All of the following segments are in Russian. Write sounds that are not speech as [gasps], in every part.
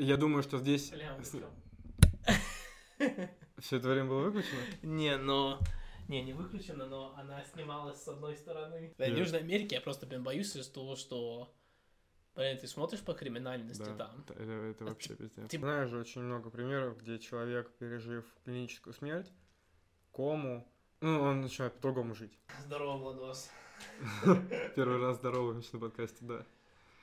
Я думаю, что здесь... Все это время было выключено? Не, но... Не, не выключена, но она снималась с одной стороны. В. Южной Америке я просто, блин, боюсь из того, что... Блин, ты смотришь по криминальности Да, там. это, это вообще пиздец. типа- Знаю же очень много примеров, где человек, пережив клиническую смерть, кому, ну, он начинает по-другому жить. Здорово, Владос. [laughs] Первый раз здороваемся на подкасте, да.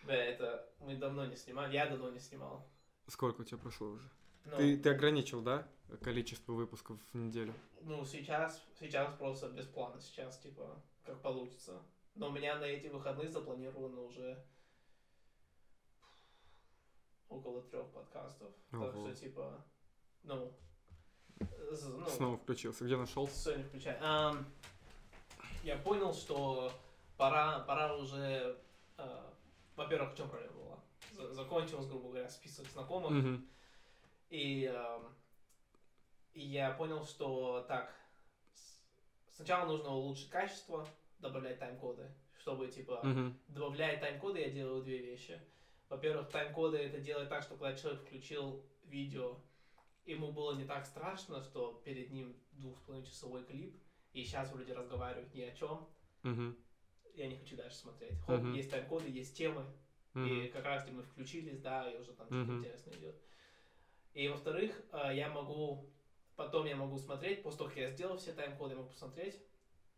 Бля, это мы давно не снимали, я давно не снимал. Сколько у тебя прошло уже? Ну, Ты, ты ограничил, да, количество выпусков в неделю? ну, сейчас, сейчас просто без плана, сейчас, типа, как получится. Но у меня на эти выходные запланировано уже около трех подкастов. Так Ого. что, типа, ну, ну Снова включился. Где нашел? Сегодня включай. Ам, я понял, что пора, пора уже... а, во-первых, в чем проблема закончился, грубо говоря, список знакомых. Мгм. И, ам, и я понял, что так, сначала нужно улучшить качество, добавлять тайм-коды, чтобы, типа, Мгм. добавляя тайм-коды, я делаю две вещи. Во-первых, тайм-коды это делает так, что когда человек включил видео, ему было не так страшно, что перед ним двух с половиной часовой клип, и сейчас вроде разговаривают ни о чем, Мгм. я не хочу дальше смотреть. Хоп, Мгм. есть тайм-коды, есть темы, и как раз мы включились, да, и уже там что-то интересное идет. И во-вторых, э, я могу, потом я могу смотреть, после того, как я сделал все тайм-коды, я могу посмотреть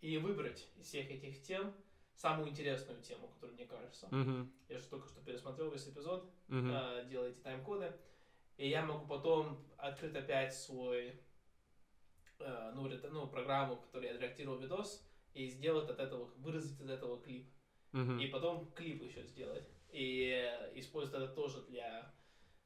и выбрать из всех этих тем самую интересную тему, которая мне кажется. Я же только что пересмотрел весь эпизод, э, делал эти тайм-коды, и я могу потом открыть опять свой, э, ну, ну, программу, в которой я редактировал видос, и сделать от этого, выразить из этого клип. Мгм. И потом клип еще сделать. И э, использовать это тоже для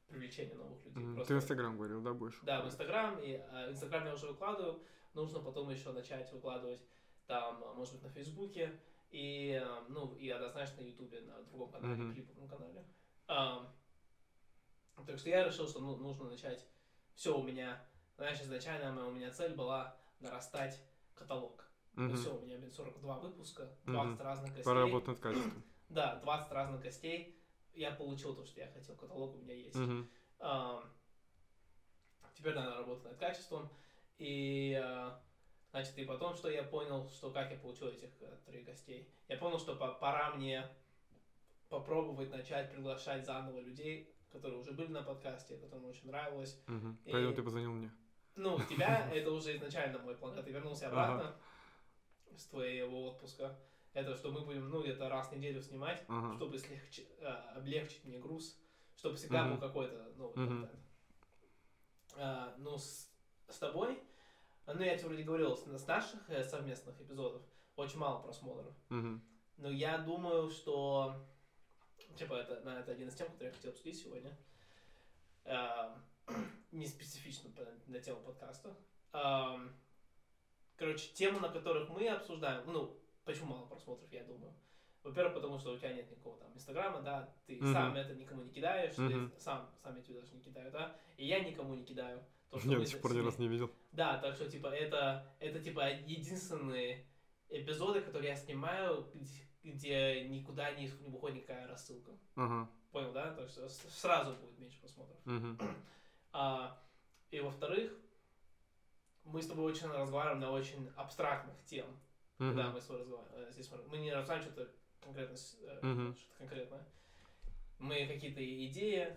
привлечения новых людей. Мгм. Просто- Ты в Инстаграм говорил, да, будешь? Да, в Инстаграм. И э, Инстаграм я уже выкладываю. Нужно потом еще начать выкладывать там, э, может быть, на Фейсбуке. И, э, ну, и однозначно на Ютубе, на другом канале, Мгм. клиповом канале. Ам, так что я решил, что ну, нужно начать. Все у меня, знаешь, изначально моя- у меня цель была нарастать каталог. Ну Мгм. все, у меня, блин, 42 выпуска, 20 Мгм. разных гостей. Пора работать над качеством. Да, 20 разных гостей. Я получил то, что я хотел. Каталог у меня есть. Ам, теперь надо работать над качеством. И, а, значит, и потом, что я понял, что как я получил этих э, трех гостей. Я понял, что по- пора мне попробовать начать приглашать заново людей, которые уже были на подкасте, которым очень нравилось. Мгм. И- Поэтому ты позвонил мне. Ну, тебя это уже изначально мой план. Когда ты вернулся обратно с твоего отпуска, это что мы будем, ну, где-то раз в неделю снимать, Ага. чтобы слегче- э, облегчить мне груз, чтобы всегда Мгм. был какой-то новый Мгм. контент. А, ну, с, с тобой, ну, я тебе вроде говорил, с, наших э, совместных эпизодов очень мало просмотров. Мгм. Но я думаю, что, типа, это, на- это один из тем, который я хотел обсудить сегодня. А, [clears throat] не специфично на тему подкаста. А, короче, темы, на которых мы обсуждаем, ну, почему мало просмотров, я думаю. Во-первых, потому что у тебя нет никакого там инстаграма, да, ты Мгм. сам это никому не кидаешь, Мгм. ты сам, сам я тебе даже не кидаю, да, и я никому не кидаю. То, что Я до сих пор ни разу не видел. да, так что, типа, это, это, типа, единственные эпизоды, которые я снимаю, где, никуда не, не выходит никакая рассылка. Ага. Понял, да? Так что с- сразу будет меньше просмотров. Мгм. А, и во-вторых, мы с тобой очень разговариваем на очень абстрактных тем, когда Мгм. мы с тобой разговариваем. Здесь мы, не обсуждаем что-то конкретно, э, Мгм. что-то конкретное. Мы какие-то идеи,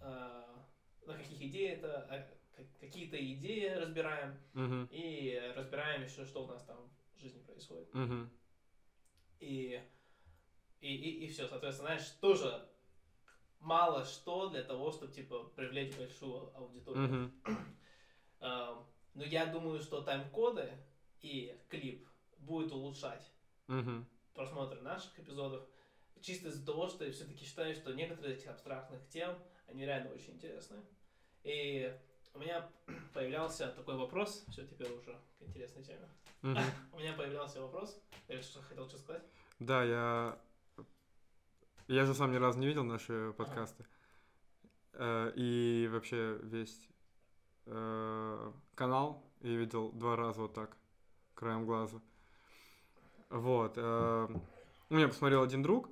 а, на каких идеи это, а, как- какие-то идеи разбираем, Мгм. и разбираем еще, что у нас там в жизни происходит. Мгм. И, и, и, и все, соответственно, знаешь, тоже мало что для того, чтобы, типа, привлечь большую аудиторию. Эм, но я думаю, что тайм-коды и клип будет улучшать Мгм. просмотр наших эпизодов, чисто из-за того, что я все-таки считаю, что некоторые из этих абстрактных тем, они реально очень интересны. И у меня [clears throat] появлялся такой вопрос, все теперь уже к интересной теме. Мгм. [clears throat] У меня появлялся вопрос, я что хотел что сказать? Да, я... Я же сам ни разу не видел наши подкасты. Э, И вообще весь э, канал я видел два раза вот так, краем глаза. Вот. э, У меня посмотрел один друг.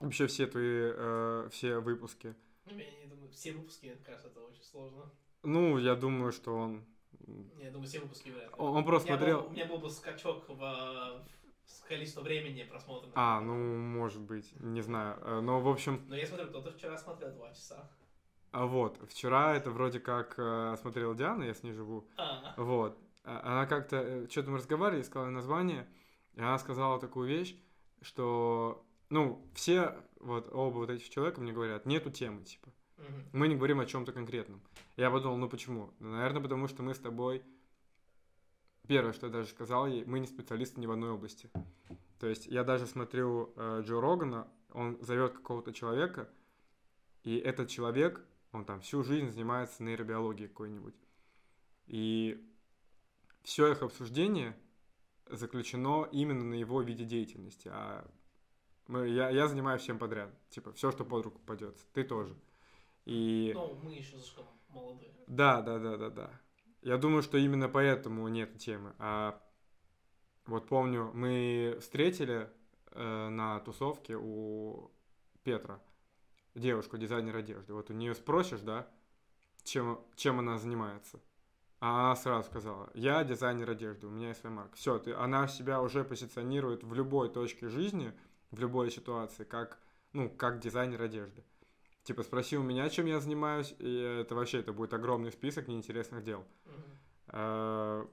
Вообще все твои, э, все выпуски. Ну, я не думаю, все выпуски, мне кажется, это очень сложно. Ну, я думаю, что он... Я думаю, все выпуски вряд ли. Он, он просто у смотрел... Был, у меня был бы скачок в, в количество времени просмотра. А, ну, может быть, не знаю. Э, Но, в общем, Но я смотрю, кто-то вчера смотрел два часа. а вот, вчера это вроде как э, смотрела Диана, я с ней живу. А, Вот. А- Она как-то, что-то мы разговаривали, сказала название, и она сказала такую вещь, что, ну, все, вот, оба вот этих человека мне говорят, нету темы, типа. мгм. Мы не говорим о чем-то конкретном. Я подумал, ну почему? Ну, наверное, потому что мы с тобой... Первое, что я даже сказал ей, мы не специалисты ни в одной области. То есть я даже смотрю э, Джо Рогана, он зовет какого-то человека, и этот человек, он там всю жизнь занимается нейробиологией какой-нибудь. И все их обсуждение заключено именно на его виде деятельности. А мы, я, я занимаюсь всем подряд. Типа, все, что под руку попадется. Ты тоже. И Ну, мы еще слишком молодые. да, да, да, да, да. Я думаю, что именно поэтому нет темы. А вот помню, мы встретили э, на тусовке у Петра девушку, дизайнер одежды. Вот у нее спросишь, да, чем, чем она занимается. А она сразу сказала, я дизайнер одежды, у меня есть своя марка. Все, ты, она себя уже позиционирует в любой точке жизни, в любой ситуации, как, ну, как дизайнер одежды. Типа, спроси у меня, чем я занимаюсь, и это вообще, это будет огромный список неинтересных дел. Э,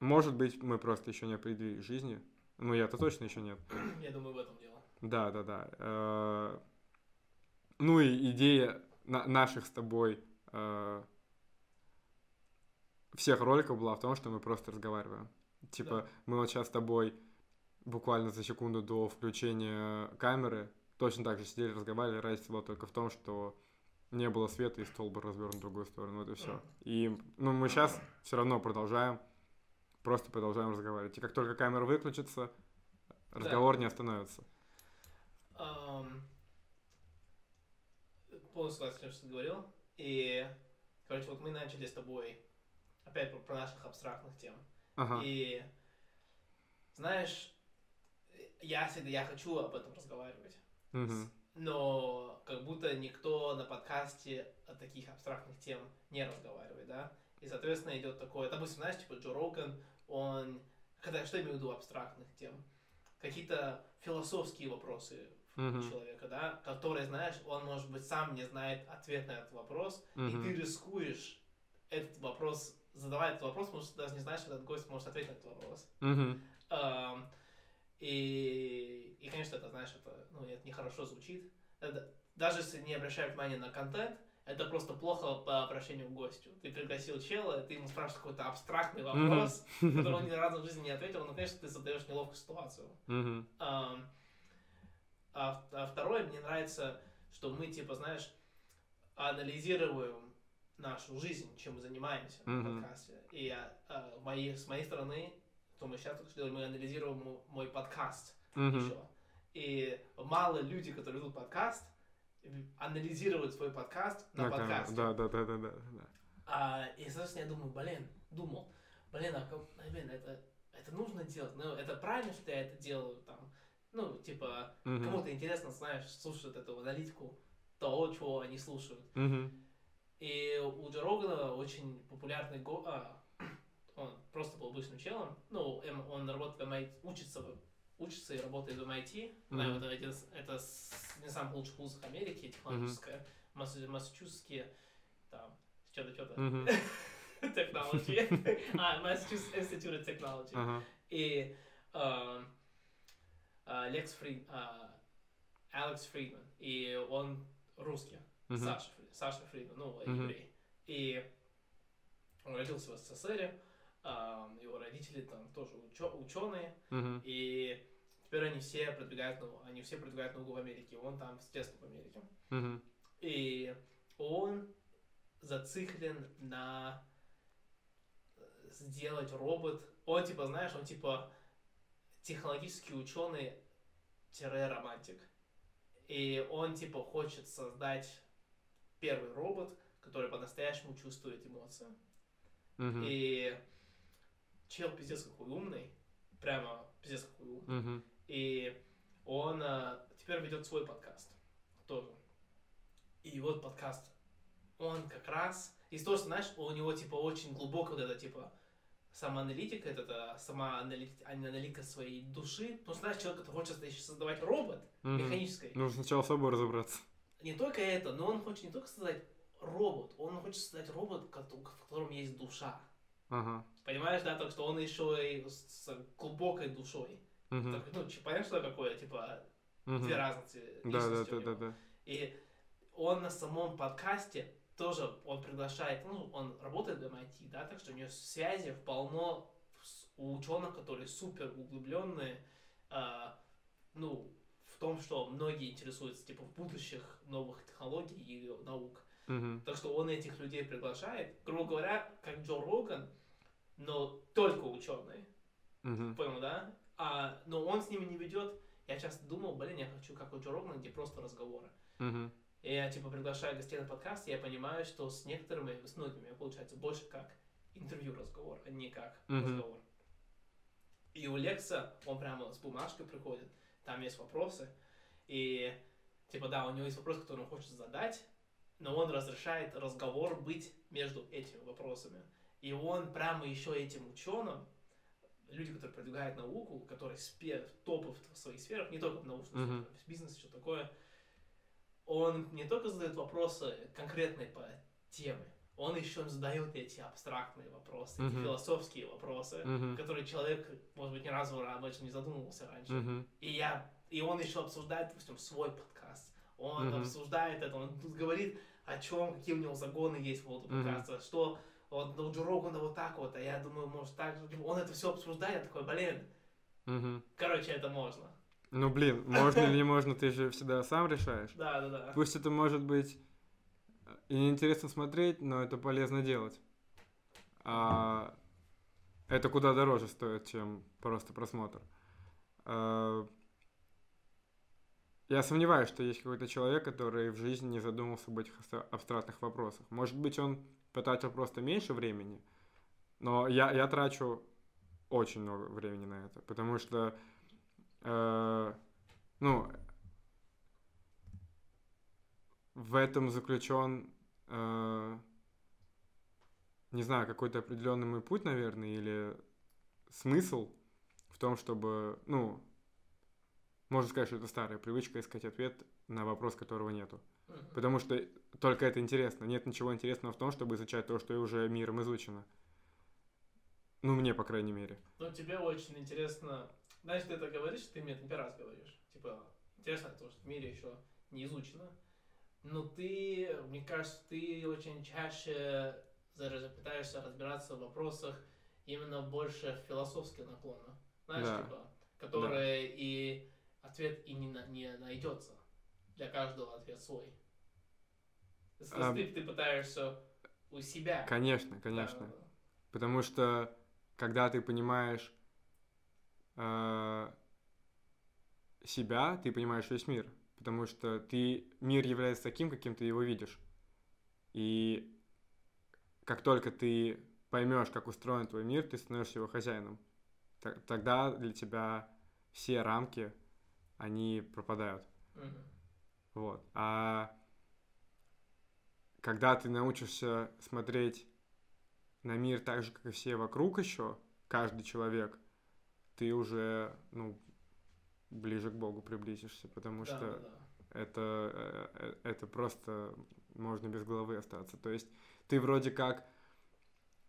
Может быть, мы просто еще не определили жизни. Ну, я-то точно еще нет. [clears throat] Я думаю, в этом дело. Да, да, да. Э, Ну и идея на- наших с тобой э, всех роликов была в том, что мы просто разговариваем. Типа, Да. мы вот сейчас с тобой буквально за секунду до включения камеры точно так же сидели, разговаривали. Разница была только в том, что не было света и стол был развернут в другую сторону. Вот и все. И ну, мы сейчас все равно продолжаем, просто продолжаем разговаривать. И как только камера выключится, разговор не остановится. Ам, Полностью согласен с тем, что ты говорил. И, короче, вот мы начали с тобой опять про, про наших абстрактных тем. Ага. И, знаешь, я всегда, я хочу об этом разговаривать. Мгм. Но как будто никто на подкасте о таких абстрактных тем не разговаривает, да? И, соответственно, идет такое, допустим, знаешь, типа Джо Роган, он, когда, что я имею в виду абстрактных тем? Какие-то философские вопросы у Мгм. человека, да, которые, знаешь, он, может быть, сам не знает ответ на этот вопрос, Мгм. и ты рискуешь этот вопрос, задавая этот вопрос, потому что даже не знаешь, что этот гость может ответить на этот вопрос. Ам, и, и, конечно, это, знаешь, это, ну, это нехорошо звучит. Это- даже если не обращая внимания на контент, это просто плохо по обращению к гостю. Ты пригласил чела, ты ему спрашиваешь какой-то абстрактный вопрос, который он ни разу в жизни не ответил, ну, конечно, ты создаешь неловкую ситуацию. Ам, а, а второе, мне нравится, что мы, типа, знаешь, анализируем нашу жизнь, чем мы занимаемся Мгм. в подкасте. И а, а, мои, с моей стороны, то мы сейчас что делаем, мы анализируем мо- мой подкаст Мгм. еще. И мало люди, которые ведут подкаст, анализируют свой подкаст на, камеру. подкасте. Да, да, да, да, да. А, и, соответственно, я думаю, блин, думал, блин, а как, блин, это, это нужно делать? Ну, это правильно, что я это делаю, там, ну, типа, Мгм. кому-то интересно, знаешь, слушать эту аналитику того, чего они слушают. Мгм. И у Джо Рогана очень популярный го... а, [clears throat] он просто был обычным челом. Ну, эм, он работает в MIT, учится, в- учится и работает в MIT. Знаю, Мгм. это, один это не самых лучших вузов Америки, технологическая. Массу- Массачусетские, там, что-то, что-то. Мгм. [laughs] Technology. [laughs] а, Massachusetts Institute of Technology. Ага. И эм, а, Лекс Фрид, а, Алекс Фридман. И он русский. Мгм. Саша, Фри- Саша Фридман, ну, Мгм. еврей. И он родился в СССР, ам, его родители там тоже ученые, Мгм. и теперь они все продвигают науку, они все продвигают науку в Америке, он там детства в Америке. Мгм. И он зациклен на э, сделать робот. Он типа, знаешь, он типа технологический ученый романтик. И он типа хочет создать первый робот, который по-настоящему чувствует эмоции. Мгм. И чел пиздец какой умный, прямо пиздец какой умный. Мгм. И он а, теперь ведет свой подкаст тоже. И вот подкаст. Он как раз... Из того, что, знаешь, у него, типа, очень глубоко вот это, типа, самоаналитика, это, это сама аналит- аналитика своей души. Что, знаешь, человек, который хочет создавать робот Мгм. механический, Нужно сначала с собой разобраться. Не только это, но он хочет не только создать робот, он хочет создать робот, в котором есть душа. Ага. Понимаешь, да, так что он еще и с глубокой душой. Мгм. Так, ну, понятно, что такое, типа, Мгм. две разности Да, да, да, да, да. И он на самом подкасте тоже, он приглашает, ну, он работает в MIT, да, так что у него связи полно у ученых, которые супер углубленные, а, ну, в том, что многие интересуются, типа, в будущих новых технологий и наук. Мгм. Так что он этих людей приглашает, грубо говоря, как Джо Роган, но только ученые. Мгм. Понял, да? А, но он с ними не ведет. Я часто думал, блин, я хочу как у Джо Рогана, где просто разговоры. Мгм. И я, типа, приглашаю гостей на подкаст, и я понимаю, что с некоторыми, с многими получается больше как интервью-разговор, а не как Мгм. разговор. И у Лекса, он прямо с бумажкой приходит, там есть вопросы, и, типа, да, у него есть вопрос, который он хочет задать, но он разрешает разговор быть между этими вопросами. И он прямо еще этим ученым, люди, которые продвигают науку, которые спе- топы в своих сферах, не только в Мгм. сфере, в бизнесе, что такое, он не только задает вопросы конкретные по теме, он еще задает эти абстрактные вопросы, эти Мгм. философские вопросы, Мгм. которые человек, может быть, ни разу об этом не задумывался раньше. Мгм. И я, и он еще обсуждает, допустим, свой подкаст. Он Мгм. обсуждает это, он тут говорит о чем, какие у него загоны есть по поводу подкаста, что вот у Джо Рогана вот так вот, а я думаю, может так же. Он это все обсуждает, такой, блин, Мгм. короче, это можно. Ну, блин, можно или не можно, ты же всегда сам решаешь. [laughs] Да, да, да. Пусть это может быть и неинтересно смотреть, но это полезно делать. А это куда дороже стоит, чем просто просмотр. А, Я сомневаюсь, что есть какой-то человек, который в жизни не задумывался об этих абстра- абстрактных вопросах. Может быть, он потратил просто меньше времени, но я, я трачу очень много времени на это, потому что, э, ну, в этом заключен, э, не знаю, какой-то определенный мой путь, наверное, или смысл в том, чтобы, ну, можно сказать, что это старая привычка искать ответ на вопрос, которого нету. Потому что только это интересно. Нет ничего интересного в том, чтобы изучать то, что уже миром изучено. Ну, мне, по крайней мере. Ну, тебе очень интересно, знаешь, ты это говоришь, ты мне это не первый раз говоришь. Типа, интересно то, что в мире еще не изучено. Но ты, мне кажется, ты очень чаще зараз- пытаешься разбираться в вопросах именно больше философских наклонов. Знаешь, Да. типа, которые и ответ и не, на- не найдется. Для каждого ответ свой. Есть А, ты, ты пытаешься у себя. Конечно, конечно. Да, Потому что, когда ты понимаешь э, себя, ты понимаешь весь мир. Потому что ты, мир является таким, каким ты его видишь. И как только ты поймешь, как устроен твой мир, ты становишься его хозяином. Тогда для тебя все рамки, они пропадают. Мгм. Вот. А когда ты научишься смотреть на мир так же, как и все вокруг еще, каждый человек, ты уже, ну, ближе к Богу приблизишься, потому Да, что да, это, э, э, это просто можно без головы остаться. То есть ты вроде как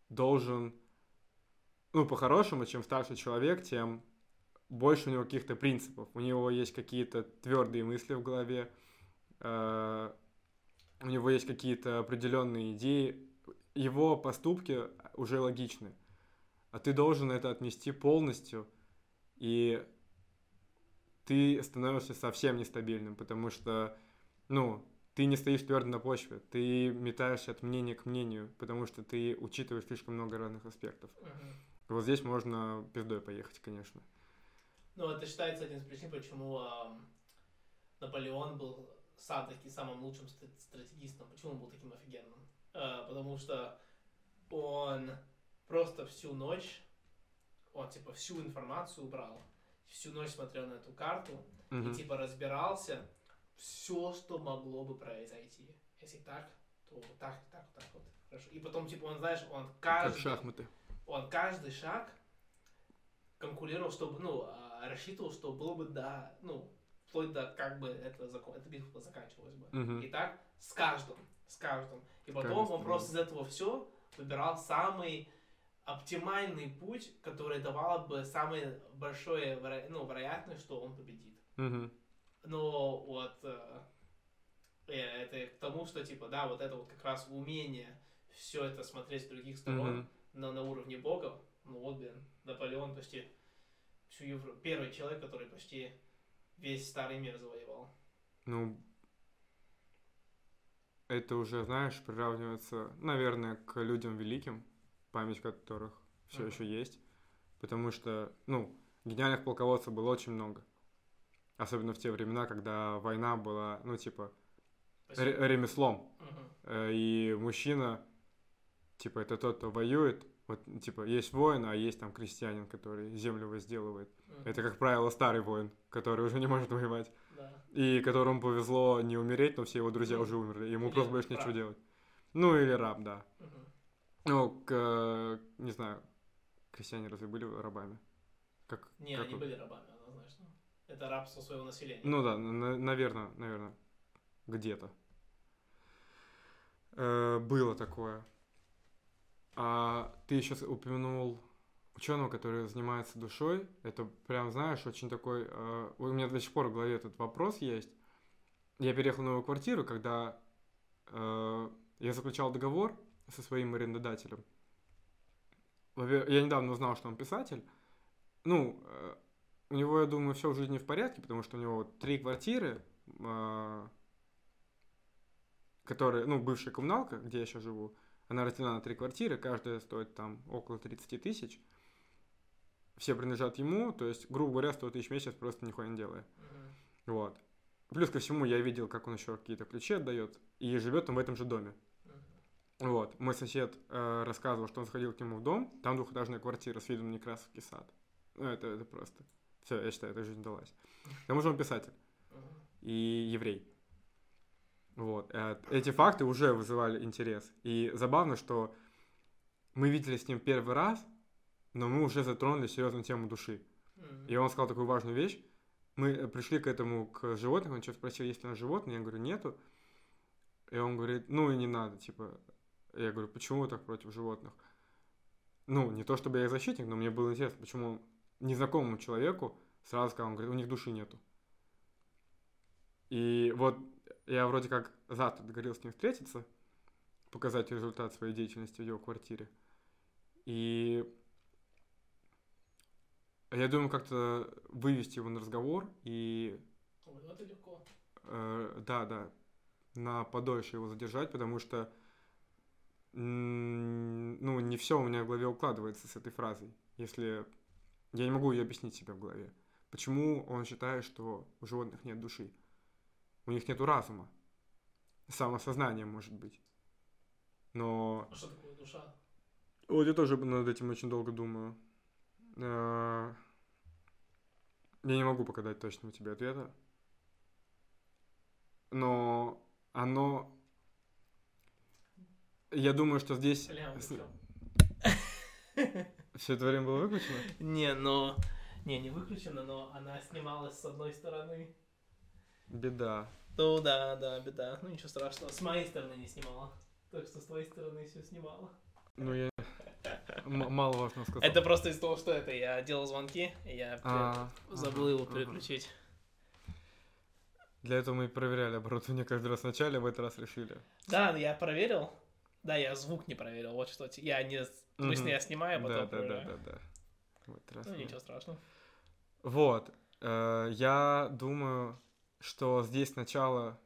должен, ну, по-хорошему, чем старше человек, тем больше у него каких-то принципов. У него есть какие-то твердые мысли в голове, э, у него есть какие-то определенные идеи, его поступки уже логичны. А ты должен это отмести полностью, и ты становишься совсем нестабильным, потому что, ну, ты не стоишь твердо на почве, ты метаешься от мнения к мнению, потому что ты учитываешь слишком много разных аспектов. Мгм. Вот здесь можно пиздой поехать, конечно. Ну, это считается один из причин, почему ам, Наполеон был сам таки самым лучшим стра- стратегистом. Почему он был таким офигенным? А, потому что он просто всю ночь, он типа всю информацию убрал, всю ночь смотрел на эту карту Мгм. и типа разбирался, все, что могло бы произойти. Если так, то так, так, так вот. Хорошо. И потом, типа, он, знаешь, он Как каждый, шахматы. он каждый шаг конкурировал, чтобы, ну, а, рассчитывал, что было бы, да, ну, вплоть до, как бы, это, закон, эта битва заканчивалась бы. Мгм. И так с каждым, с каждым. И потом каждой он просто из этого все выбирал самый оптимальный путь, который давал бы самое большое, ну, вероятность, что он победит. Мгм. Но вот э, э, это к тому, что типа, да, вот это вот как раз умение все это смотреть с других сторон, Мгм. но на уровне богов, ну вот, блин, Наполеон почти всю Европу, первый человек, который почти весь старый мир завоевал. Ну, это уже, знаешь, приравнивается, наверное, к людям великим, память которых все еще есть. Потому что, ну, гениальных полководцев было очень много. Особенно в те времена, когда война была, ну, типа, ре- ремеслом. Э, И мужчина, типа, это тот, кто воюет. Вот, типа, есть воин, а есть там крестьянин, который землю возделывает. Это, как правило, старый воин, который уже не может воевать. Да. И которому повезло не умереть, но все его друзья Ну, уже умерли. Ему или просто больше нечего раб. делать. Ну, или раб, да. Ну, к, не знаю, крестьяне разве были рабами? Как, Не, как они вы- были рабами, однозначно. Это рабство своего населения. Ну да, наверное, наверное, где-то. Э, было такое. А ты еще упомянул ученого, который занимается душой. Это прям, знаешь, очень такой... э, у меня до сих пор в голове этот вопрос есть. Я переехал в новую квартиру, когда э, я заключал договор со своим арендодателем. Я недавно узнал, что он писатель. Ну, э, у него, я думаю, все в жизни в порядке, потому что у него три квартиры, э, которые, ну, бывшая коммуналка, где я сейчас живу, она разделена на три квартиры, каждая стоит там около 30 тысяч. Все принадлежат ему, то есть, грубо говоря, 100 тысяч в месяц просто нихуя не делая. Мгм. Вот. Плюс ко всему, я видел, как он еще какие-то ключи отдает, и живет он в этом же доме. Вот. Мой сосед э, рассказывал, что он сходил к нему в дом, там двухэтажная квартира с видом на Некрасовский сад. Ну, это, это просто... Все, я считаю, эта жизнь далась. К тому же он писатель и еврей. Вот. Э, Эти факты уже вызывали интерес. И забавно, что мы видели с ним первый раз, но мы уже затронули серьезную тему души. И он сказал такую важную вещь. Мы пришли к этому, к животным, он что спросил, есть ли у нас животные, я говорю, нету. И он говорит, ну и не надо, типа. Я говорю, почему вы так против животных? Ну, не то чтобы я их защитник, но мне было интересно, почему незнакомому человеку сразу сказал, он говорит, у них души нету. И вот я вроде как завтра договорился с ним встретиться, показать результат своей деятельности в его квартире. И я думаю, как-то вывести его на разговор и, Ой, ну это легко. э, да, да, на подольше его задержать, потому что, ну, не все у меня в голове укладывается с этой фразой. Если я не могу ее объяснить себе в голове. Почему он считает, что у животных нет души? У них нету разума. Самосознания, может быть. Но А что такое душа? Вот я тоже над этим очень долго думаю. Э, Я не могу пока дать точного тебе ответа. Но оно... Я думаю, что здесь... Все это время было выключено? Не, но... Не, не выключена, но она снималась с одной стороны. Беда. Ну да, да, беда. Ну ничего страшного. С моей стороны не снимала. Так что с твоей стороны все снимала. Ну, я... м- Мало важно сказал. Это просто из-за того, что это я делал звонки, я А, забыл ага, его ага. переключить. Для этого мы и проверяли оборудование каждый раз вначале, в этот раз решили. Да, я проверил. Да, я звук не проверил. Вот что. Я не... Обычно Мгм. я снимаю, а потом Да, да, да, да, да. В этот раз Ну ничего страшного. Вот. э, Я думаю, что здесь сначала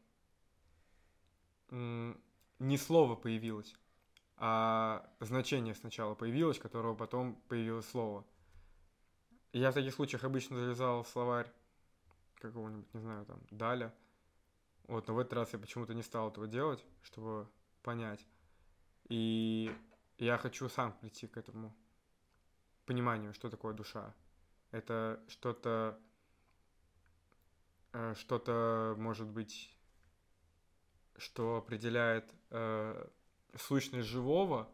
не слово появилось, а значение сначала появилось, которого потом появилось слово. Я в таких случаях обычно залезал в словарь какого-нибудь, не знаю, там, Даля. Вот, но в этот раз я почему-то не стал этого делать, чтобы понять. И я хочу сам прийти к этому пониманию, что такое душа. Это что-то э, что-то, может быть, что определяет э, сущность живого,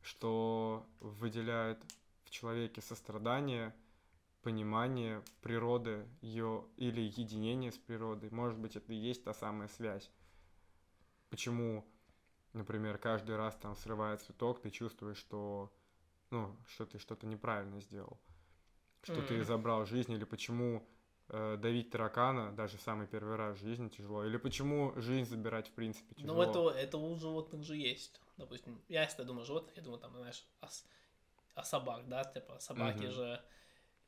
что выделяет в человеке сострадание, понимание природы, ее или единение с природой. Может быть, это и есть та самая связь. Почему, например, каждый раз там срывает цветок, ты чувствуешь, что, ну, что ты что-то неправильно сделал, что mm. ты забрал жизнь, или почему э, давить таракана даже самый первый раз в жизни тяжело, или почему жизнь забирать в принципе тяжело. Ну, это, это у животных же есть. Допустим, я если думаю животных, я думаю, там, знаешь, о, о собак, да, типа собаки mm-hmm. же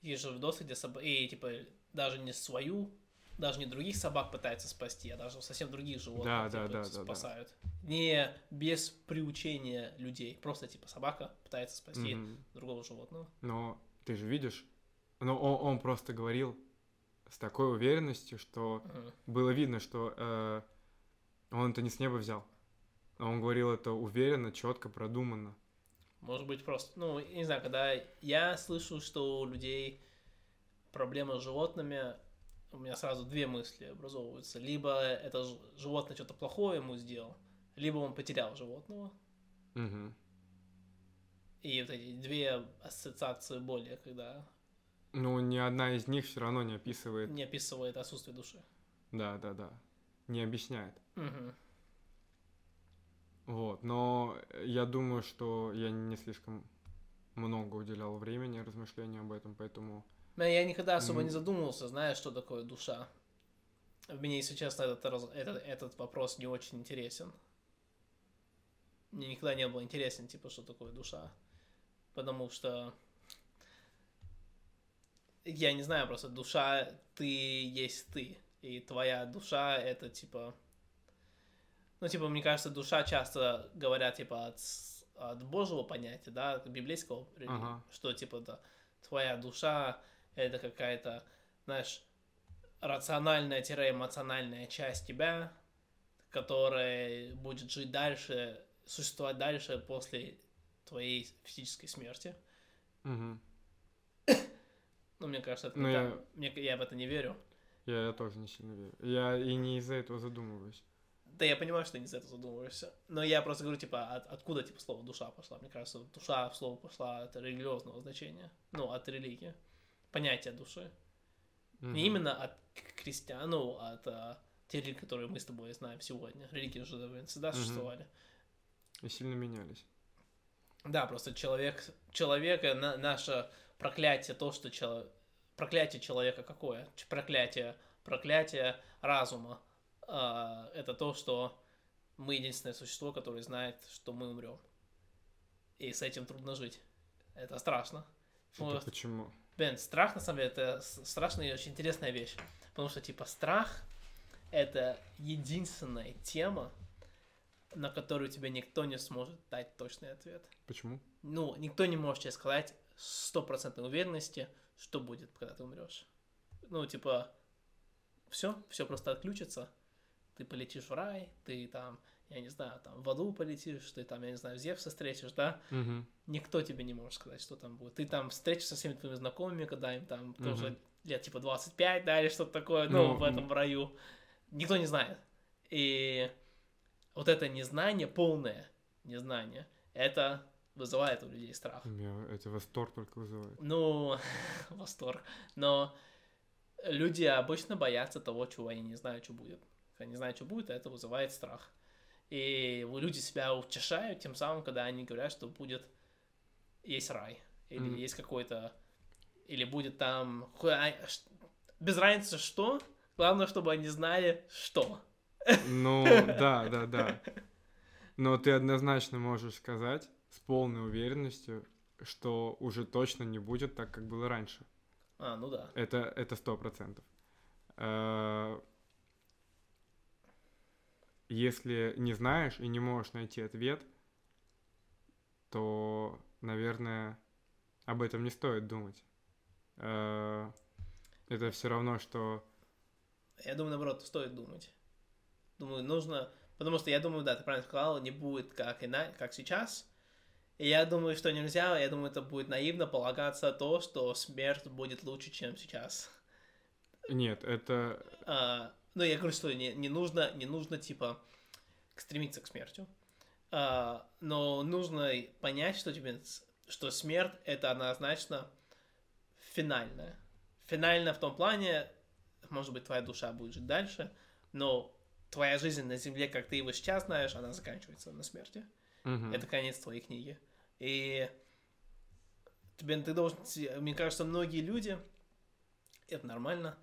есть же видосы, где собаки, и типа даже не свою, даже не других собак пытаются спасти, а даже совсем других животных да, типа, да, да, спасают. Да, да. Не без приучения людей, просто типа собака пытается спасти mm-hmm. другого животного. Но ты же видишь, но он, он просто говорил с такой уверенностью, что mm-hmm. было видно, что э, он это не с неба взял. Он говорил это уверенно, четко, продуманно. Может быть, просто, ну, не знаю, когда я слышу, что у людей проблемы с животными, у меня сразу две мысли образовываются. Либо это животное что-то плохое ему сделал, либо он потерял животного. Угу. И вот эти две ассоциации боли, когда... Ну, ни одна из них все равно не описывает... Не описывает отсутствие души. Да, да, да. Не объясняет. Угу. Вот, но я думаю, что я не слишком много уделял времени размышлению об этом, поэтому... Я никогда особо не задумывался, знаешь, что такое душа. Мне, если честно, этот, этот, этот вопрос не очень интересен. Мне никогда не было интересен, типа, что такое душа. Потому что... Я не знаю, просто душа, ты есть ты. И твоя душа — это, типа, ну, типа, мне кажется, душа часто говорят, типа, от, от Божьего понятия, да, библейского, ага. что, типа, да, твоя душа — это какая-то, знаешь, рациональная-эмоциональная часть тебя, которая будет жить дальше, существовать дальше после твоей физической смерти. Угу. [coughs] Ну, мне кажется, это ну, я... Мне, я в это не верю. Я, я тоже не сильно верю. Я и не из-за этого задумываюсь. Да, я понимаю, что ты не за это задумываешься. Но я просто говорю, типа, от, откуда, типа, слово душа пошла. Мне кажется, душа в слово пошла от религиозного значения. Ну, от религии. Понятие души. Mm-hmm. Не именно от крестьян, ну, от а, тех религий, которые мы с тобой знаем сегодня. Религии уже довольно всегда mm-hmm. существовали. И сильно менялись. Да, просто человек, человека, на, наше проклятие, то, что человек, проклятие человека какое? Проклятие, проклятие разума а, это то, что мы единственное существо, которое знает, что мы умрем. И с этим трудно жить. Это страшно. Это вот. почему? Бен, страх, на самом деле, это страшная и очень интересная вещь. Потому что, типа, страх — это единственная тема, на которую тебе никто не сможет дать точный ответ. Почему? Ну, никто не может тебе сказать стопроцентной уверенности, что будет, когда ты умрешь. Ну, типа, все, все просто отключится, ты полетишь в рай, ты там, я не знаю, там в аду полетишь, ты там, я не знаю, Зевса встретишь, да? Угу. Никто тебе не может сказать, что там будет. Ты там встретишься со всеми твоими знакомыми, когда им там угу. тоже лет типа 25, да, или что-то такое, ну, ну в этом раю. Никто не знает. И вот это незнание, полное незнание, это вызывает у людей страх. Меня это восторг только вызывает. Ну, [laughs] восторг. Но люди обычно боятся того, чего они не знают, что будет когда не знают, что будет, это вызывает страх. И люди себя утешают тем самым, когда они говорят, что будет есть рай, или mm-hmm. есть какой-то, или будет там, а, без разницы что, главное, чтобы они знали, что. Ну, [laughs] да, да, да. Но ты однозначно можешь сказать с полной уверенностью, что уже точно не будет так, как было раньше. А, ну да. Это это сто процентов. Если не знаешь и не можешь найти ответ, то, наверное, об этом не стоит думать. Э, это все равно, что... Я думаю, наоборот, стоит думать. Думаю, нужно... Потому что я думаю, да, ты правильно сказал, не будет как, и на... как сейчас. И я думаю, что нельзя, я думаю, это будет наивно полагаться то, что смерть будет лучше, чем сейчас. Нет, это... А, ну, я говорю, что не, не нужно, не нужно, типа, стремиться к смерти. А, но нужно понять, что тебе, что смерть это однозначно финальная. Финальная в том плане, может быть, твоя душа будет жить дальше, но твоя жизнь на Земле, как ты его сейчас знаешь, она заканчивается на смерти. Мгм. Это конец твоей книги. И тебе, ты должен, мне кажется, многие люди, это нормально,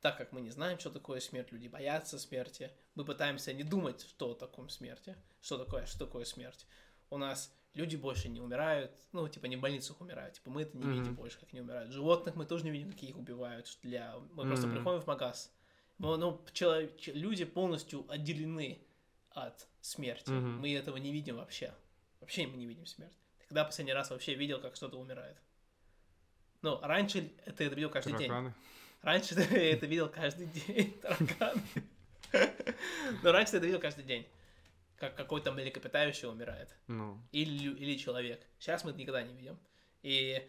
так как мы не знаем, что такое смерть, люди боятся смерти, мы пытаемся не думать, что такое смерти, что такое, что такое смерть. У нас люди больше не умирают, ну, типа, не в больницах умирают, типа, мы это не Мгм. видим больше, как они умирают. Животных мы тоже не видим, как их убивают. Для... Мы просто Мгм. приходим в магаз, ну, ну, чело- люди полностью отделены от смерти. Мгм. Мы этого не видим вообще. Вообще мы не видим смерть. Ты когда последний раз вообще видел, как что-то умирает? Ну, раньше ты это видел каждый день. Раньше ты [laughs] это видел каждый день. [laughs] Тараканы. Но раньше ты это видел каждый день. Как какой-то млекопитающий умирает. Ну, Или, или человек. Сейчас мы это никогда не видим. И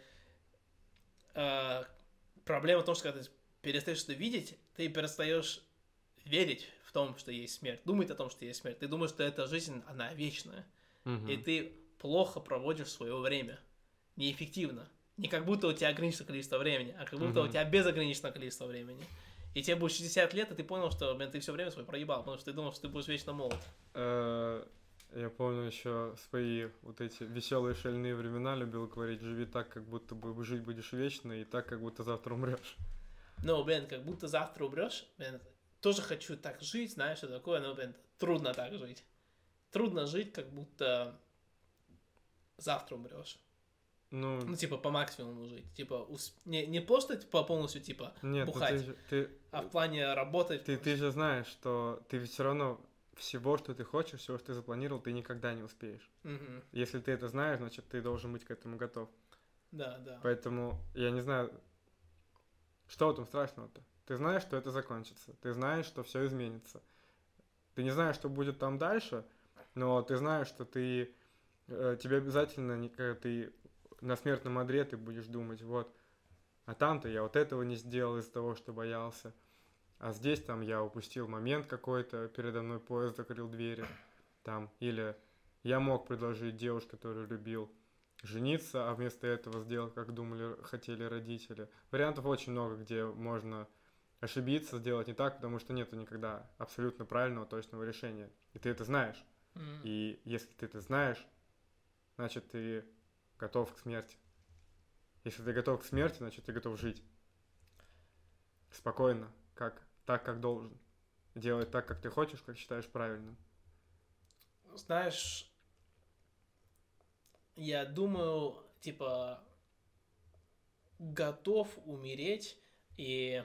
э, проблема в том, что когда ты перестаешь это видеть, ты перестаешь верить в том, что есть смерть, думать о том, что есть смерть. Ты думаешь, что эта жизнь, она вечная. мгм. И ты плохо проводишь свое время. Неэффективно. Не как будто у тебя ограниченное количество времени, а как будто у Мгм. тебя безограниченное количество времени. И тебе будет 60 лет, и ты понял, что блин, ты все время свое проебал, потому что ты думал, что ты будешь вечно молод. Э, Я помню еще свои вот эти веселые шальные времена любил говорить, живи так, как будто бы жить будешь вечно, и так, как будто завтра умрешь. Но, блин, как будто завтра умрешь, блин, тоже хочу так жить, знаешь, что такое, но, блин, трудно так жить. Трудно жить, как будто завтра умрешь. Ну, Ну, типа, по максимуму жить. Типа, ус- не, не просто типа, полностью, типа, нет, ну ты, бухать. ты, а в плане работать. ты, ты же знаешь, что ты все равно всего, что ты хочешь, всего, что ты запланировал, ты никогда не успеешь. Мгм. Если ты это знаешь, значит, ты должен быть к этому готов. Да, да. Поэтому я не знаю, что в этом страшного-то. Ты знаешь, что это закончится. Ты знаешь, что все изменится. Ты не знаешь, что будет там дальше, но ты знаешь, что ты э, тебе обязательно, когда ты на смертном одре, ты будешь думать, вот, а там-то я вот этого не сделал из-за того, что боялся. А здесь там я упустил момент какой-то, передо мной поезд закрыл двери. Там, или я мог предложить девушке, которую любил, жениться, а вместо этого сделал, как думали, хотели родители. Вариантов очень много, где можно ошибиться, сделать не так, потому что нету никогда абсолютно правильного, точного решения. И ты это знаешь. М. И если ты это знаешь, значит, ты готов к смерти. Если ты готов к смерти, значит, ты готов жить. Спокойно, как, так, как должен. Делать так, как ты хочешь, как считаешь правильным. Знаешь, я думаю, типа, готов умереть и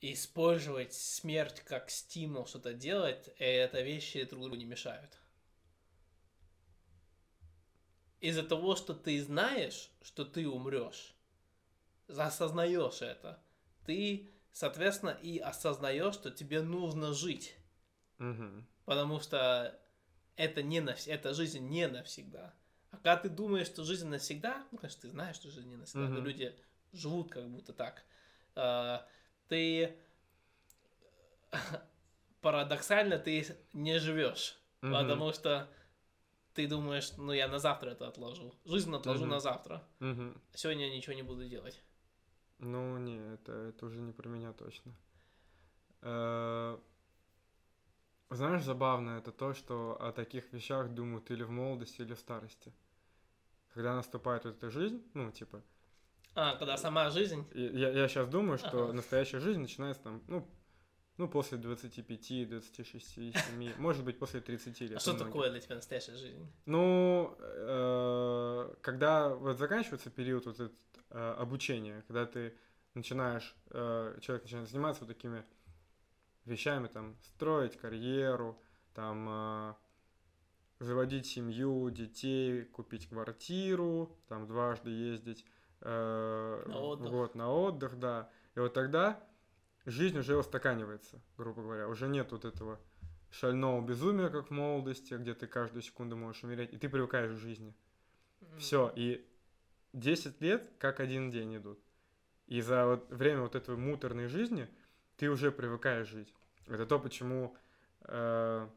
использовать смерть как стимул что-то делать, это вещи друг другу не мешают. Из-за того, что ты знаешь, что ты умрешь, осознаешь это, ты, соответственно, и осознаешь, что тебе нужно жить. Мгм. Потому что это не навс... эта жизнь не навсегда. А когда ты думаешь, что жизнь навсегда, ну, конечно, ты знаешь, что жизнь не навсегда, но Мгм. люди живут как будто так. А, ты [laughs] парадоксально ты не живешь, Мгм. потому что ты думаешь, ну я на завтра это отложу. Жизнь отложу Мгм. на завтра. Мгм. Сегодня я ничего не буду делать. Ну, не, это, это уже не про меня точно. Э, Знаешь, забавно это то, что о таких вещах думают или в молодости, или в старости. Когда наступает вот эта жизнь, ну, типа, А, когда сама жизнь... и я, сейчас думаю, что Ага. настоящая жизнь начинается там, ну, ну, после 25, 26, 7, может быть, после 30 лет. А что многих. такое для тебя настоящая жизнь? Ну, э, когда вот заканчивается период вот этот, э, обучения, когда ты начинаешь, э, человек начинает заниматься вот такими вещами, там, строить карьеру, там, э, заводить семью, детей, купить квартиру, там, дважды ездить э, На отдых. в год на отдых, да. И вот тогда жизнь уже устаканивается, грубо говоря. Уже нет вот этого шального безумия, как в молодости, где ты каждую секунду можешь умереть, и ты привыкаешь к жизни. Все, и 10 лет как один день идут. И за вот время вот этой муторной жизни ты уже привыкаешь жить. Это то, почему э,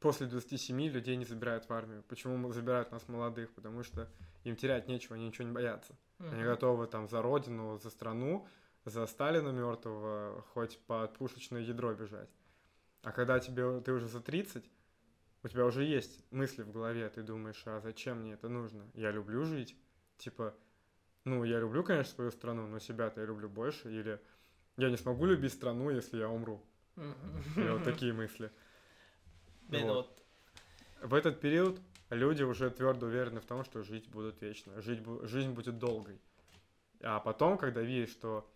после 27 людей не забирают в армию. Почему забирают нас молодых? Потому что им терять нечего, они ничего не боятся. Mm-hmm. Они готовы там за родину, за страну, за Сталина мертвого, хоть под пушечное ядро бежать. А когда тебе ты уже за 30, у тебя уже есть мысли в голове, ты думаешь, а зачем мне это нужно? Я люблю жить. Типа, ну, я люблю, конечно, свою страну, но себя-то я люблю больше. Или я не смогу любить страну, если я умру. Или вот такие мысли. Блин, вот. вот. В этот период люди уже твердо уверены в том, что жить будут вечно, жить, жизнь будет долгой. А потом, когда видишь, что,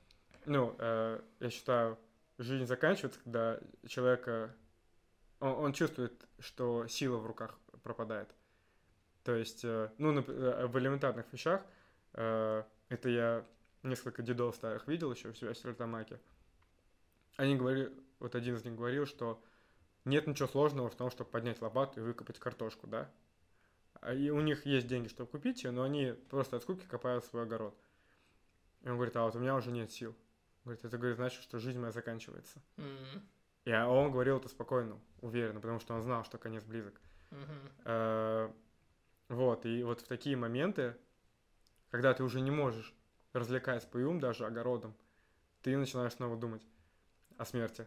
ну, э, я считаю, жизнь заканчивается, когда человека, он, он чувствует, что сила в руках пропадает. То есть, э, ну, э, в элементарных вещах, э, это я несколько дедов старых видел еще у себя в Стерлитамаке. Они говорили, вот один из них говорил, что нет ничего сложного в том, чтобы поднять лопату и выкопать картошку, да? А и у них есть деньги, чтобы купить ее, но они просто от скуки копают свой огород. И он говорит, а вот у меня уже нет сил. Говорит, это говорит, значит, что жизнь моя заканчивается. Mm-hmm. И он говорил это спокойно, уверенно, потому что он знал, что конец близок. Mm-hmm. Вот, и вот в такие моменты, когда ты уже не можешь развлекать свой ум даже огородом, ты начинаешь снова думать о смерти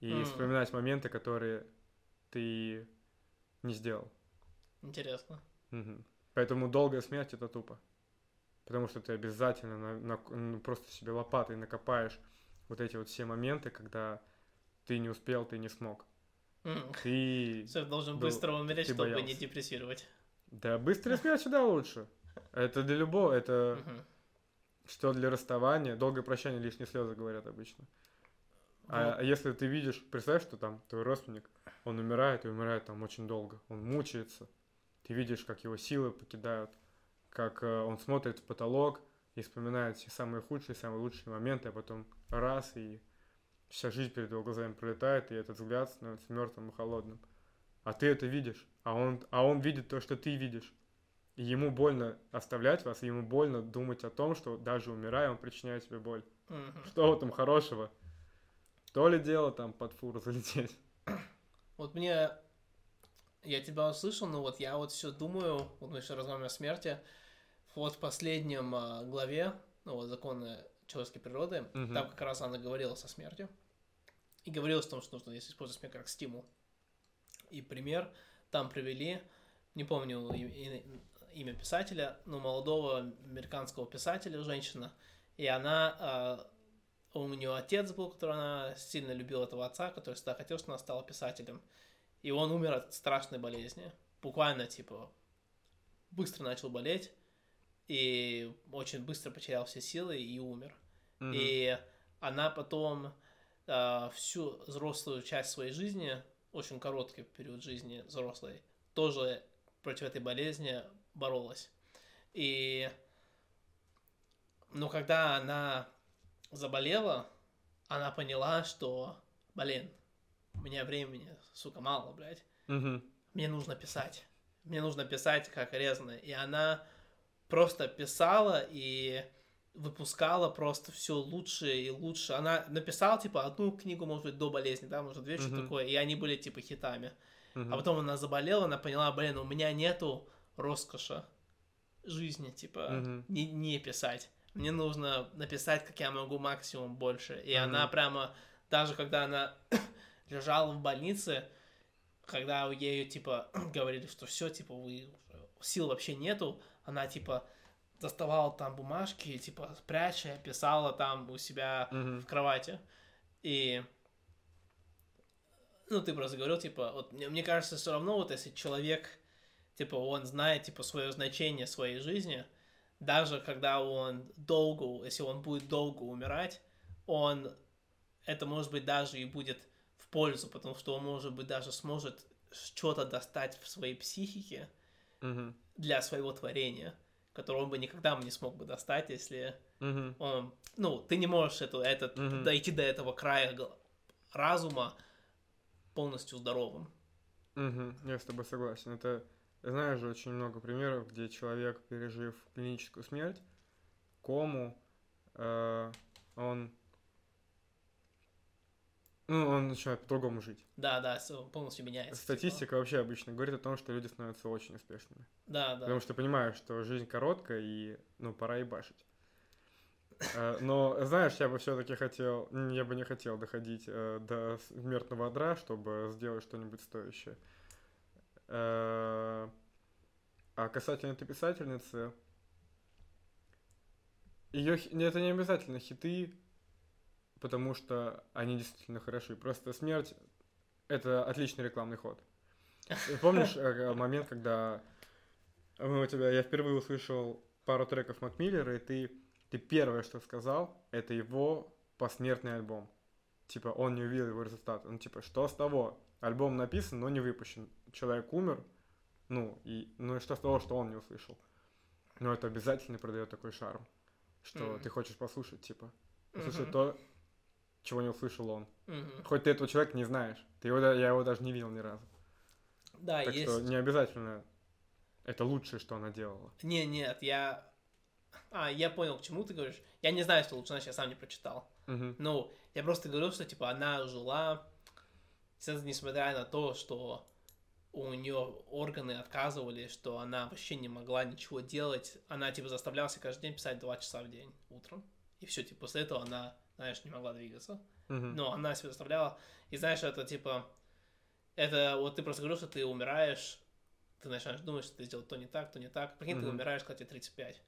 и mm. вспоминать моменты, которые ты не сделал. Интересно. Угу. Поэтому долгая смерть это тупо. Потому что ты обязательно на, на, ну, просто себе лопатой накопаешь вот эти вот все моменты, когда ты не успел, ты не смог. Mm. Ты... Все, должен был, быстро умереть, чтобы боялся. не депрессировать. Да, быстрая [laughs] смерть всегда лучше. Это для любого, это что для расставания, долгое прощание, лишние слезы говорят обычно. А, а если ты видишь, представь, что там твой родственник, он умирает и умирает там очень долго, он мучается, ты видишь, как его силы покидают, как э, он смотрит в потолок и вспоминает все самые худшие, самые лучшие моменты, а потом раз и вся жизнь перед его глазами пролетает, и этот взгляд становится мертвым и холодным. А ты это видишь, а он, а он видит то, что ты видишь. И ему больно оставлять вас, и ему больно думать о том, что даже умирая, он причиняет тебе боль. Mm-hmm. Что в этом хорошего? То ли дело там под фуру залететь. Вот мне... Я тебя услышал, но вот я вот все думаю, вот мы еще разговариваем о смерти, вот в последнем а, главе, ну вот законы человеческой природы, угу. там как раз она говорила со смертью. И говорилось о том, что нужно если использовать смерть как стимул. И пример там привели, не помню имя писателя, но молодого американского писателя, женщина, и она а, у нее отец был, который она сильно любила этого отца, который всегда хотел, чтобы она стала писателем. И он умер от страшной болезни. Буквально, типа, быстро начал болеть. И очень быстро потерял все силы и умер. Mm-hmm. И она потом э, всю взрослую часть своей жизни, очень короткий период жизни взрослой, тоже против этой болезни боролась. И, но когда она заболела, она поняла, что, блин, у меня времени, сука, мало, блядь. Угу. Мне нужно писать. Мне нужно писать как резано. И она просто писала и выпускала просто все лучше и лучше. Она написала, типа, одну книгу, может быть, до болезни, да, может, две, uh-huh. что такое, и они были, типа, хитами. Uh-huh. А потом она заболела, она поняла, блин, у меня нету роскоши жизни, типа, uh-huh. не, не писать мне нужно написать, как я могу максимум больше. И mm-hmm. она прямо, даже когда она лежала в больнице, когда ей, типа, [clears throat] говорили, что все, типа, вы, сил вообще нету, она, типа, доставала там бумажки, типа, пряча, писала там у себя mm-hmm. в кровати. И, ну, ты просто говорил, типа, вот, мне, мне кажется, все равно, вот, если человек, типа, он знает, типа, свое значение своей жизни, даже когда он долго, если он будет долго умирать, он, это может быть даже и будет пользу, потому что он, может быть, даже сможет что-то достать в своей психике mm-hmm. для своего творения, которое он бы никогда не смог бы достать, если mm-hmm. он, ну, ты не можешь это, этот, mm-hmm. дойти до этого края разума полностью здоровым. Угу, я с тобой согласен. Это знаешь же очень много примеров, где человек, пережив клиническую смерть, кому, э, он... Ну, он начинает по-другому жить. Да, да, полностью меняется. типа. Статистика вообще обычно говорит о том, что люди становятся очень успешными. Да, да. Потому что понимаешь, что жизнь короткая, и, ну, пора и башить. Э, Но, знаешь, я бы все-таки хотел, я бы не хотел доходить э, до смертного одра, чтобы сделать что-нибудь стоящее. Э, А касательно этой писательницы, ее, это не обязательно хиты, потому что они действительно хороши. Просто смерть — это отличный рекламный ход. Помнишь э, момент, когда мы у тебя, я впервые услышал пару треков Макмиллера, и ты, ты первое, что сказал, это его посмертный альбом. Типа, он не увидел его результат. Ну, типа, что с того? Альбом написан, но не выпущен. Человек умер, ну, и, ну и что с того, что он не услышал? Но это обязательно придает такой шарм, что Мгм. ты хочешь послушать, типа, послушать Мгм. то, чего не услышал он. Мгм. Хоть ты этого человека не знаешь. Ты его, я его даже не видел ни разу. Да, так есть. что не обязательно это лучшее, что она делала. Не, нет, я... А, я понял, к чему ты говоришь. Я не знаю, что лучше, значит, я сам не прочитал. Мгм. Ну, я просто говорю, что, типа, она жила, несмотря на то, что у нее органы отказывали, что она вообще не могла ничего делать. Она, типа, заставляла себя каждый день писать два часа в день утром. И все, типа, после этого она, знаешь, не могла двигаться. Мгм. Но она себя заставляла. И знаешь, это, типа, это вот ты просто говорил, что ты умираешь, ты начинаешь думать, что ты сделал то не так, то не так. Прикинь, ты Мгм. умираешь, когда тебе 35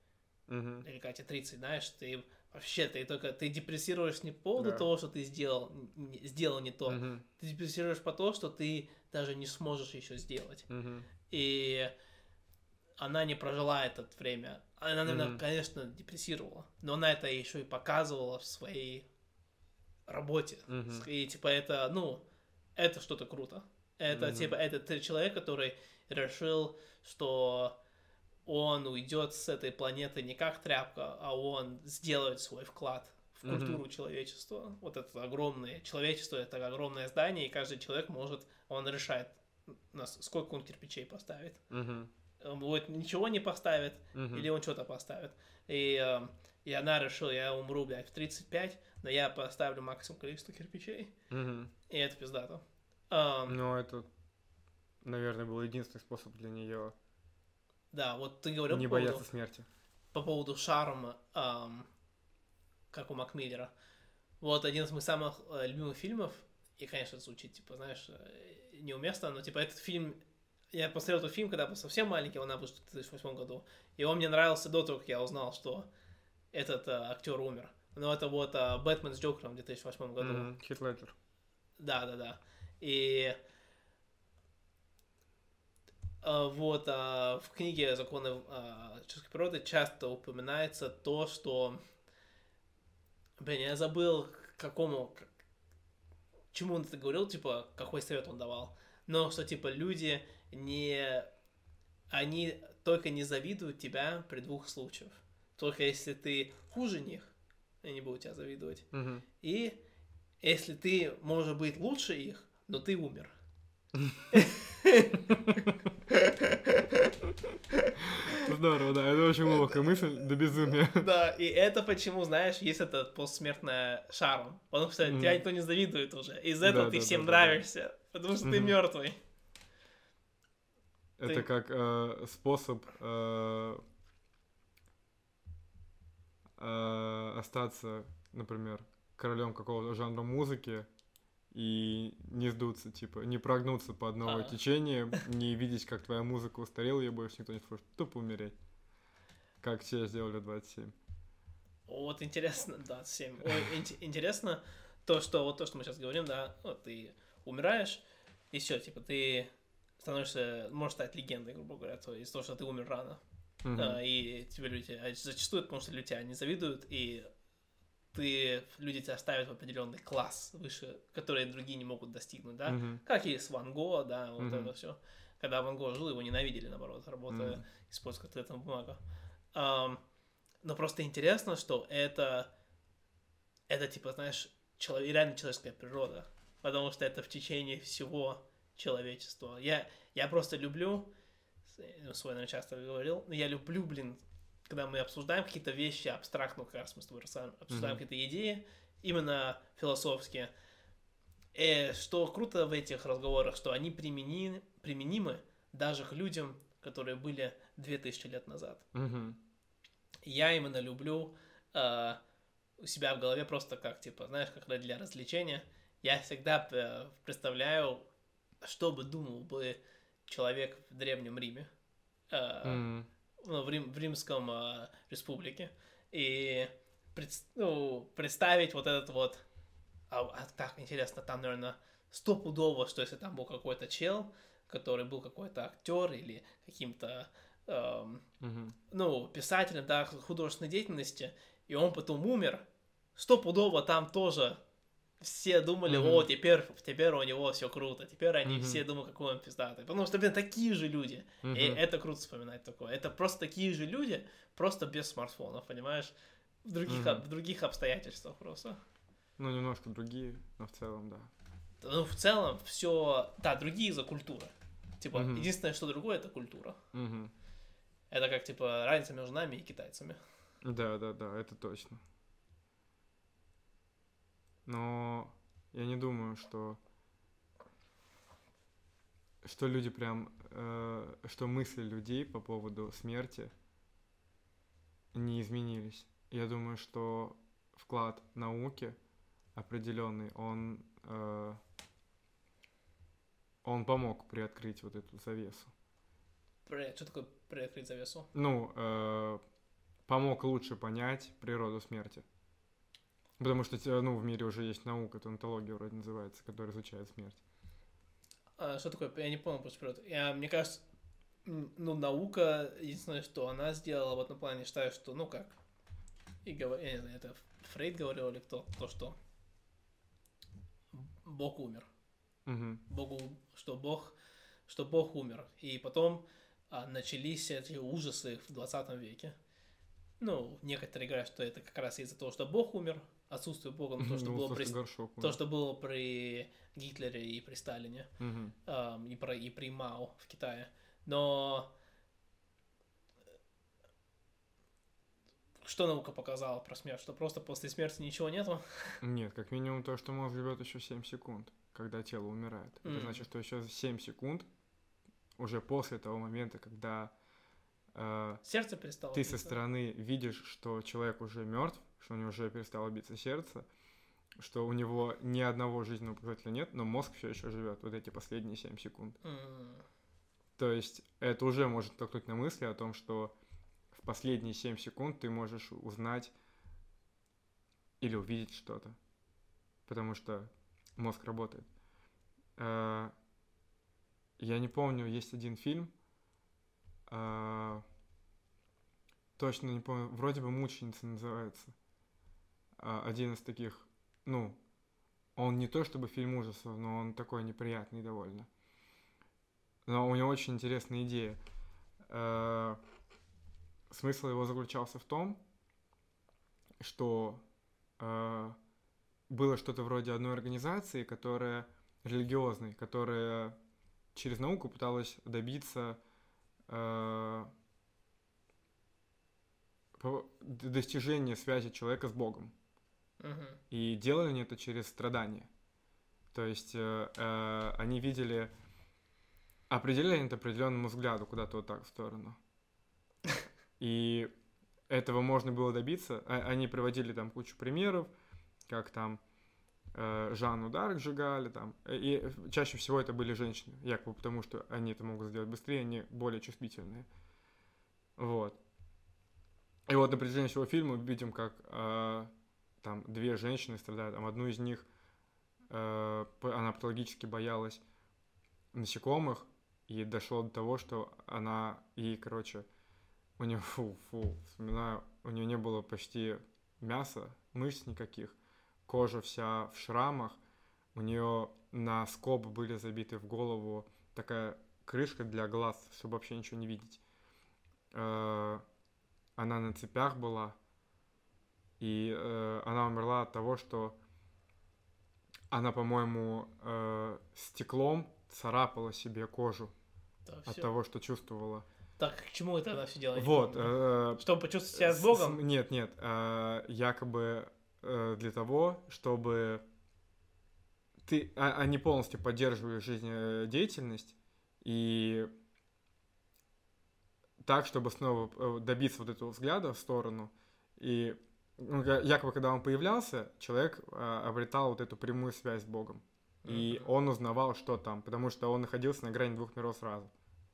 Мгм. или когда тебе 30, знаешь, ты вообще, ты только, ты депрессируешь не по поводу Да. того, что ты сделал, н- сделал не то, Мгм. ты депрессируешь по то, что ты даже не сможешь еще сделать. Мгм. И она не прожила это время. Она, наверное, Мгм. конечно, депрессировала, но она это еще и показывала в своей работе. Мгм. И типа это, ну, это что-то круто. Это Мгм. типа, это ты человек, который решил, что он уйдет с этой планеты не как тряпка, а он сделает свой вклад в культуру человечества. Вот это огромное человечество, это огромное здание, и каждый человек может, он решает, нас, сколько он кирпичей поставит. Мгм. Он будет ничего не поставит, Мгм. или он что-то поставит. И, э, и она решила, я умру, блядь, в 35, но я поставлю максимум количество кирпичей. Мгм. И это пиздато. Ам, Но это, наверное, был единственный способ для нее да, вот ты говорил не по поводу, бояться смерти. по поводу шарма, ам, как у Макмиллера. Вот один из моих самых э, любимых фильмов, и, конечно, звучит, типа, знаешь, э, неуместно, но, типа, этот фильм... Я посмотрел этот фильм, когда был совсем маленький, он вышел в 2008 году, и он мне нравился до того, как я узнал, что этот э, актер умер. Но это вот э, «Бэтмен с Джокером» в 2008 году. Леджер. Да, да, да. И э, вот а, в книге «Законы а, человеческой природы» часто упоминается то, что... Блин, я забыл, какому... к- Чему он это говорил, типа, какой совет он давал. Но что, типа, люди не... Они только не завидуют тебя при двух случаях. Только если ты хуже них, они будут тебя завидовать. Мгм. И если ты, может быть, лучше их, но ты умер. [laughs] Здорово, да, это очень глубокая мысль до безумия. [laughs] Да, и это почему, знаешь, есть этот постсмертная шарм. Потому что тебя никто не завидует уже. Из-за этого ты всем нравишься. Потому что ты мертвый. Это Ты- как э, способ э, э, остаться, например, королем какого-то жанра музыки и не сдуться, типа, не прогнуться под новое Ага. течение, [laughs] не видеть, как твоя музыка устарела, ее больше никто не слушает, тупо умереть. Как все сделали в 27. Вот интересно, да, 7. Ой, ин- интересно то, что вот то, что мы сейчас говорим, да, вот ты умираешь, и все, типа, ты становишься, можешь стать легендой, грубо говоря, то из-за того, что ты умер рано. А, и тебе люди а зачастую, потому что люди тебя не завидуют, и ты, люди тебя ставят в определенный класс выше, который другие не могут достигнуть, да? Мгм. Как и с Ван Го, да, вот Мгм. это все. Когда Ван Го жил, его ненавидели, наоборот, работая, Мгм. используя туалетную бумагу. Ам, но просто интересно, что это, это типа, знаешь, чело- реально человеческая природа, потому что это в течение всего человечества. Я, я просто люблю, ну, свой, наверное, часто говорил, но я люблю, блин, когда мы обсуждаем какие-то вещи абстрактно, как раз мы с тобой обсуждаем Мгм. какие-то идеи, именно философские. И что круто в этих разговорах, что они примени- применимы даже к людям, которые были 2000 лет назад. Мгм. Я именно люблю э, у себя в голове просто как, типа, знаешь, как для развлечения. Я всегда э, представляю, что бы думал бы человек в Древнем Риме, э, М. ну, в, Рим- в Римском э, республике. И пред- ну, представить вот этот вот... А, а так, интересно, там, наверное, стопудово, что если там был какой-то чел, который был какой-то актер или каким-то эм, Мгм. ну, писателем, да, художественной деятельности, и он потом умер, стопудово там тоже все думали, Мгм. о, теперь, теперь у него все круто, теперь они Мгм. все думают, какой он пиздатый. Потому что, блин, такие же люди. И Мгм. это круто вспоминать такое. Это просто такие же люди, просто без смартфонов, понимаешь? В других, об- в других обстоятельствах просто. Ну, немножко другие, но в целом, да. Ну, в целом, все... Да, другие за культура. Типа, Мгм. единственное, что другое, это культура. Мгм. Это как, типа, разница между нами и китайцами. Да, да, да, это точно. Но я не думаю, что что люди прям, э, что мысли людей по поводу смерти не изменились. Я думаю, что вклад науки определенный, он э, он помог приоткрыть вот эту завесу. При- Что такое приоткрыть завесу? ну, э, помог лучше понять природу смерти. Потому что, ну, в мире уже есть наука, тонтология вроде называется, которая изучает смерть. А, что такое? Я не понял просто природу. Я, мне кажется, ну, наука, единственное, что она сделала в этом плане, считаю, что, ну, как, и говор- я не знаю, это Фрейд говорил или кто, то, что Бог умер. Мгм. Богу, что Бог, что Бог умер. И потом а, начались эти ужасы в 20 веке. Ну, некоторые говорят, что это как раз из-за того, что Бог умер, отсутствие Бога, ну, то, что Ну, было при, горшок. то, что было при Гитлере и при Сталине. Мгм. эм, и, про, и при Мао в Китае. Но что наука показала про смерть? Что просто после смерти ничего нету? Нет, как минимум то, что мозг живет еще 7 секунд, когда тело умирает. Это М. значит, что еще 7 секунд, уже после того момента, когда э, Сердце перестало ты со стороны видишь, что человек уже мертв, что у него уже перестало биться сердце, что у него ни одного жизненного показателя нет, но мозг все еще живет вот эти последние 7 секунд. М, То есть это уже может толкнуть на мысли о том, что в последние 7 секунд ты можешь узнать или увидеть что-то. Потому что мозг работает. Э, Я не помню, есть один фильм. э, Точно не помню. Вроде бы «Мученица» называется. Э, Один из таких, ну, он не то чтобы фильм ужасов, но он такой неприятный довольно. Но у него очень интересная идея. Э, Смысл его заключался в том, что э, было что-то вроде одной организации, которая религиозной, которая через науку пыталась добиться э, достижения связи человека с Богом. И делали они это через страдания. То есть э, э, они видели, определяли они это определенному взгляду куда-то вот так в сторону. И этого можно было добиться. А- Они приводили там кучу примеров, как там э, Жанну Дарк сжигали, там. Э, И чаще всего это были женщины, якобы потому, что они это могут сделать быстрее, они более чувствительные. Вот. И вот на протяжении всего фильма мы видим, как э, там две женщины страдают. Там одну из них, э, она патологически боялась насекомых, и дошло до того, что она, ей, короче, у нее, фу, фу, вспоминаю, у нее не было почти мяса, мышц никаких, кожа вся в шрамах, у нее на скобы были забиты в голову такая крышка для глаз, чтобы вообще ничего не видеть. Э, Она на цепях была, и э, она умерла от того, что она, по-моему, э, стеклом царапала себе кожу Да, от всё. того, что чувствовала. Так к чему это она все делает? Вот. э, Чтобы почувствовать себя с с- Богом? с- Нет, нет. э, Якобы э, для того, чтобы ты, а- они полностью поддерживают жизнедеятельность и так, чтобы снова э, добиться вот этого взгляда в сторону. И ну, якобы, когда он появлялся, человек э, обретал вот эту прямую связь с Богом. И Мгм. он узнавал, что там, потому что он находился на грани двух миров сразу.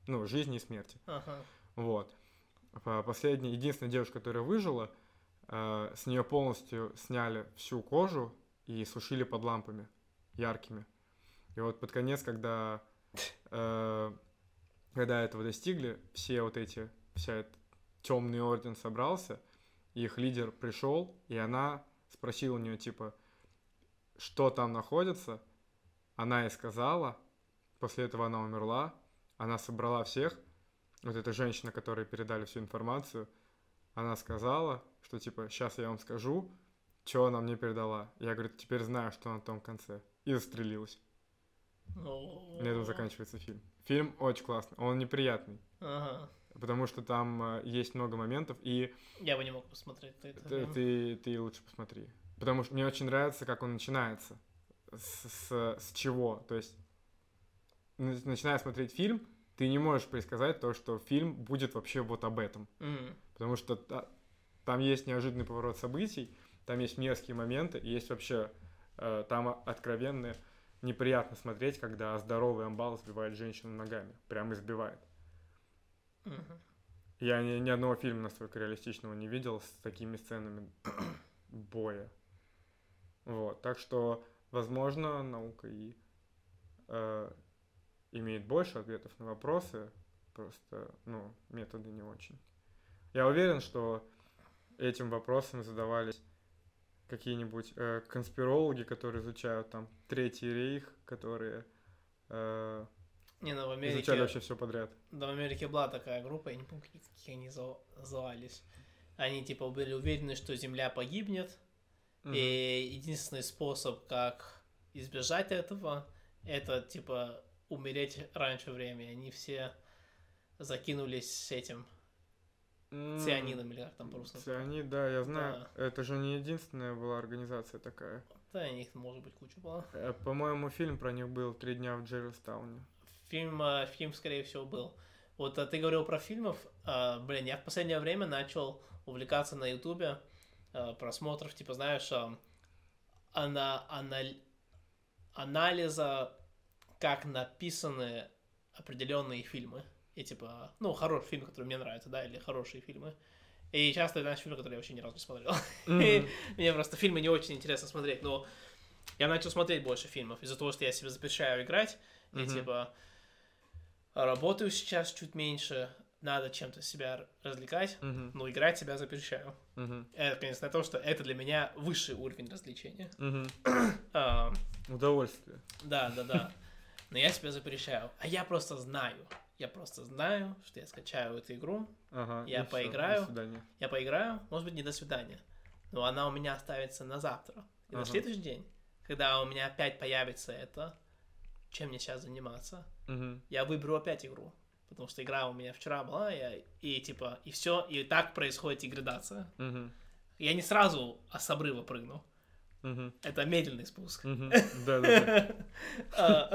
Ну, жизни и смерти. Ага. Вот. По- Последняя, единственная девушка, которая выжила, э, с нее полностью сняли всю кожу и сушили под лампами яркими. И вот под конец, когда, э, когда этого достигли, все вот эти, вся этот темный орден собрался, их лидер пришел, и она спросила у нее, типа, что там находится. Она ей сказала, после этого она умерла, она собрала всех, вот эта женщина, которой передали всю информацию, она сказала, что типа, сейчас я вам скажу, что она мне передала. Я, говорю, теперь знаю, что на том конце. И застрелилась. Ну, На этом заканчивается фильм. Фильм очень классный, он неприятный, Ага. Потому что там э, есть много моментов, и Я бы не мог посмотреть это. ты, ты, ты лучше посмотри. Потому что мне очень нравится, как он начинается. С, с, с чего? То есть, на- начиная смотреть фильм, ты не можешь предсказать то, что фильм будет вообще вот об этом. М. Потому что та- там есть неожиданный поворот событий, там есть мерзкие моменты, и есть вообще э, там откровенно неприятно смотреть, когда здоровый амбал сбивает женщину ногами. Прям избивает. Я ни, ни одного фильма настолько реалистичного не видел с такими сценами [clears throat] боя. Вот, так что, возможно, наука и э, имеет больше ответов на вопросы, просто, ну, методы не очень. Я уверен, что этим вопросом задавались какие-нибудь э, конспирологи, которые изучают там Третий рейх, которые э, Не, ну в изучали Америке, вообще все подряд. да, в Америке была такая группа, я не помню, как, они назывались. Они типа были уверены, что Земля погибнет, Мгм. и единственный способ, как избежать этого, это типа умереть раньше времени. Они все закинулись с этим М, цианидом или как там по-русски. Цианид, да, я знаю. Это же не единственная была организация такая. Да, у них может быть куча была. Э, По-моему, фильм про них был «Три дня в Джерристауне». Фильм, э, фильм, скорее всего, был. Вот а ты говорил про фильмов. а, блин, я в последнее время начал увлекаться на Ютубе а, просмотров, типа, знаешь, а, ана- аналь- анализа, как написаны определенные фильмы. И типа, ну, хороший фильм, который мне нравится, да, или хорошие фильмы. И часто, знаешь, фильмы, которые я вообще ни разу не смотрел. [laughs] Мгм. Мне просто фильмы не очень интересно смотреть, но я начал смотреть больше фильмов из-за того, что я себе запрещаю играть. И Мгм. типа работаю сейчас чуть меньше, надо чем-то себя развлекать, Мгм. но играть себя запрещаю. Мгм. Это, конечно, на то, что это для меня высший уровень развлечения. Мгм. [clears throat] А, Удовольствие. да, да, да. [laughs] Но я себя запрещаю. А я просто знаю. Я просто знаю, что я скачаю эту игру, Ага. Я поиграю. До свидания. я поиграю, может быть, не до свидания. Но она у меня оставится на завтра. И на Ага. следующий день, когда у меня опять появится это, чем мне сейчас заниматься, Мгм. я выберу опять игру. Потому что игра у меня вчера была, я, и типа, и все, и так происходит деградация. Мгм. Я не сразу а с обрыва прыгну. Мгм. Это медленный спуск. Мгм. [laughs] Да-да-да. А.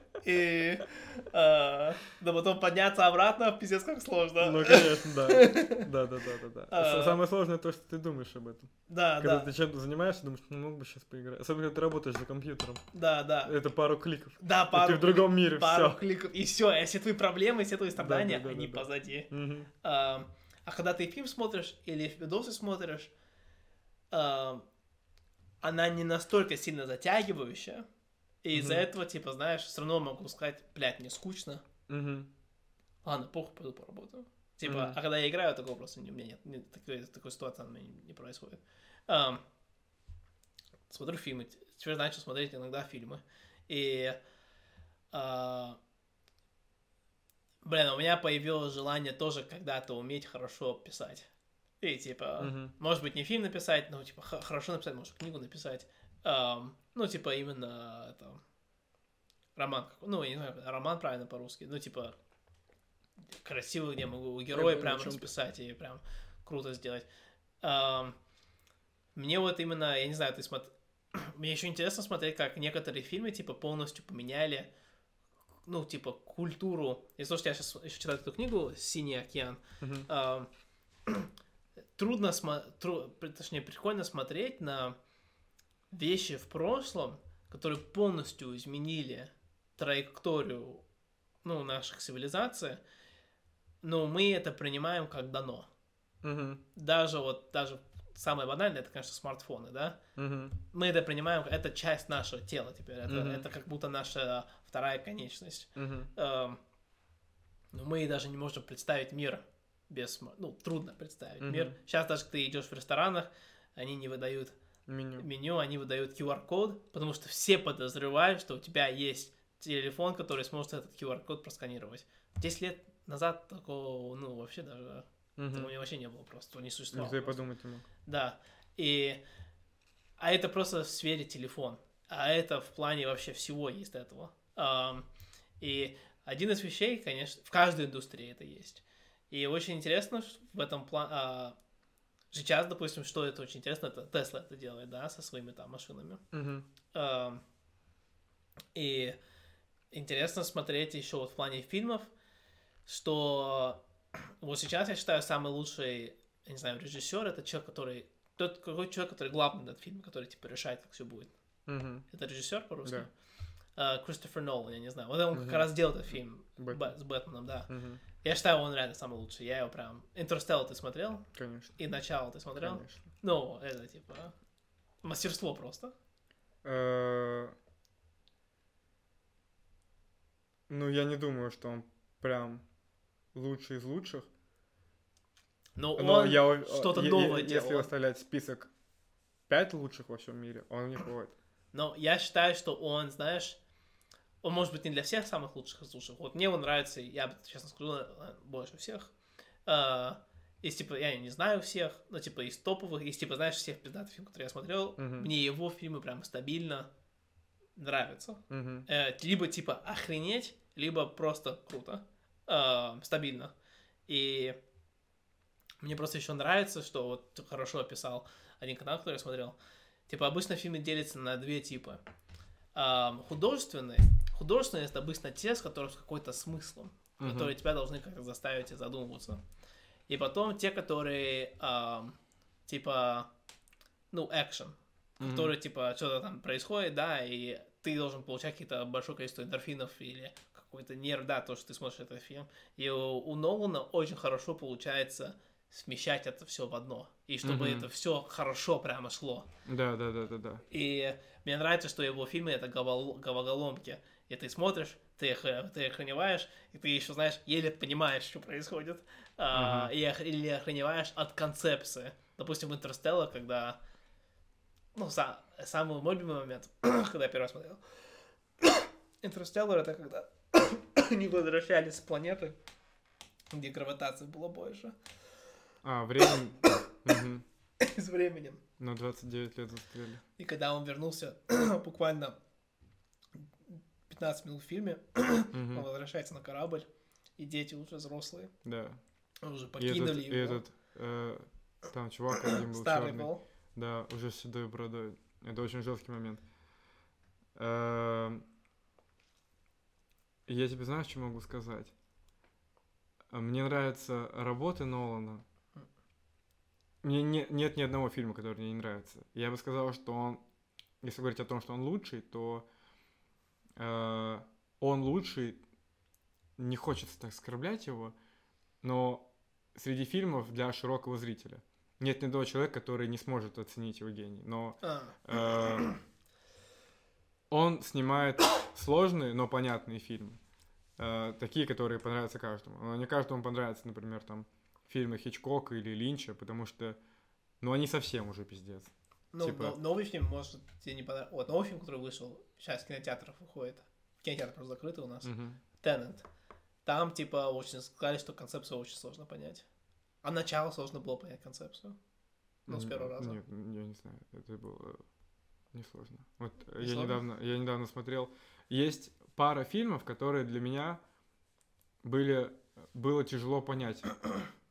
[laughs] И а, да потом подняться обратно, пиздец, как сложно. Ну, конечно, да. [laughs] Да-да-да-да. А. Самое сложное то, что ты думаешь об этом. Да, Когда да, ты чем-то занимаешься, думаешь, ну, мог бы сейчас поиграть. Особенно, когда ты работаешь за компьютером. да, да. Это пару кликов. Да, И ты пару, в другом мире, пару все. кликов, и все, и все твои проблемы, все твои страдания, да, да, они да, да. позади. А, а когда ты фильм смотришь или видосы смотришь, а, она не настолько сильно затягивающая. И из-за этого, типа, знаешь, все равно могу сказать, блядь, мне скучно. Ладно, похуй, пойду поработаю. Типа, Мгм. а когда я играю, такого просто не, у меня нет. нет такой, такой ситуации у меня не, не происходит. Ам, смотрю фильмы. Теперь начал смотреть иногда фильмы. И... а, блин, у меня появилось желание тоже когда-то уметь хорошо писать. И типа, Мгм. может быть, не фильм написать, но типа хорошо написать, может, книгу написать. Ам, ну, типа, именно это, роман, ну, я не знаю, роман правильно по-русски, ну, типа, красивый, где могу героя прям расписать и прям круто сделать. Ам, мне вот именно, я не знаю, ты смотри... [clears throat] Мне еще интересно смотреть, как некоторые фильмы, типа, полностью поменяли, ну, типа, культуру. И то, что я сейчас еще читаю эту книгу «Синий океан», Мгм. ам, [clears throat] трудно, смо- тру- точнее, прикольно смотреть на вещи в прошлом, которые полностью изменили траекторию, ну, наших цивилизаций, но мы это принимаем как дано. Мгм. Даже вот, даже самое банальное, это, конечно, смартфоны, да? Мгм. Мы это принимаем, это часть нашего тела теперь, это, Мгм. это как будто наша вторая конечность. Мгм. Эм, но мы даже не можем представить мир без... Ну, трудно представить Мгм. мир. Сейчас даже ты идешь в ресторанах, они не выдают Меню. меню, они выдают QR-код, потому что все подозревают, что у тебя есть телефон, который сможет этот QR-код просканировать. 10 лет назад такого, ну, вообще даже, Мгм. такого вообще не было просто, не существовало. Никто и подумать не мог. Да, и... А это просто в сфере телефон. А это в плане вообще всего есть этого. И один из вещей, конечно, в каждой индустрии это есть. И очень интересно в этом плане... сейчас, допустим, что это очень интересно, это Тесла это делает, да, со своими там машинами. Ам, И интересно смотреть еще вот в плане фильмов, что вот сейчас я считаю самый лучший, я не знаю, режиссер это человек, который тот какой человек, который главный над фильмом, который типа решает, как все будет. Мгм. Это режиссер по-русски? А, Кристофер Нолан, я не знаю. Вот он Мгм. как раз делал этот фильм Бэтмен. Бэ- с Бэтменом, да. Мгм. Я считаю, он реально самый лучший. Я его прям... Интерстеллар ты смотрел? Конечно. И начало ты смотрел? Конечно. Ну, это типа... Мастерство просто. Э, Ну, я не думаю, что он прям лучший из лучших. Но Но он я, что-то новое Если делал. оставлять список пять лучших во всем мире, он не [clears throat] входит. Но я считаю, что он, знаешь, он может быть не для всех самых лучших из лучших. Вот мне он нравится, я бы, честно скажу, э, больше всех. А, Из, типа, я не знаю всех, но, типа, из топовых, из, типа, знаешь, всех пиздатых фильмов, которые я смотрел, Мгм. мне его фильмы прям стабильно нравятся. Мгм. Э, либо, типа, охренеть, либо просто круто, э, стабильно. И мне просто еще нравится, что вот ты хорошо описал один канал, который я смотрел. Типа, обычно фильмы делятся на две типа. Ам, художественные. Художественные это обычно те, с которых с какой-то смыслом, Мгм. которые тебя должны как-то заставить задумываться. И потом те, которые ам, типа, ну, экшен, Мгм. который, типа, что-то там происходит, да, и ты должен получать какие-то большое количество эндорфинов или какой-то нерв, да, то, что ты смотришь этот фильм. И у, у Нолана очень хорошо получается смещать это все в одно. И чтобы Мгм. это все хорошо прямо шло. Да, да, да, да, да. И мне нравится, что его фильмы это головоломки. И ты смотришь, ты, ох- ты охреневаешь, и ты еще, знаешь, еле понимаешь, что происходит. А, Ага. и ох- или охреневаешь от концепции. Допустим, Интерстелла, когда... Ну, са- самый мой любимый момент, [clears throat] когда я первый раз смотрел. [clears throat] Интерстеллар это когда [clears throat] они возвращались с планеты, где гравитации было больше. А, время... [coughs] Мгм. с временем. На 29 лет застряли. И когда он вернулся буквально 15 минут в фильме, [clears throat] Мгм. он возвращается на корабль, и дети уже взрослые, Да. уже И этот, покинули и его. этот, э, там чувак один был Старый черный. был. Да, уже с седой бородой. Это очень жесткий момент. Эм, Я тебе знаешь, что могу сказать? Мне нравятся работы Нолана. Мне не- нет ни одного фильма, который мне не нравится. Я бы сказал, что он, если говорить о том, что он лучший, то э, он лучший, не хочется так оскорблять его, но среди фильмов для широкого зрителя. Нет ни одного человека, который не сможет оценить его гений. Но А, э, он снимает сложные, но понятные фильмы. Э, такие, которые понравятся каждому. Но не каждому понравятся, например, там фильмы Хичкока или Линча, потому что, ну, они совсем уже пиздец. Ну, типа- но- новый фильм, может, тебе не понравился. Вот, новый фильм, который вышел, сейчас в кинотеатрах выходит. Кинотеатр просто закрытый у нас. Мгм. Теннет. Там, типа, очень сказали, что концепцию очень сложно понять. А начало сложно было понять концепцию. Ну, с первого раза. Нет, я не знаю, это было несложно. Вот Не я сложно? недавно, я недавно смотрел. Есть пара фильмов, которые для меня были, было тяжело понять.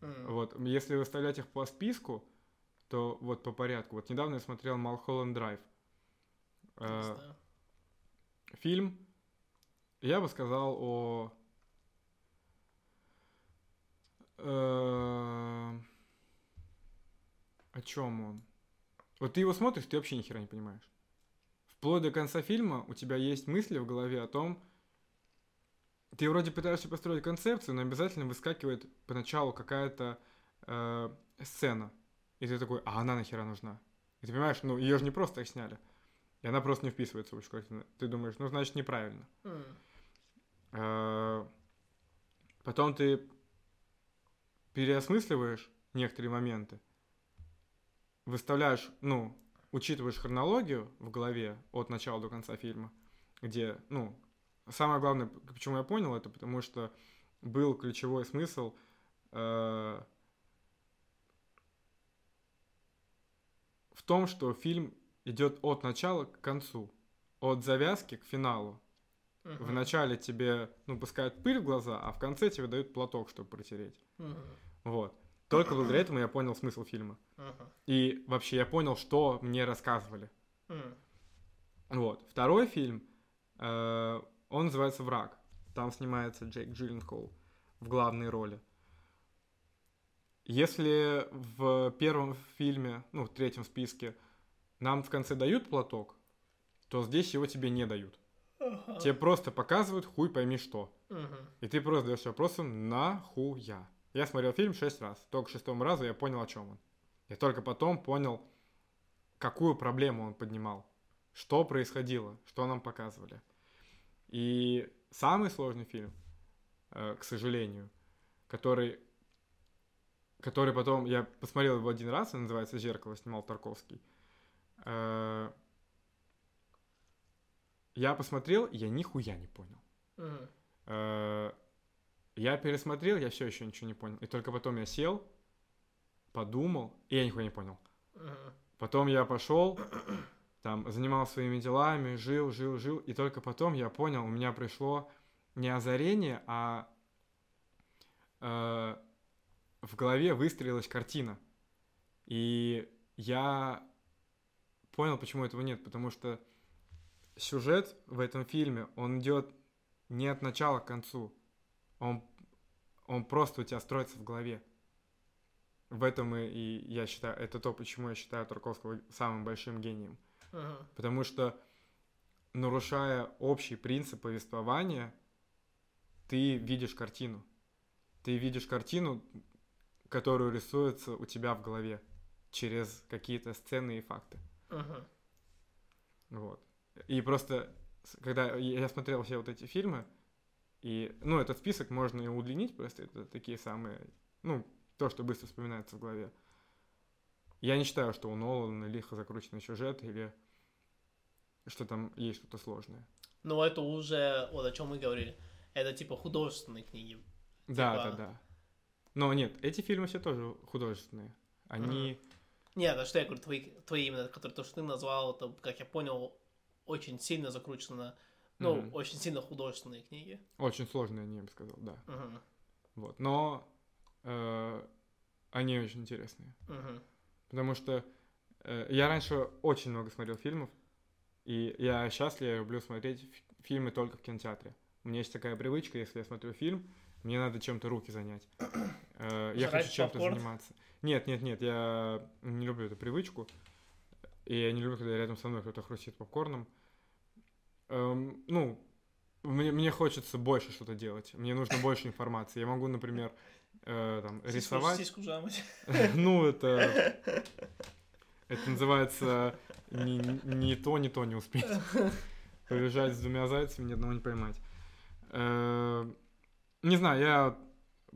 Вот, если выставлять их по списку, то вот по порядку. Вот недавно я смотрел Малхолланд Драйв. Э, фильм, я бы сказал о... э, О чем он? Вот ты его смотришь, ты вообще ни хера не понимаешь. Вплоть до конца фильма у тебя есть мысли в голове о том, ты вроде пытаешься построить концепцию, но обязательно выскакивает поначалу какая-то э, сцена. И ты такой, а она нахера нужна? И ты понимаешь, ну ее же не просто так сняли. И она просто не вписывается в общую картину. Ты думаешь, ну значит неправильно. М, Э, Потом ты переосмысливаешь некоторые моменты, выставляешь, ну, учитываешь хронологию в голове от начала до конца фильма, где, ну, самое главное, почему я понял это, потому что был ключевой смысл э, в том, что фильм идет от начала к концу, от завязки к финалу. мгм, В начале тебе, ну, пускают пыль в глаза, а в конце тебе дают платок, чтобы протереть. мгм, Вот. Только благодаря этому я понял смысл фильма. мгм, И вообще я понял, что мне рассказывали. м, Вот. Второй фильм, э, он называется «Враг». Там снимается Джейк Джилленхол в главной роли. Если в первом фильме, ну, в третьем списке, нам в конце дают платок, то здесь его тебе не дают. ага, Тебе просто показывают хуй пойми что. мгм, И ты просто задаешься вопросом «нахуя?». Я смотрел фильм шесть раз. Только к шестому разу я понял, о чем он. Я только потом понял, какую проблему он поднимал. Что происходило, что нам показывали. И самый сложный фильм, э, к сожалению, который, который потом... Я посмотрел его один раз, он называется «Зеркало», снимал Тарковский. Э, Я посмотрел, и я нихуя не понял. Э, Я пересмотрел, я все еще ничего не понял. И только потом я сел, подумал, и я нихуя не понял. Потом я пошел, там, занимался своими делами, жил, жил, жил, и только потом я понял, у меня пришло не озарение, а э, в голове выстроилась картина. И я понял, почему этого нет, потому что сюжет в этом фильме, он идет не от начала к концу, он, он просто у тебя строится в голове. В этом и, и я считаю, это то, почему я считаю Тарковского самым большим гением. мгм, Потому что, нарушая общий принцип повествования, ты видишь картину. Ты видишь картину, которую рисуется у тебя в голове через какие-то сцены и факты. мгм, Вот. И просто, когда я смотрел все вот эти фильмы, и, ну, этот список можно и удлинить, просто это такие самые, ну, то, что быстро вспоминается в голове. Я не считаю, что у Нолана лихо закрученный сюжет или что там есть что-то сложное. Но это уже, вот о чем мы говорили, это типа художественные книги. Да, Типа- да, да. Но нет, эти фильмы все тоже художественные. Они... Нет, а что я говорю, твои, твои именно, которые то, что ты назвал, это, как я понял, очень сильно закручено, ну, Мгм. очень сильно художественные книги. Очень сложные, я бы сказал, да. Мгм, Вот. Но э, они очень интересные. мгм, Потому что э, я раньше очень много смотрел фильмов, и я счастлив, я люблю смотреть фи- фильмы только в кинотеатре. У меня есть такая привычка, если я смотрю фильм, мне надо чем-то руки занять. [clears throat] Э, я хочу чем-то заниматься. Нет, нет, нет, я не люблю эту привычку. И я не люблю, когда рядом со мной кто-то хрустит попкорном. Эм, ну, мне, мне хочется больше что-то делать. Мне нужно больше информации. Я могу, например, э, там, Сиску- рисовать. Сиску жамать. [laughs] Ну, это... [laughs] Это называется не, не то, не то не успеть. [laughs] Побежать с двумя зайцами, ни одного не поймать. Не знаю, я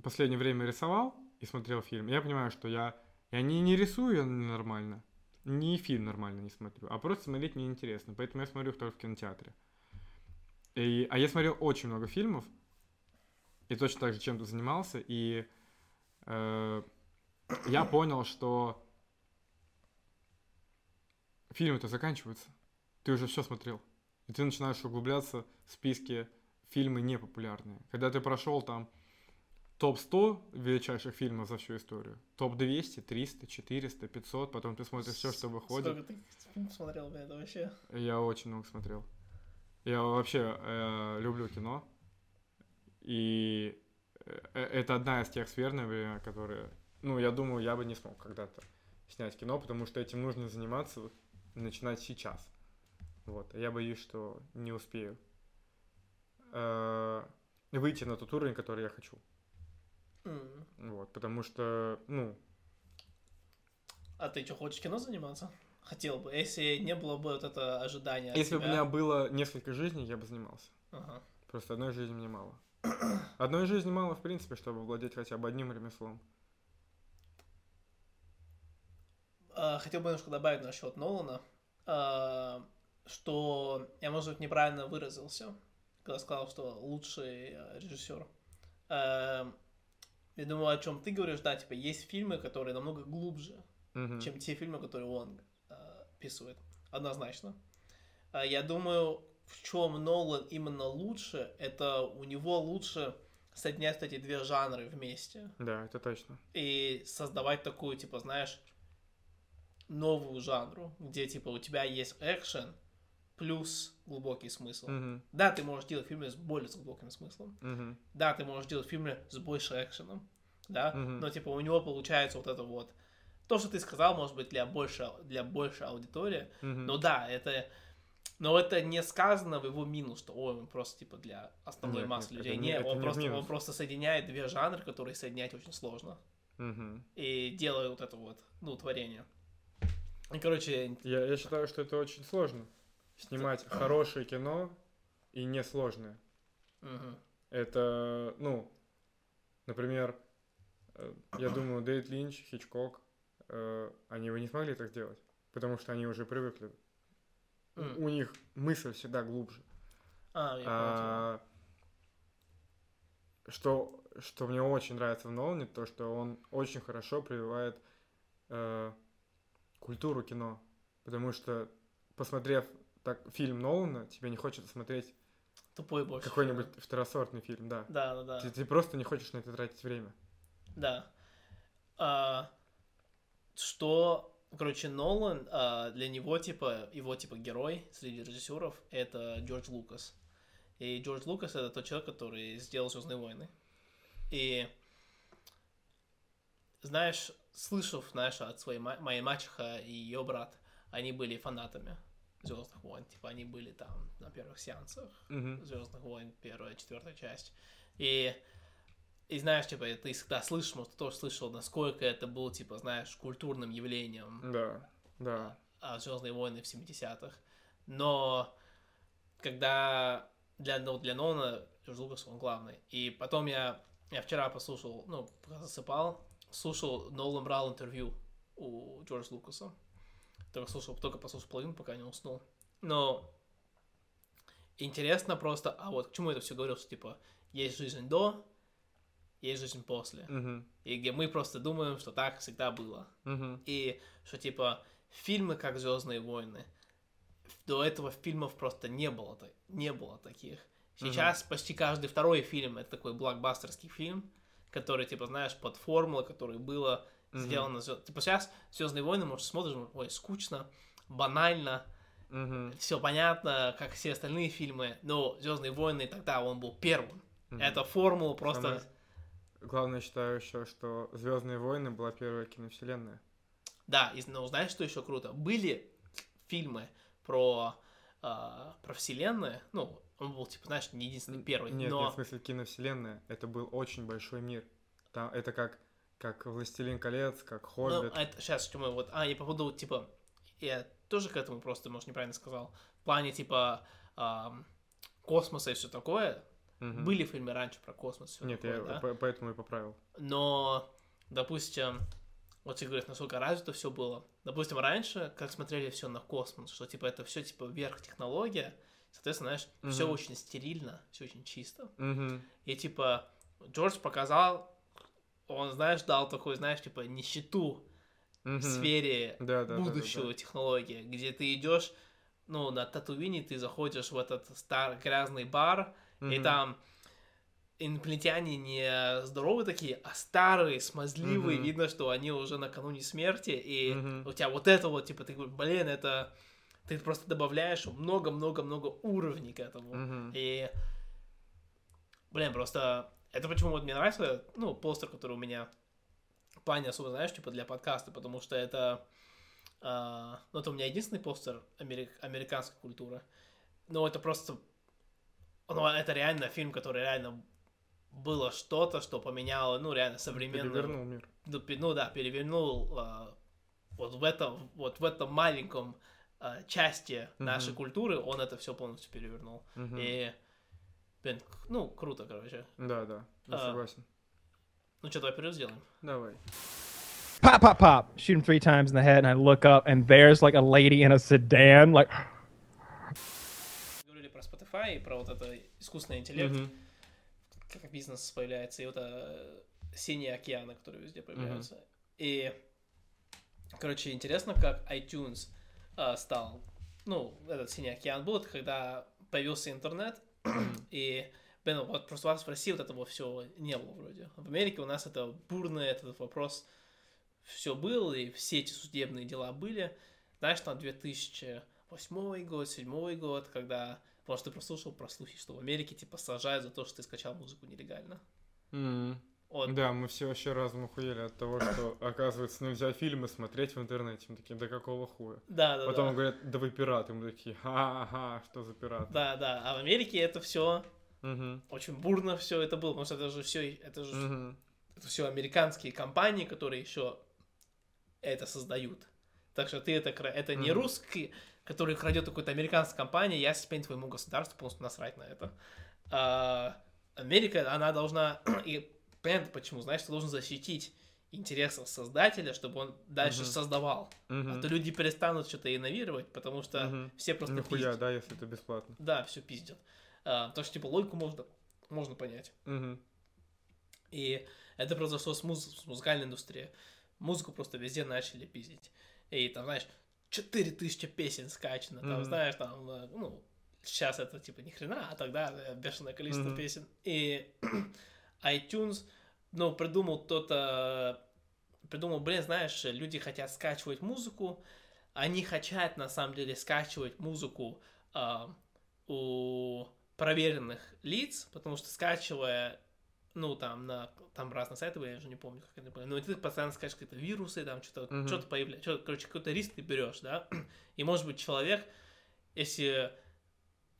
последнее время рисовал и смотрел фильм. Я понимаю, что я, я не, не рисую нормально, ни фильм нормально не смотрю, а просто смотреть мне интересно. Поэтому я смотрю только в кинотеатре. И, а я смотрел очень много фильмов, и точно так же чем-то занимался, и э, я понял, что фильмы-то заканчиваются. Ты уже все смотрел. И ты начинаешь углубляться в списки фильмы непопулярные. Когда ты прошел там топ-100 величайших фильмов за всю историю, топ-200, 300, 400, 500, потом ты смотришь все, что выходит. Сколько ты фильмов смотрел, блин, это вообще? Я очень много смотрел. Я вообще э, люблю кино. И э, это одна из тех сфер, наверное, которые... Ну, я думаю, я бы не смог когда-то снять кино, потому что этим нужно заниматься, начинать сейчас. Вот. Я боюсь, что не успею э, выйти на тот уровень, который я хочу. М. Вот. Потому что, ну, А ты что, хочешь кино заниматься? Хотел бы, если не было бы вот это ожидание если бы у меня было несколько жизней, я бы занимался. Ага. Просто одной жизни мне мало. Одной жизни мало, в принципе, чтобы владеть хотя бы одним ремеслом. А, Хотел бы немножко добавить насчет Нолана, а, что я, может быть, неправильно выразился, когда сказал, что лучший э, режиссер. А, Я думаю, о чем ты говоришь, да, типа, есть фильмы, которые намного глубже, Мгм. чем те фильмы, которые он э, описывает. Однозначно. А Я думаю, в чем Нолан именно лучше, это у него лучше соединять эти две жанры вместе Да, это точно. и создавать такую, типа, знаешь, новую жанру, где, типа, у тебя есть экшен плюс глубокий смысл. Мгм. Да, ты можешь делать фильмы с более глубоким смыслом. Мгм. Да, ты можешь делать фильмы с больше экшеном. Да, Мгм. но, типа, у него получается вот это вот. То, что ты сказал, может быть, для больше, для большей аудитории. Мгм. Но да, это... Но это не сказано в его минус, что ой, он просто типа для основной Нет, массы нет, людей. не- Нет, это он, не просто, он минус. просто соединяет две жанры, которые соединять очень сложно. Мгм. И делает вот это вот, ну, творение. И, короче, Я, я считаю, что это очень сложно. Снимать хорошее кино и несложное. мгм. Это, ну, например, э, я [coughs] думаю, Дэвид Линч, Хичкок, э, они бы не смогли так сделать, потому что они уже привыкли. У- М. У них мысль всегда глубже. А, я. А, что, что мне очень нравится в Нолане, то, что он очень хорошо прививает э, культуру кино. Потому что, посмотрев так, фильм Нолана, тебе не хочется смотреть Тупой больше. какой-нибудь второсортный фильм, да. Да, да, да. Ты, ты просто не хочешь на это тратить время. Да. А, что, короче, Нолан, а, для него, типа, его, типа, герой среди режиссеров, это Джордж Лукас. И Джордж Лукас это тот человек, который сделал Звездные войны. И, знаешь, слышав, знаешь, от своей ма- моей мачеха и ее брат, они были фанатами Звездных войн. Типа, они были там на первых сеансах. Мгм. Звездных войн, первая, четвертая часть. И, и знаешь, типа, ты всегда слышишь, может, ты тоже слышал, насколько это было, типа, знаешь, культурным явлением Да, да. Звездные войны в 70-х. Но когда для, ну, для Нолана Джордж Лукас, он главный. И потом я, я вчера послушал, ну, пока засыпал, слушал, Нолан брал интервью у Джорджа Лукаса. Только слушал, только послушал половину, пока не уснул. Но интересно просто, а вот к чему это все говорил, что типа есть жизнь до, есть жизнь после. Мгм. И где мы просто думаем, что так всегда было. Мгм. И что типа фильмы как Звездные войны, до этого фильмов просто не было, не было таких. Сейчас почти каждый второй фильм это такой блокбастерский фильм, который, типа, знаешь, под формулы, которые было Мгм. сделано. Типа сейчас Звездные войны, может, смотришь, ой, скучно, банально, Мгм. все понятно, как все остальные фильмы, но Звездные войны тогда он был первым. Мгм. Это формула просто. Самое Главное, считаю еще, что Звездные войны была первая киновселенная. Да, и ну, знаешь, что еще круто? Были фильмы про, а, про вселенную, ну, он был, типа, знаешь, не единственный первый, Нет, но... нет, в смысле киновселенная. Это был очень большой мир. Там, это как, как Властелин колец, как Ну, Хоббит. это сейчас, что мы вот... А, я по поводу, типа, я тоже к этому просто, может, неправильно сказал. В плане, типа, ам, космоса и все такое. Мгм. Были фильмы раньше про космос, все Нет, такое, я да? по- поэтому и поправил. Но, допустим, вот ты говоришь, насколько развито все было. Допустим, раньше, как смотрели все на космос, что типа это все типа вверх технология, соответственно, знаешь, все Мгм. очень стерильно, все очень чисто. Мгм. И типа Джордж показал, он, знаешь, дал такой, знаешь, типа нищету в Мгм. сфере Да, да, да, да, будущего да. технологии, где ты идешь, ну, на Татуине ты заходишь в этот старый грязный бар, И Мгм. там инопланетяне не здоровые такие, а старые, смазливые. Мгм. Видно, что они уже накануне смерти. И Мгм. у тебя вот это вот, типа, ты говоришь, блин, это... Ты просто добавляешь много-много-много уровней к этому. Мгм. И, блин, просто это почему вот мне нравится, ну, постер, который у меня в плане особо, знаешь, типа для подкаста, потому что это, а, ну, это у меня единственный постер америк- американской культуры, но это просто, ну, это реально фильм, который реально было что-то, что поменяло, ну, реально современную Перевернул мир. ну, ну да, перевернул а, вот в этом, вот в этом маленьком а, части нашей Мгм. культуры, он это все полностью перевернул. Мгм. И, блин, ну, круто, короче. Да, да, я А. согласен. Ну что, давай вперед сделаем. Давай. pop, pop, pop, shoot him three times in the head, and I look up, and there's like a lady in a sedan, like, [gasps] Говорили про Spotify и про вот это искусственный интеллект, Мгм. как бизнес появляется, и вот это синие океаны, которые везде появляются. И, короче, интересно, как iTunes а, стал, ну, этот синий океан был, это когда появился интернет, [clears throat] и, блин, вот просто вас в России вот этого всего не было вроде. В Америке у нас это бурный этот вопрос все было, и все эти судебные дела были. Знаешь, там 2008 год, 2007 год, когда, может, ты прослушал про слухи, что в Америке, типа, сажают за то, что ты скачал музыку нелегально. М. Вот, Да, мы все вообще разум охуели от того, что, оказывается, нельзя фильмы смотреть в интернете. Мы такие, да какого хуя? да, да, Потом да. говорят, да вы пираты. Мы такие, ага, что за пираты? Да, да, а в Америке это все Мгм. очень бурно все это было, потому что это же все, это же Мгм. это все американские компании, которые еще это создают. Так что ты это, это не Мгм. русский, который крадет какую-то американскую компанию, я теперь твоему государству полностью насрать на это. А, Америка, она должна, [clears throat] и понятно почему, знаешь, ты должен защитить интересы создателя, чтобы он дальше Мгм. создавал. А Мгм. то люди перестанут что-то инновировать, потому что Мгм. все просто Нихуя, пиздят. да, если это бесплатно. Да, все пиздят. А, то, что, типа, логику можно, можно понять. Мгм. И это произошло с, муз- с музыкальной индустрией. Музыку просто везде начали пиздить. И там, знаешь, 4000 песен скачано. Там, Мгм. знаешь, там, э, ну, сейчас это типа ни хрена, а тогда э, бешеное количество Мгм. песен. И iTunes, ну, придумал кто-то, придумал, блин, знаешь, люди хотят скачивать музыку, они хотят, на самом деле, скачивать музыку а, у проверенных лиц, потому что скачивая, ну, там, на, там разные сайты, были, я уже не помню, как это было, но ты постоянно скачиваешь какие-то вирусы, там, что-то, Мгм. что-то появляется, что, короче, какой-то риск ты берешь, да, и, может быть, человек, если,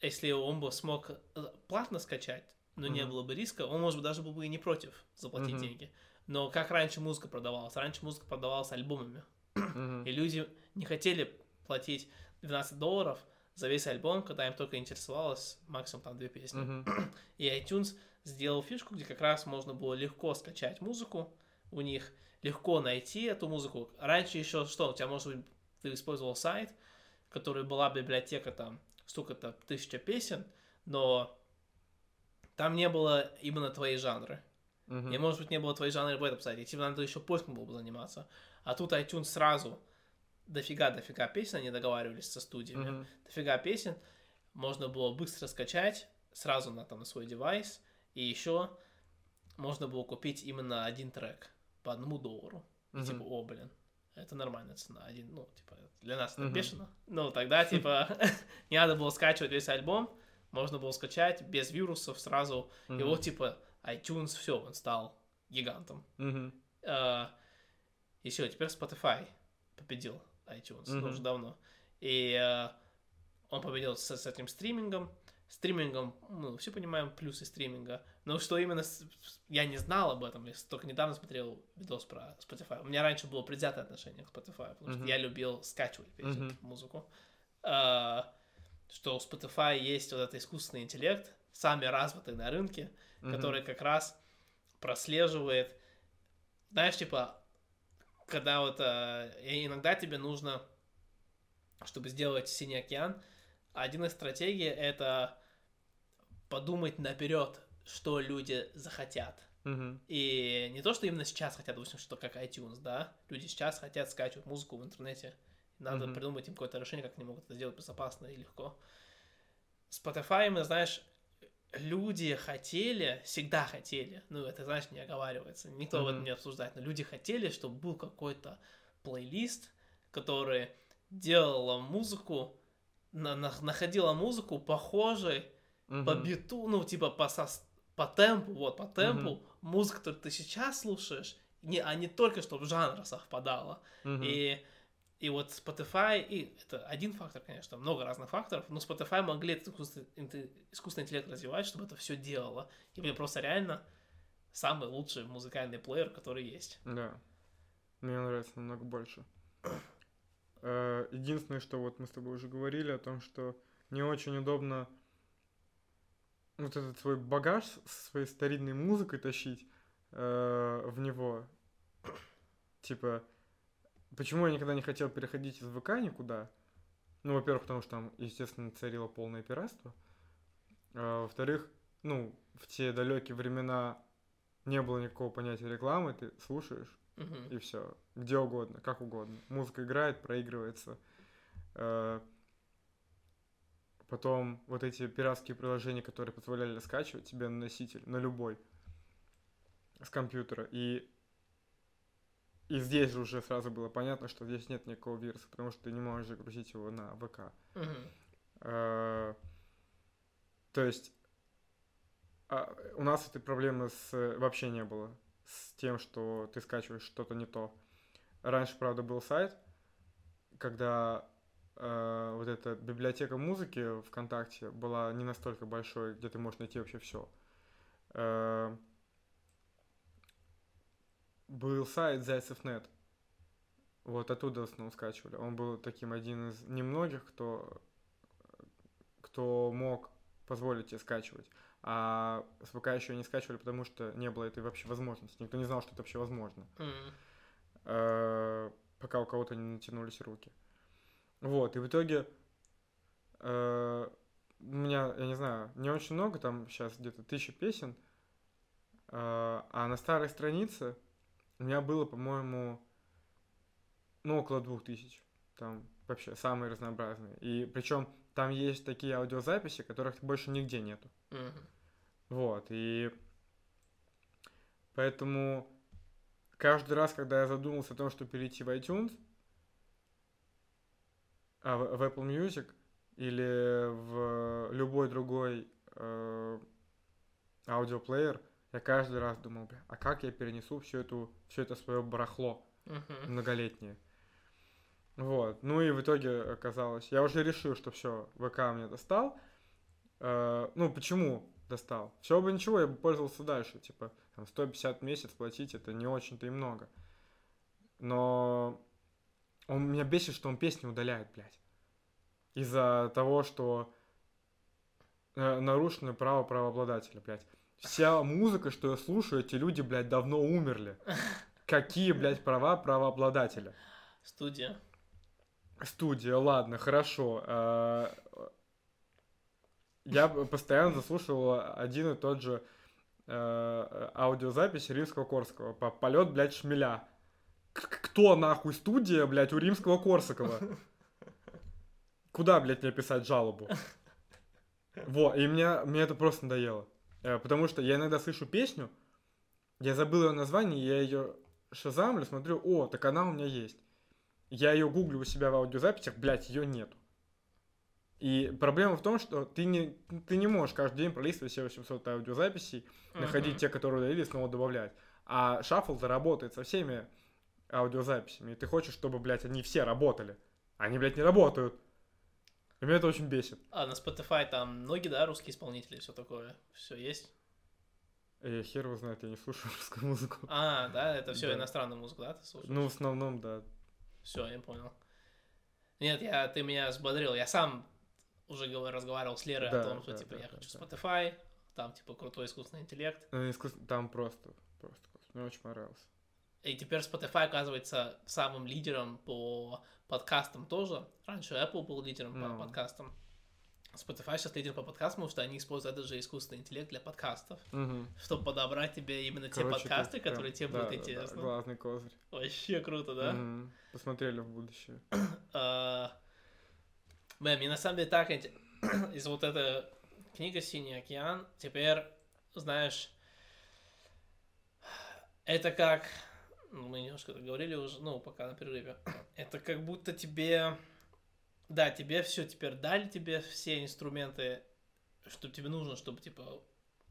если он бы смог э, платно скачать, но не Мгм. было бы риска, он, может быть, даже был бы и не против заплатить Мгм. деньги. Но как раньше музыка продавалась? Раньше музыка продавалась альбомами. [clears throat] Мгм. И люди не хотели платить 12 долларов за весь альбом, когда им только интересовалось максимум там две песни. Мгм. [clears throat] И iTunes сделал фишку, где как раз можно было легко скачать музыку у них, легко найти эту музыку. Раньше еще что, у тебя, может быть, ты использовал сайт, который была библиотека там столько-то тысяча песен, но там не было именно твои жанры. Мгм. И, может быть, не было твоей жанры в этом сайте. И тебе надо еще поиском было бы заниматься. А тут iTunes сразу дофига-дофига песен, они договаривались со студиями. Мгм. Дофига песен. Можно было быстро скачать сразу на, там, на свой девайс. И еще можно было купить именно один трек по одному доллару. И Мгм. типа, о, блин, это нормальная цена. Один, ну, типа, для нас это Мгм. бешено. Ну, тогда, типа, [laughs] не надо было скачивать весь альбом. Можно было скачать без вирусов сразу. И Мгм. вот, типа, iTunes, все, он стал гигантом. Мгм. и все, теперь Spotify победил iTunes, ну, Мгм. уже давно. И э, он победил с, с этим стримингом. Стримингом, мы все понимаем плюсы стриминга. Но что именно, с- я не знал об этом, я только недавно смотрел видос про Spotify. У меня раньше было предвзятое отношение к Spotify, потому что Мгм. я любил скачивать песни, Мгм. музыку. Э, что у Spotify есть вот этот искусственный интеллект, самый развитый на рынке, Мгм. который как раз прослеживает, знаешь, типа, когда вот э, иногда тебе нужно, чтобы сделать синий океан, один из стратегий это подумать наперед, что люди захотят. Мгм. И не то, что именно сейчас хотят, допустим, что как iTunes, да, люди сейчас хотят скачивать музыку в интернете. Надо Мгм. придумать им какое-то решение, как они могут это сделать безопасно и легко. Spotify, мы, знаешь, люди хотели, всегда хотели, ну, это, знаешь, не оговаривается, никто об этом не обсуждает, но люди хотели, чтобы был какой-то плейлист, который делала музыку, на- на- находила музыку похожей по Мгм. биту, ну, типа по, сос- по темпу, вот, по темпу, музыка, которую ты сейчас слушаешь, не, а не только, чтобы жанр совпадала. Мгм. И, и вот Spotify, и это один фактор, конечно, много разных факторов, но Spotify могли этот искусственный, инте- искусственный интеллект развивать, чтобы это все делало. И мне просто реально самый лучший музыкальный плеер, который есть. Да. Мне нравится намного больше. Э, Единственное, что вот мы с тобой уже говорили о том, что не очень удобно вот этот свой багаж со своей старинной музыкой тащить э, в него. Типа, почему я никогда не хотел переходить из ВК никуда? Ну, во-первых, потому что там, естественно, царило полное пиратство. А, во-вторых, ну, в те далекие времена не было никакого понятия рекламы, ты слушаешь, Мгм. и все. Где угодно, как угодно. Музыка играет, проигрывается. Э, Потом вот эти пиратские приложения, которые позволяли скачивать тебе на носитель, на любой, с компьютера. И, и здесь же уже сразу было понятно, что здесь нет никакого вируса, потому что ты не можешь загрузить его на ВК. Мгм. Э, То есть а, у нас этой проблемы с, вообще не было с тем, что ты скачиваешь что-то не то. Раньше, правда, был сайт, когда э, вот эта библиотека музыки ВКонтакте была не настолько большой, где ты можешь найти вообще все. Был сайт Зайцев.нет. Вот оттуда в основном скачивали. Он был таким один из немногих, кто кто мог позволить тебе скачивать. А с ВК еще не скачивали, потому что не было этой вообще возможности. Никто не знал, что это вообще возможно. Э, пока у кого-то не натянулись руки. Вот, и в итоге э, у меня, я не знаю, не очень много, там сейчас где-то тысяча песен, э, а на старой странице у меня было, по-моему, ну, около двух тысяч. Там вообще самые разнообразные. И причем там есть такие аудиозаписи, которых больше нигде нету. Мгм. Вот, и поэтому каждый раз, когда я задумался о том, что перейти в iTunes, а в, в Apple Music или в любой другой э, аудиоплеер, я каждый раз думал, бля, а как я перенесу всю эту, все это свое барахло Мгм. многолетнее. Вот. Ну и в итоге оказалось, я уже решил, что все, ВК мне достал. Э, ну, почему достал? Все бы ничего, я бы пользовался дальше. Типа, там, 150 в месяц платить, это не очень-то и много. Но он меня бесит, что он песни удаляет, блядь. Из-за того, что э, нарушено право правообладателя, блядь. Вся музыка, что я слушаю, эти люди, блядь, давно умерли. [laughs] Какие, блядь, права правообладателя? Студия. Студия, ладно, хорошо. Э, Я постоянно заслушивал один и тот же э, аудиозапись Римского Корсакова. По полет, блядь, шмеля. Кто нахуй студия, блядь, у Римского Корсакова? Куда, блядь, мне писать жалобу? [laughs] Вот, и мне, мне это просто надоело. Э, Потому что я иногда слышу песню, я забыл ее название, я ее шазамлю, смотрю, о, так она у меня есть. Я ее гуглю у себя в аудиозаписях, блядь, ее нету. И проблема в том, что ты не, ты не можешь каждый день пролистывать все 800 аудиозаписей, находить Мгм. те, которые удалили, снова добавлять. А шаффл заработает со всеми аудиозаписями. И ты хочешь, чтобы, блядь, они все работали. Они, блядь, не работают. И меня это очень бесит. А на Spotify там многие, да, русские исполнители, все такое. Все есть. Э, хер его знает, я не слушаю [laughs] русскую музыку. А, да, это все Да. иностранная музыка, да, ты слушаешь? Ну, в основном, да. Все, я понял. Нет, я, ты меня взбодрил. Я сам уже разговаривал с Лерой Да, о том, что да, типа да, я да, хочу да. Spotify, там типа крутой искусственный интеллект. Ну, искус- Там просто, просто, просто. Мне очень понравилось. И теперь Spotify оказывается самым лидером по подкастам тоже. Раньше Apple был лидером Ну. по подкастам. Spotify сейчас лидер по подкастам, потому что они используют этот же искусственный интеллект для подкастов, Мгм. чтобы подобрать тебе именно те Короче, подкасты, ты прям- которые тебе да, будут да, да, интересны. главный козырь. Вообще круто, да? Мгм. Посмотрели в будущее. [clears throat] А, Бля, мне на самом деле так [clears throat] из вот этого книга «Синий океан» теперь, знаешь, это как... Ну, мы немножко говорили уже, ну, пока на перерыве. [clears throat] Это как будто тебе... Да, тебе все теперь дали тебе все инструменты, что тебе нужно, чтобы, типа,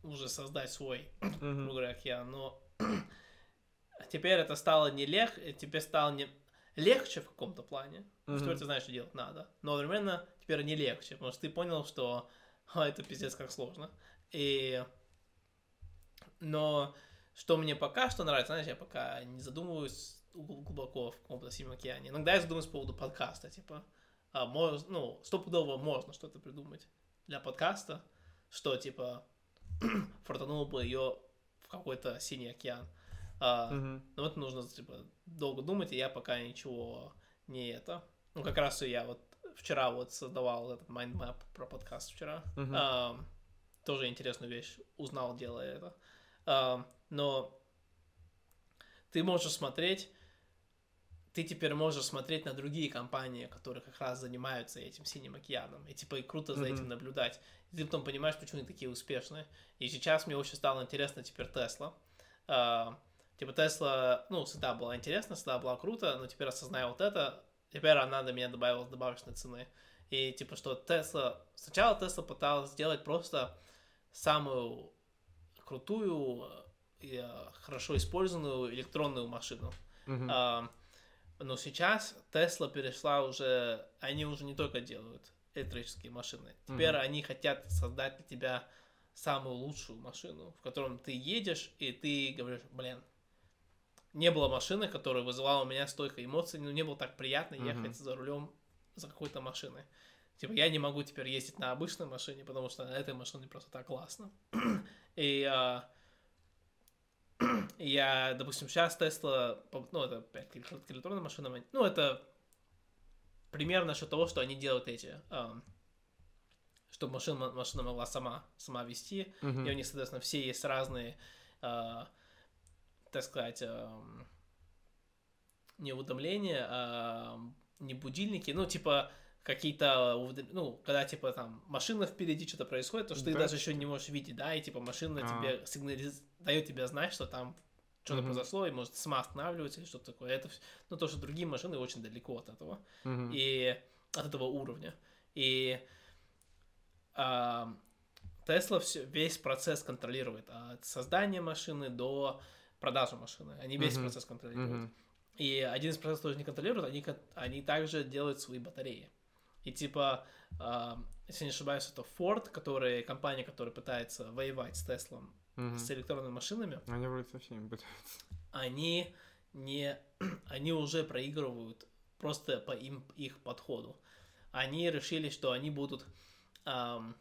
уже создать свой, [clears throat] Мгм. грубо говоря, океан, но [clears throat] теперь это стало не лег, тебе стало не легче в каком-то плане, что Мгм. ты знаешь, что делать надо, но одновременно теперь не легче, потому что ты понял, что «А, это пиздец как сложно. И... Но что мне пока что нравится, знаешь, я пока не задумываюсь гл- глубоко в каком-то синем океане. Иногда я задумываюсь по поводу подкаста, типа, а, мож- ну, стопудово можно что-то придумать для подкаста, что, типа, [clears throat] фортануло бы ее в какой-то синий океан. А, Мгм. но вот нужно, типа, долго думать, и я пока ничего не это. Ну, как раз и я вот вчера вот создавал этот mind map про подкаст вчера. Мгм. Ам, тоже интересную вещь узнал, делая это. Но ты можешь смотреть, ты теперь можешь смотреть на другие компании, которые как раз занимаются этим синим океаном. И типа и круто за Мгм. этим наблюдать. И ты потом понимаешь, почему они такие успешные. И сейчас мне очень стало интересно теперь Тесла. А, Типа Тесла, ну, всегда была интересна, всегда была круто, но теперь осознаю вот это, теперь она до меня добавила добавочной цены. И типа что Тесла... Сначала Тесла пыталась сделать просто самую крутую и э, хорошо использованную электронную машину. А, но сейчас Тесла перешла уже... Они уже не только делают электрические машины. Теперь Мгм. они хотят создать для тебя самую лучшую машину, в котором ты едешь, и ты говоришь, блин, не было машины, которая вызывала у меня столько эмоций, ну, не было так приятно Мгм. ехать за рулем за какой-то машиной. Типа, я не могу теперь ездить на обычной машине, потому что на этой машине просто так классно. И а, я, допустим, сейчас Тесла, ну, это опять к электро- к электронным машинам, ну, это пример насчет того, что они делают эти, ам, чтобы машина, машина могла сама, сама вести, Мгм. и у них, соответственно, все есть разные, а, так сказать, ам, не уведомления, а не будильники, ну, типа, какие-то, уведом- ну, когда, типа, там, машина впереди что-то происходит, то, что ты Да. даже еще не можешь видеть, да, и, типа, машина А. тебе сигнализ... дает тебе знать, что там что-то Мгм. произошло, и может сама останавливается или что-то такое. Это, ну, то, что другие машины очень далеко от этого Мгм. и от этого уровня. И а, Тесла все, весь процесс контролирует от создания машины до продажи машины. Они весь Мгм. процесс контролируют. Мгм. И один из процессов тоже не контролируют, они, они также делают свои батареи. И типа, а, если не ошибаюсь, это Ford, который, компания, которая пытается воевать с Теслом, Мгм. с электронными машинами, Они вроде со всеми пытаются. они не, [clears throat] они уже проигрывают просто по им их подходу. Они решили, что они будут, ам,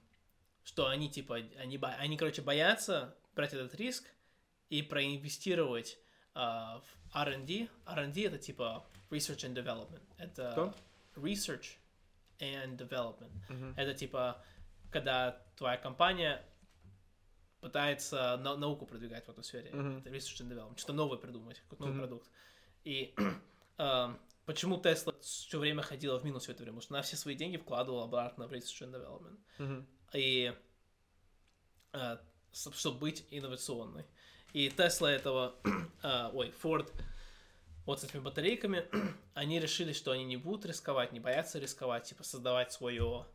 что они типа, они, они короче боятся брать этот риск и проинвестировать а, в R&D. R&D это типа research and development. Это Что? research and development. Мгм. Это типа, когда твоя компания пытается на- науку продвигать в этой сфере. Это research and development. Что-то новое придумать, какой-то новый Мгм. продукт. И эм, [clears throat] почему Tesla все время ходила в минус все это время? Потому что она все свои деньги вкладывала обратно в research and development. Мгм. И э, чтобы быть инновационной. И Tesla этого, э, [clears throat] ой, Ford вот с этими батарейками, [clears throat] они решили, что они не будут рисковать, не боятся рисковать, типа создавать свое,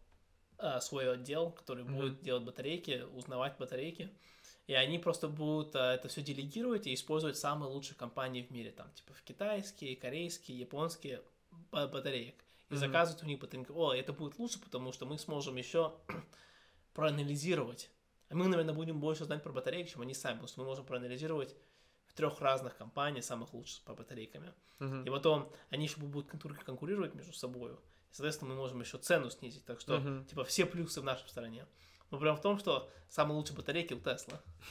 э, свой отдел, который Мгм. будет делать батарейки, узнавать батарейки. И они просто будут э, это все делегировать и использовать самые лучшие компании в мире, там, типа, в китайские, корейские, японские ба- батареек. И Мгм. заказывать у них батарейки. О, это будет лучше, потому что мы сможем еще [clears throat] проанализировать. А мы, наверное, будем больше знать про батарейки, чем они сами, потому что мы можем проанализировать трех разных компаний самых лучших по батарейками. Мгм. И потом они еще будут конкур- конкурировать между собой. И, соответственно, мы можем еще цену снизить. Так что, Мгм. типа, все плюсы в нашей стороне. Но прям в том, что самые лучшие батарейки у Тесла. [laughs]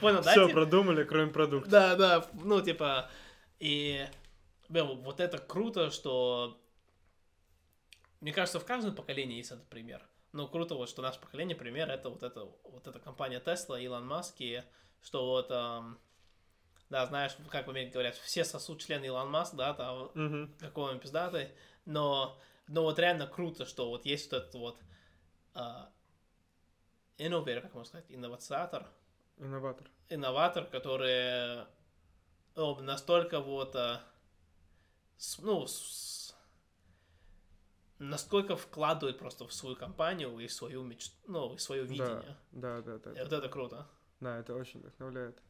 Понял, да? Все продумали, кроме продукта. Да, да, ну, типа, и, вот это круто, что, мне кажется, в каждом поколении есть этот пример. Ну, круто вот, что наше поколение пример, это вот это, вот эта компания Tesla, Илон Маск, и что вот, ам, да, знаешь, как в Америке говорят, все сосут члены Илон Маск, да, там, Мгм. какой он пиздатый, но, но вот реально круто, что вот есть вот этот вот а, инноватор, как можно сказать, инновациатор, Инноватор. инноватор, который ну, настолько вот, а, с- ну, с- насколько вкладывает просто в свою компанию и свою мечту, ну, и свое видение. Да, да, да. И вот это круто. Да, это очень вдохновляет.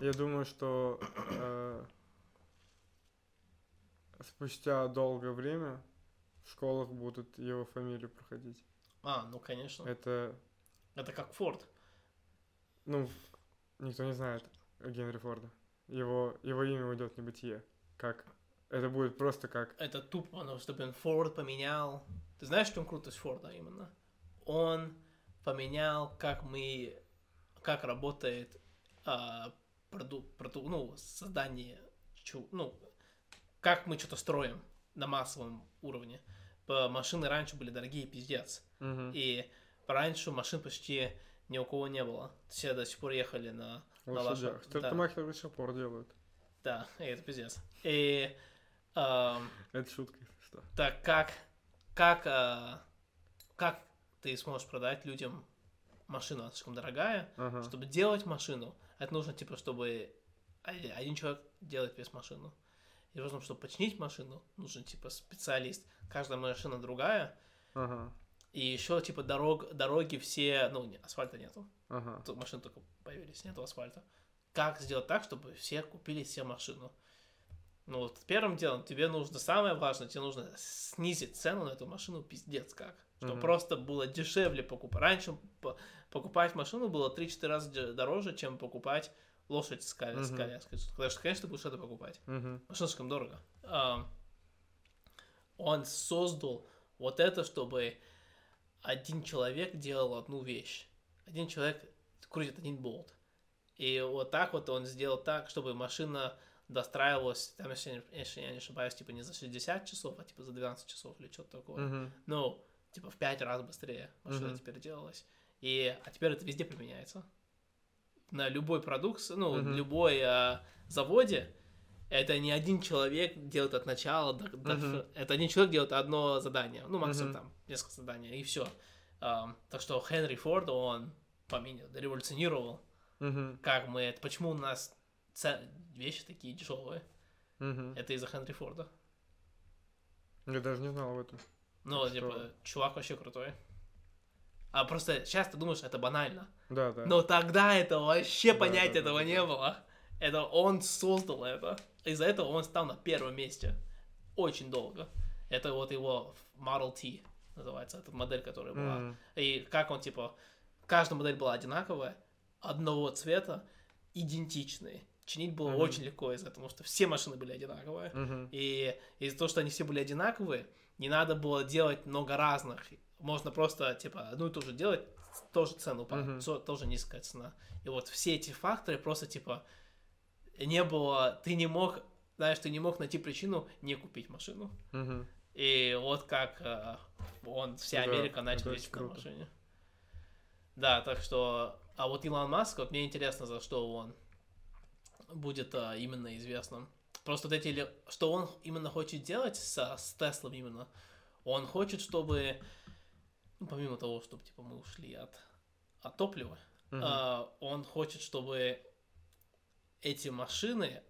Я думаю, что э, спустя долгое время в школах будут его фамилию проходить. А, ну, конечно. Это, Это как Форд. ну, никто не знает Генри Форда. Его, его имя уйдет в небытие. Как? Это будет просто как... Это тупо, но чтобы он Форд поменял... Ты знаешь, в чем крутость Форда именно? Он поменял, как мы... Как работает а, проду, проду- ну, создание... чу- Ну, как мы что-то строим на массовом уровне. Машины раньше были дорогие, пиздец. Мгм. И раньше машин почти ни у кого не было. Все до сих пор ехали на... на Лошадях. да. Стартамахеры до сих пор делают. Да, это пиздец. И... Это шутка, что. Так как, как, а, как ты сможешь продать людям машину, она слишком дорогая, Ага. чтобы делать машину, это нужно, типа, чтобы один один человек делает весь машину. И нужно, чтобы починить машину, нужен, типа, специалист. Каждая машина другая. Ага. И еще, типа, дорог, дороги все, ну, не, асфальта нету. Ага. Тут машины только появились, нету асфальта. Как сделать так, чтобы все купили себе машину? Ну, вот первым делом тебе нужно, самое важное, тебе нужно снизить цену на эту машину пиздец как. Чтобы Мгм. просто было дешевле покупать. Раньше по- покупать машину было 3-4 раза дороже, чем покупать лошадь с, коля- с Мгм. коляской. Потому что, конечно, ты будешь это покупать. Мгм. Машина слишком дорого. Ам, Он создал вот это, чтобы один человек делал одну вещь. Один человек крутит один болт. И вот так вот он сделал так, чтобы машина достраивалась, там, если, если я не ошибаюсь, типа не за 60 часов, а типа за 12 часов или что-то такое. Мгм. Ну, типа в 5 раз быстрее машина Мгм. теперь делалась. И, а теперь это везде применяется. На любой продукции, ну, Мгм. любой а, заводе, это не один человек делает от начала до, до- Мгм. Это один человек делает одно задание. Ну, максимум Мгм. там несколько заданий, и все. так что Хенри Форд, он поменял, революционировал, Мгм. как мы это, почему у нас це- вещи такие дешевые. Мгм. Это из-за Хенри Форда. Я даже не знал об этом. Ну, Что? типа, чувак вообще крутой. А просто сейчас ты думаешь, это банально. Да, да. Но тогда это вообще Да, понять да, этого да, не да. было. Это он создал это. Из-за этого он стал на первом месте. Очень долго. Это вот его Model T называется, эта модель, которая была. Мгм. И как он, типа, каждая модель была одинаковая, одного цвета, идентичные. Чинить было Мгм. очень легко из-за того, что все машины были одинаковые. Мгм. И из-за того, что они все были одинаковые, не надо было делать много разных. Можно просто, типа, одну и ту же делать, тоже цену, со- тоже низкая цена. И вот все эти факторы просто, типа, не было, ты не мог, знаешь, ты не мог найти причину не купить машину. Мгм. И вот как э, он, вся Да, Америка начала ездить на машине. Да, так что... А вот Илон Маск, вот мне интересно, за что он будет а, именно известным. Просто вот эти... Что он именно хочет делать со, с Теслом именно. Он хочет, чтобы... Ну, помимо того, чтобы, типа, мы ушли от, от топлива, Мгм. а, он хочет, чтобы эти машины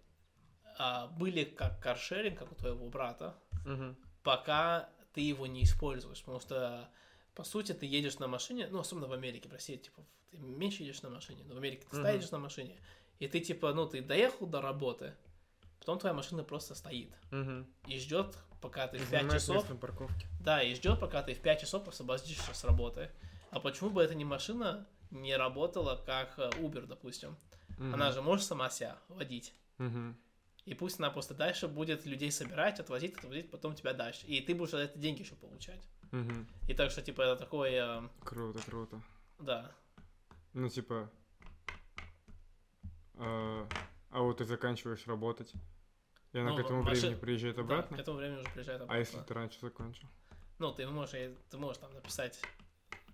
а, были как каршеринг, как у твоего брата, Мгм. пока ты его не используешь. Потому что, по сути, ты едешь на машине, ну, особенно в Америке, в России, типа, ты меньше едешь на машине, но в Америке ты Мгм. едешь на машине, и ты, типа, ну, ты доехал до работы, потом твоя машина просто стоит Мгм. и ждет, пока ты в 5 Занимает часов, на парковке. да, и ждет, пока ты в 5 часов освободишься с работы. А почему бы эта не машина не работала, как э, Uber, допустим? Она же может сама себя водить. Мгм. И пусть она просто дальше будет людей собирать, отвозить, отвозить, потом тебя дальше. И ты будешь за это деньги еще получать. Мгм. И так что, типа, это такое, э, Круто, круто. да. Ну, типа... А а вот ты заканчиваешь работать, и она Ну, к этому маши- времени приезжает Да, обратно? к этому времени уже приезжает обратно. А если ты раньше закончил? Ну, ты можешь, ты можешь там написать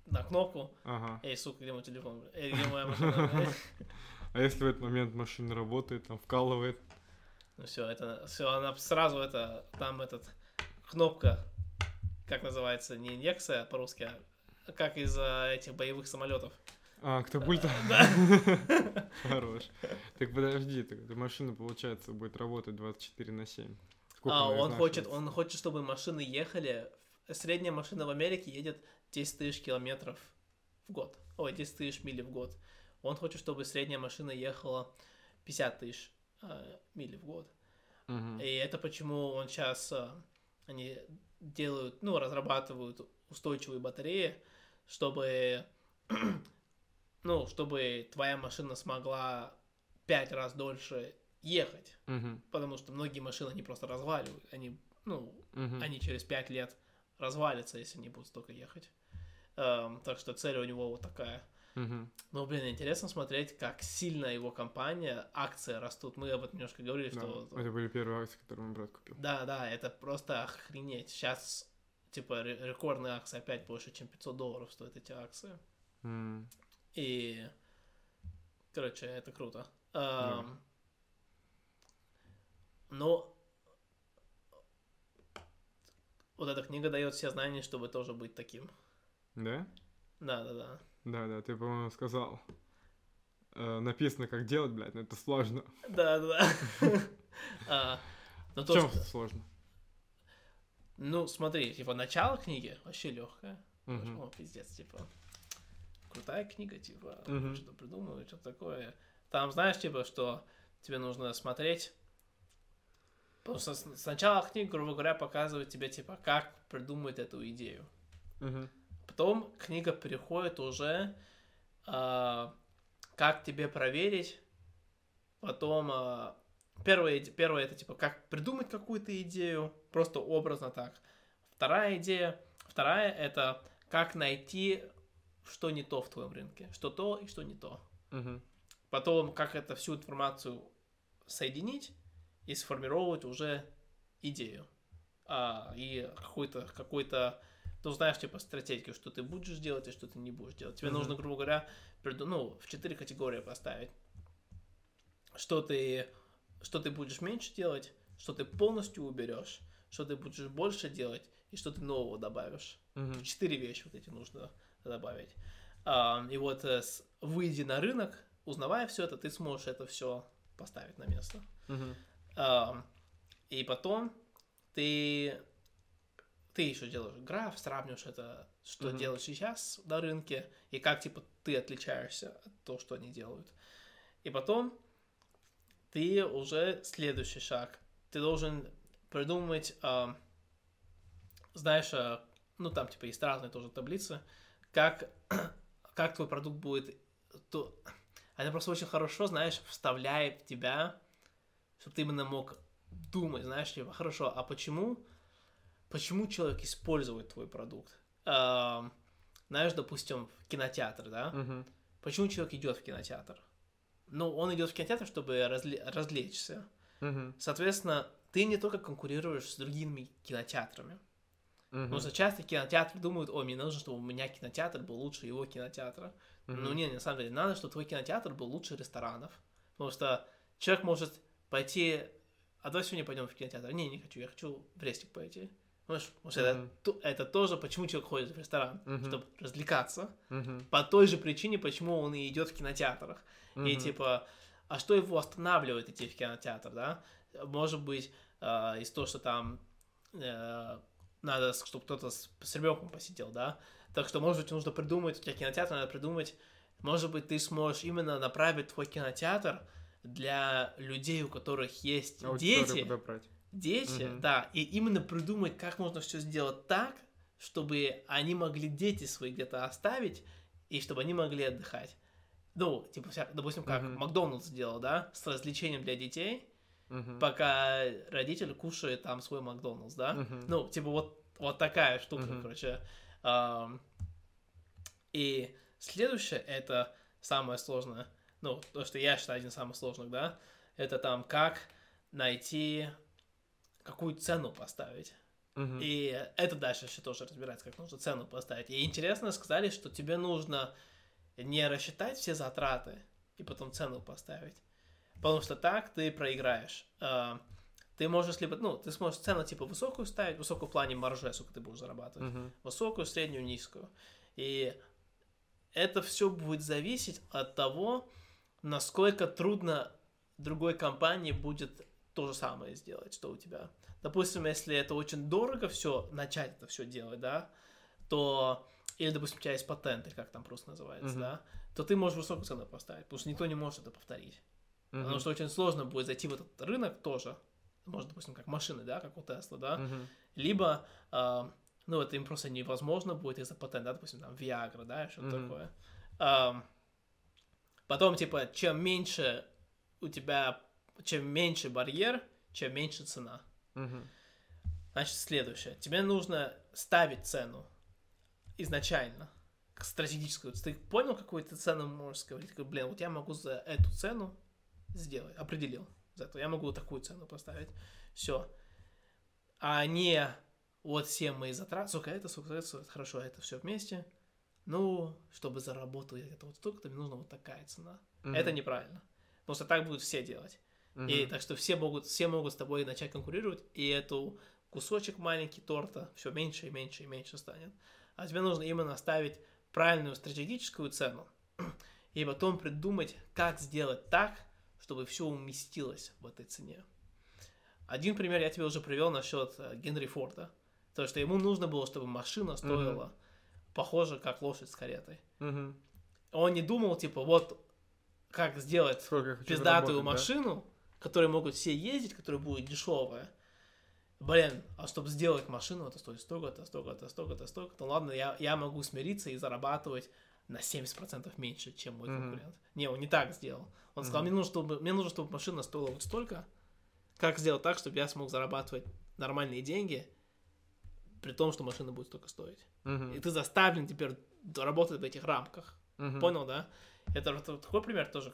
на кнопку, Ага. эй, сука, где мой телефон? Эй, где моя машина? [laughs] А если в этот момент машина работает, там вкалывает? Ну все, это, все, она сразу это, там этот, кнопка, как называется, не инъекция по-русски, а как из этих боевых самолетов. А, катапульта? [laughs] Хорош. Так подожди, эта машина, получается, будет работать 24 на 7. Сколько А, он хочет, он хочет, чтобы машины ехали. Средняя машина в Америке едет 10 тысяч километров в год. Ой, 10 тысяч миль в год. Он хочет, чтобы средняя машина ехала 50 тысяч э, миль в год. И это почему он сейчас они делают, ну, разрабатывают устойчивые батареи, чтобы, [clears throat] ну, чтобы твоя машина смогла пять раз дольше ехать. Мгм. Потому что многие машины, они просто разваливают. Они, ну, Мгм. они через пять лет развалятся, если они будут столько ехать. Эм, так что цель у него вот такая. Мгм. Ну, блин, интересно смотреть, как сильно его компания, акции растут. Мы об этом немножко говорили, Да, что... Это были первые акции, которые мой брат купил. Да, да, это просто охренеть. Сейчас, типа, ре- рекордные акции опять больше, чем 500 долларов стоят эти акции. М. И, короче, это круто. Да. Эм, Но вот эта книга дает все знания, чтобы тоже быть таким. Да? Да, да, да. Да, да, ты, по-моему, сказал. Э, написано, как делать, блядь, но это сложно. Да, да, да. [laughs] А, В то, чем сложно? Ну, смотри, типа, начало книги вообще легкое. Мгм. О, пиздец, типа, крутая книга, типа, Мгм. что-то придумывают, что-то такое. Там, знаешь, типа, что тебе нужно смотреть. Просто сначала книга, грубо говоря, показывает тебе, типа, как придумать эту идею. Мгм. Потом книга переходит уже, а, как тебе проверить. Потом а, первое, первое это типа как придумать какую-то идею, просто образно так. Вторая идея, вторая это как найти, что не то в твоем рынке, что то и что не то. Мгм. Потом как это всю информацию соединить и сформировать уже идею. А, и какой-то, какой-то, ну, знаешь, типа стратегию, что ты будешь делать и что ты не будешь делать. Тебе Мгм. нужно, грубо говоря, приду- ну, в четыре категории поставить. Что ты, что ты будешь меньше делать, что ты полностью уберешь, что ты будешь больше делать и что ты нового добавишь. Мгм. Четыре вещи вот эти нужно добавить. А, и вот э, выйди на рынок, узнавая все это, ты сможешь это все поставить на место. А, и потом ты ты еще делаешь граф, сравниваешь это, что Мгм. делаешь сейчас на рынке, и как типа ты отличаешься от того, что они делают. И потом ты уже следующий шаг. Ты должен придумать, а, знаешь, а, ну там типа есть разные тоже таблицы, как, [clears throat] как твой продукт будет... То... Она просто очень хорошо, знаешь, вставляет в тебя, чтобы ты именно мог думать, знаешь, типа, хорошо, а почему, почему человек использует твой продукт? Ам, знаешь, допустим, в кинотеатр, да? Мгм. Почему человек идет в кинотеатр? Ну, он идет в кинотеатр, чтобы разле- развлечься. Мгм. Соответственно, ты не только конкурируешь с другими кинотеатрами. Мгм. Потому что часто кинотеатры думают, ой, мне нужно, чтобы у меня кинотеатр был лучше его кинотеатра. Мгм. Ну, не, на самом деле, надо, чтобы твой кинотеатр был лучше ресторанов. Потому что человек может пойти, а давай сегодня пойдем в кинотеатр. Не, не хочу, я хочу в рестик пойти. Понимаешь, потому что это, тоже, почему человек ходит в ресторан, Мгм. чтобы развлекаться. Мгм. По той же причине, почему он и идет в кинотеатрах. И Мгм. типа, а что его останавливает идти в кинотеатр, да? Может быть, э, из того, что там э, надо, чтобы кто-то с, с ребенком посидел, да? Так что, может быть, нужно придумать, у тебя кинотеатр, надо придумать, может быть, ты сможешь именно направить твой кинотеатр для людей, у которых есть Аудиторию дети, подобрать. дети, Мгм. да, и именно придумать, как можно все сделать так, чтобы они могли дети свои где-то оставить, и чтобы они могли отдыхать. Ну, типа, вся- допустим, как Мгм. Макдональдс сделал, да, с развлечением для детей, Мгм. пока родитель кушает там свой Макдональдс, да. Мгм. Ну, типа, вот, вот такая штука, Мгм. короче. Ам, и следующее, это самое сложное, ну, то, что я считаю один из самых сложных, да, это там, как найти, какую цену поставить. Мгм. И это дальше еще тоже разбирается, как нужно цену поставить. И интересно сказали, что тебе нужно не рассчитать все затраты и потом цену поставить. Потому что так ты проиграешь. А, Ты можешь либо, ну, ты сможешь цену типа высокую ставить, высокую в плане маржи, сколько ты будешь зарабатывать, Мгм. высокую, среднюю, низкую. И это все будет зависеть от того, насколько трудно другой компании будет то же самое сделать, что у тебя. Допустим, если это очень дорого все, начать это все делать, да, то, или, допустим, у тебя есть патент, или как там просто называется, Мгм. да, то ты можешь высокую цену поставить, потому что никто не может это повторить. Мгм. Потому что очень сложно будет зайти в этот рынок тоже, может, допустим, как машины, да, как у Тесла, да, Мгм. либо, а, ну, это им просто невозможно будет из-за патента, да, допустим, там, Viagra, да, что-то Мгм. такое. Ам, потом, типа, чем меньше у тебя, чем меньше барьер, чем меньше цена. Мгм. Значит, следующее. Тебе нужно ставить цену изначально, стратегическую. Ты понял, какую ты цену можешь говорить? Такой, блин, вот я могу за эту цену сделать, определил. За эту. Я могу такую цену поставить. Все. А не вот все мои затраты, сколько это, сколько это, хорошо, это все вместе. Ну, чтобы заработать это вот столько-то, мне нужна вот такая цена. Мгм. Это неправильно. Потому что так будут все делать. И Мгм. так что все могут, все могут с тобой начать конкурировать, и эту кусочек маленький торта все меньше и меньше и меньше станет. А тебе нужно именно ставить правильную стратегическую цену [clears throat] и потом придумать, как сделать так, чтобы все уместилось в этой цене. Один пример я тебе уже привел насчет э, Генри Форда. То, что ему нужно было, чтобы машина стоила похоже, как лошадь с каретой. Мгм. Он не думал, типа, вот как сделать Сколько пиздатую заработать, да? машину, которой могут все ездить, которая будет дешевая. Блин, а чтобы сделать машину, это стоит столько-то, столько-то, столько-то, столько Ну ладно, я, я могу смириться и зарабатывать на 70% меньше, чем мой конкурент. Не, он не так сделал. Он сказал, Мгм. мне нужно, чтобы, мне нужно, чтобы машина стоила вот столько. Как сделать так, чтобы я смог зарабатывать нормальные деньги, при том, что машина будет столько стоить. Мгм. И ты заставлен теперь работать в этих рамках. Мгм. Понял, да? Это вот такой пример тоже.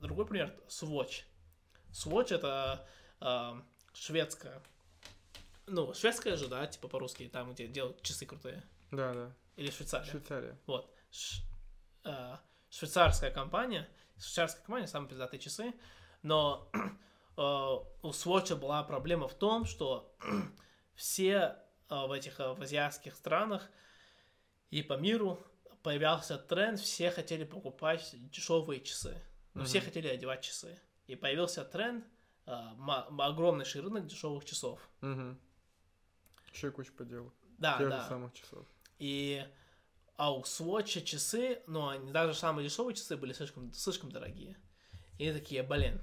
Другой пример — Swatch. Swatch — это а, шведская. Ну, шведская же, да, типа по-русски, там, где делают часы крутые. Да, да. Или Швейцария. Швейцария. Вот. Ш- а, швейцарская компания. Швейцарская компания, самые пиздатые часы. Но а, [clears throat] у Swatch была проблема в том, что [clears throat] все а, в этих а, в азиатских странах и по миру появился тренд, все хотели покупать дешевые часы. Но все хотели одевать часы. И появился тренд, ма- огромный рынок дешевых часов. Угу. Еще куча поделок. Да, Тех да. же самых часов. И а у Swatch часы, ну, они даже самые дешевые часы были слишком, слишком дорогие. И они такие, блин,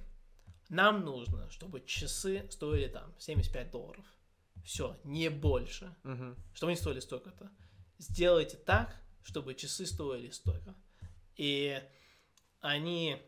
нам нужно, чтобы часы стоили там 75 долларов. Все, не больше. Угу. Чтобы они стоили столько-то. Сделайте так, чтобы часы стоили столько. И они,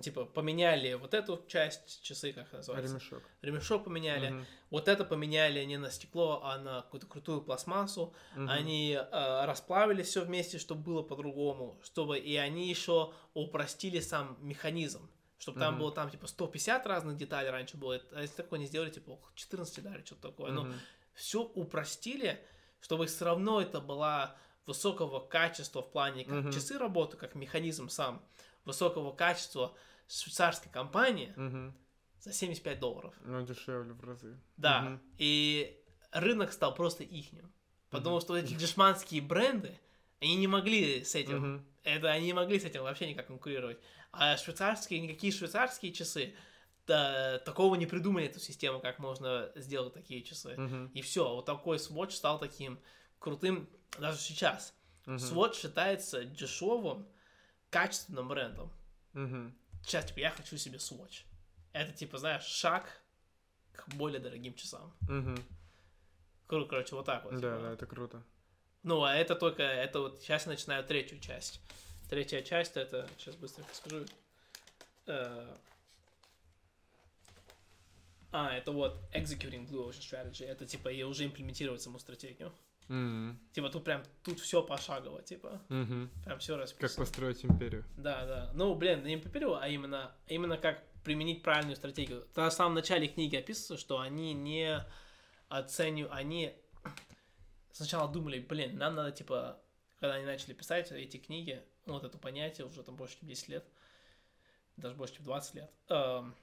типа, поменяли вот эту часть часы, как называется? Ремешок. Ремешок поменяли. Мгм. Вот это поменяли не на стекло, а на какую-то крутую пластмассу. Мгм. Они э, расплавили все вместе, чтобы было по-другому, чтобы и они еще упростили сам механизм, чтобы там Мгм. было там типа 150 разных деталей раньше было, а если такое не сделали типа около 14 дали что-то такое, ну Мгм. все упростили, чтобы все равно это была высокого качества в плане как Мгм. часы работают, как механизм сам высокого качества швейцарской компании Мгм. за 75 долларов. Ну, дешевле в разы. Да, Мгм. и рынок стал просто ихним. Потому Мгм. что эти дешманские бренды, они не могли с этим, Мгм. это они не могли с этим вообще никак конкурировать. А швейцарские, никакие швейцарские часы, да, такого не придумали эту систему, как можно сделать такие часы. Мгм. И все, вот такой Swatch стал таким крутым даже сейчас. Мгм. Swatch считается дешевым, качественным брендом. Мгм. Сейчас, типа, я хочу себе Swatch. Это, типа, знаешь, шаг к более дорогим часам. Мгм. Кру- Короче, вот так вот. Да, типа. да, это круто. Ну, а это только, это вот сейчас я начинаю третью часть. Третья часть это, сейчас быстренько скажу. Э, А, это вот executing Blue Ocean Strategy. Это типа и уже имплементировать саму стратегию. Мгм. Типа тут прям, тут все пошагово, типа. Мгм. Прям все Как расписано. построить империю. Да, да. Ну, блин, не по а именно, именно как применить правильную стратегию. На самом начале книги описывается, что они не оценивают, они сначала думали, блин, нам надо, типа, когда они начали писать эти книги, вот это понятие, уже там больше, чем 10 лет, даже больше, чем 20 лет, эм,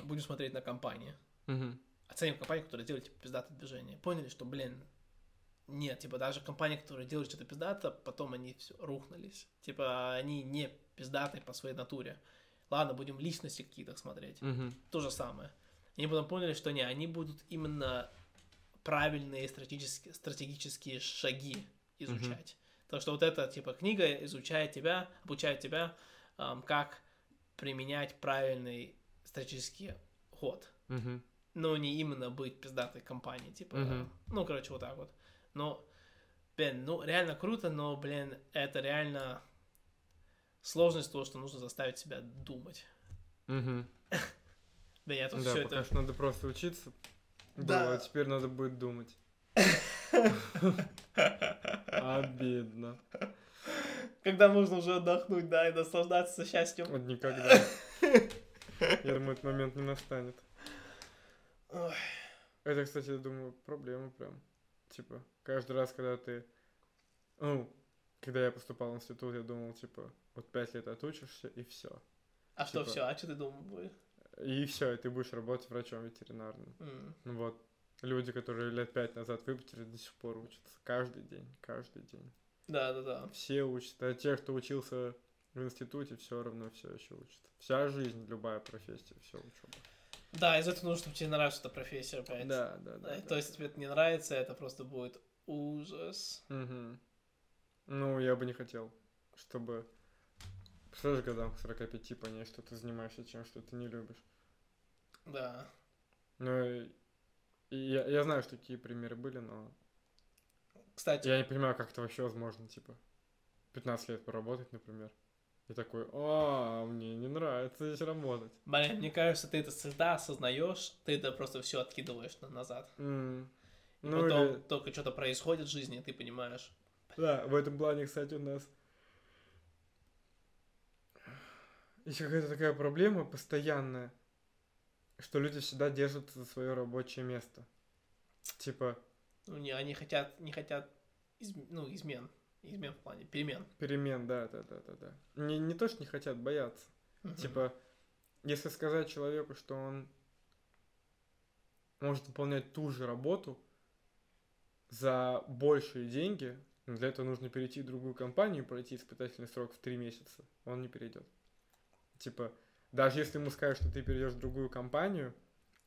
будем смотреть на компании. Мгм. Оценим компанию, которая делает, типа, пиздатое движение. Поняли, что, блин, нет, типа, даже компании, которые делают что-то пиздато, потом они все рухнулись. Типа, они не пиздатые по своей натуре. Ладно, будем личности какие-то смотреть. Мгм. То же самое. Они потом поняли, что не, они будут именно правильные стратегические, стратегические шаги изучать. Так что вот эта, типа, книга изучает тебя, обучает тебя, ам, как применять правильный стратегический ход. Мгм. Но не именно быть пиздатой компанией, типа, Мгм. ну, короче, вот так вот. Но, блин, ну, реально круто, но, блин, это реально сложность того, что нужно заставить себя думать. Мгм. Блин, я тут Да, все пока это... что надо просто учиться. Да. а теперь надо будет думать. [laughs] Обидно. Когда можно уже отдохнуть, да, и наслаждаться счастьем. Вот никогда. [laughs] Я думаю, этот момент не настанет. Ой. Это, кстати, я думаю, проблема прям. Типа, каждый раз, когда ты... Ну, когда я поступал в институт, я думал, типа, вот пять лет отучишься, и все. А что Типа- все? А что ты думал будет? И все, и ты будешь работать врачом ветеринарным. Ну вот, люди, которые лет пять назад выпустили, до сих пор учатся. Каждый день, каждый день. Да, да, да. Все учатся. А те, кто учился в институте, все равно все еще учатся. Вся жизнь, любая профессия, все учеба. Да, из этого нужно, чтобы тебе нравится эта профессия опять. Да, да, да. Да, да. То есть, если тебе это не нравится, это просто будет ужас. Мгм. Ну, я бы не хотел, чтобы... Представляешь, годам к 45 понять, что ты занимаешься чем, что ты не любишь. Да. Ну, я, я знаю, что такие примеры были, но Кстати, я не понимаю, как это вообще возможно, типа, 15 лет поработать, например. И такой, а, мне не нравится здесь работать. блин, мне кажется, ты это всегда осознаешь, ты это просто все откидываешь на- назад. М. И Ну, потом или- только что-то происходит в жизни, и ты понимаешь. Да, в этом плане, кстати, у нас еще какая-то такая проблема постоянная, что люди всегда держатся за свое рабочее место. Типа, Ну, не, они хотят, не хотят, изм- ну, измен. Измен в плане перемен. перемен, да, да, да, да, да. Не, не то, что не хотят, боятся. Мгм. Типа, если сказать человеку, что он может выполнять ту же работу за большие деньги, но для этого нужно перейти в другую компанию пройти испытательный срок в три месяца, он не перейдет. Типа, даже если ему скажут, что ты перейдешь в другую компанию,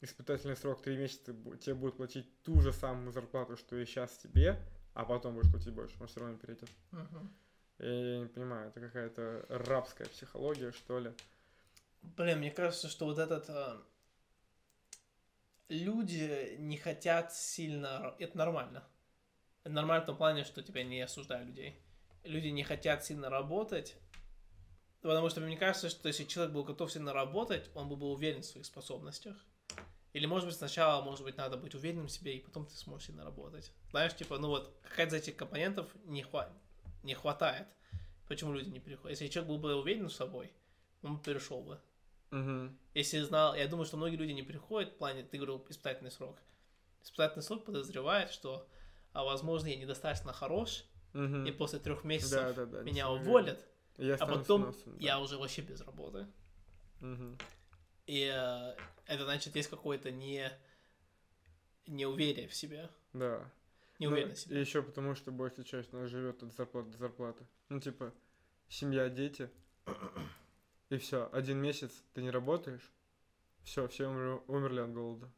испытательный срок три месяца тебе будут платить ту же самую зарплату, что и сейчас тебе, а потом будешь платить больше, он все равно не перейдет. Мгм. Я, я не понимаю, это какая-то рабская психология, что ли. Блин, мне кажется, что вот этот... а, люди не хотят сильно... Это нормально. Это нормально в том плане, что тебя не осуждаю людей. Люди не хотят сильно работать, потому что мне кажется, что если человек был готов сильно работать, он бы был уверен в своих способностях. Или, может быть, сначала, может быть, надо быть уверенным в себе, и потом ты сможешь сильно работать. Знаешь, типа, ну вот, какая-то из этих компонентов не, хва- не хватает. Почему люди не переходят? Если человек был бы уверен в собой, он перешел бы. Угу. Если знал, я думаю, что многие люди не переходят в плане, ты говорил, испытательный срок. Испытательный срок подозревает, что, а, возможно, я недостаточно хорош, Угу. и после трех месяцев Да, да, да. меня уволят, Я а потом сносом, да. я уже вообще без работы. Мгм. И э, это значит, есть какое-то не неуверие в себе, Да. неуверенность Ну, себе. И еще потому, что большая часть нас живет от зарплаты до зарплаты. Ну, типа, семья, дети. И все, один месяц ты не работаешь, все, все умер- умерли от голода.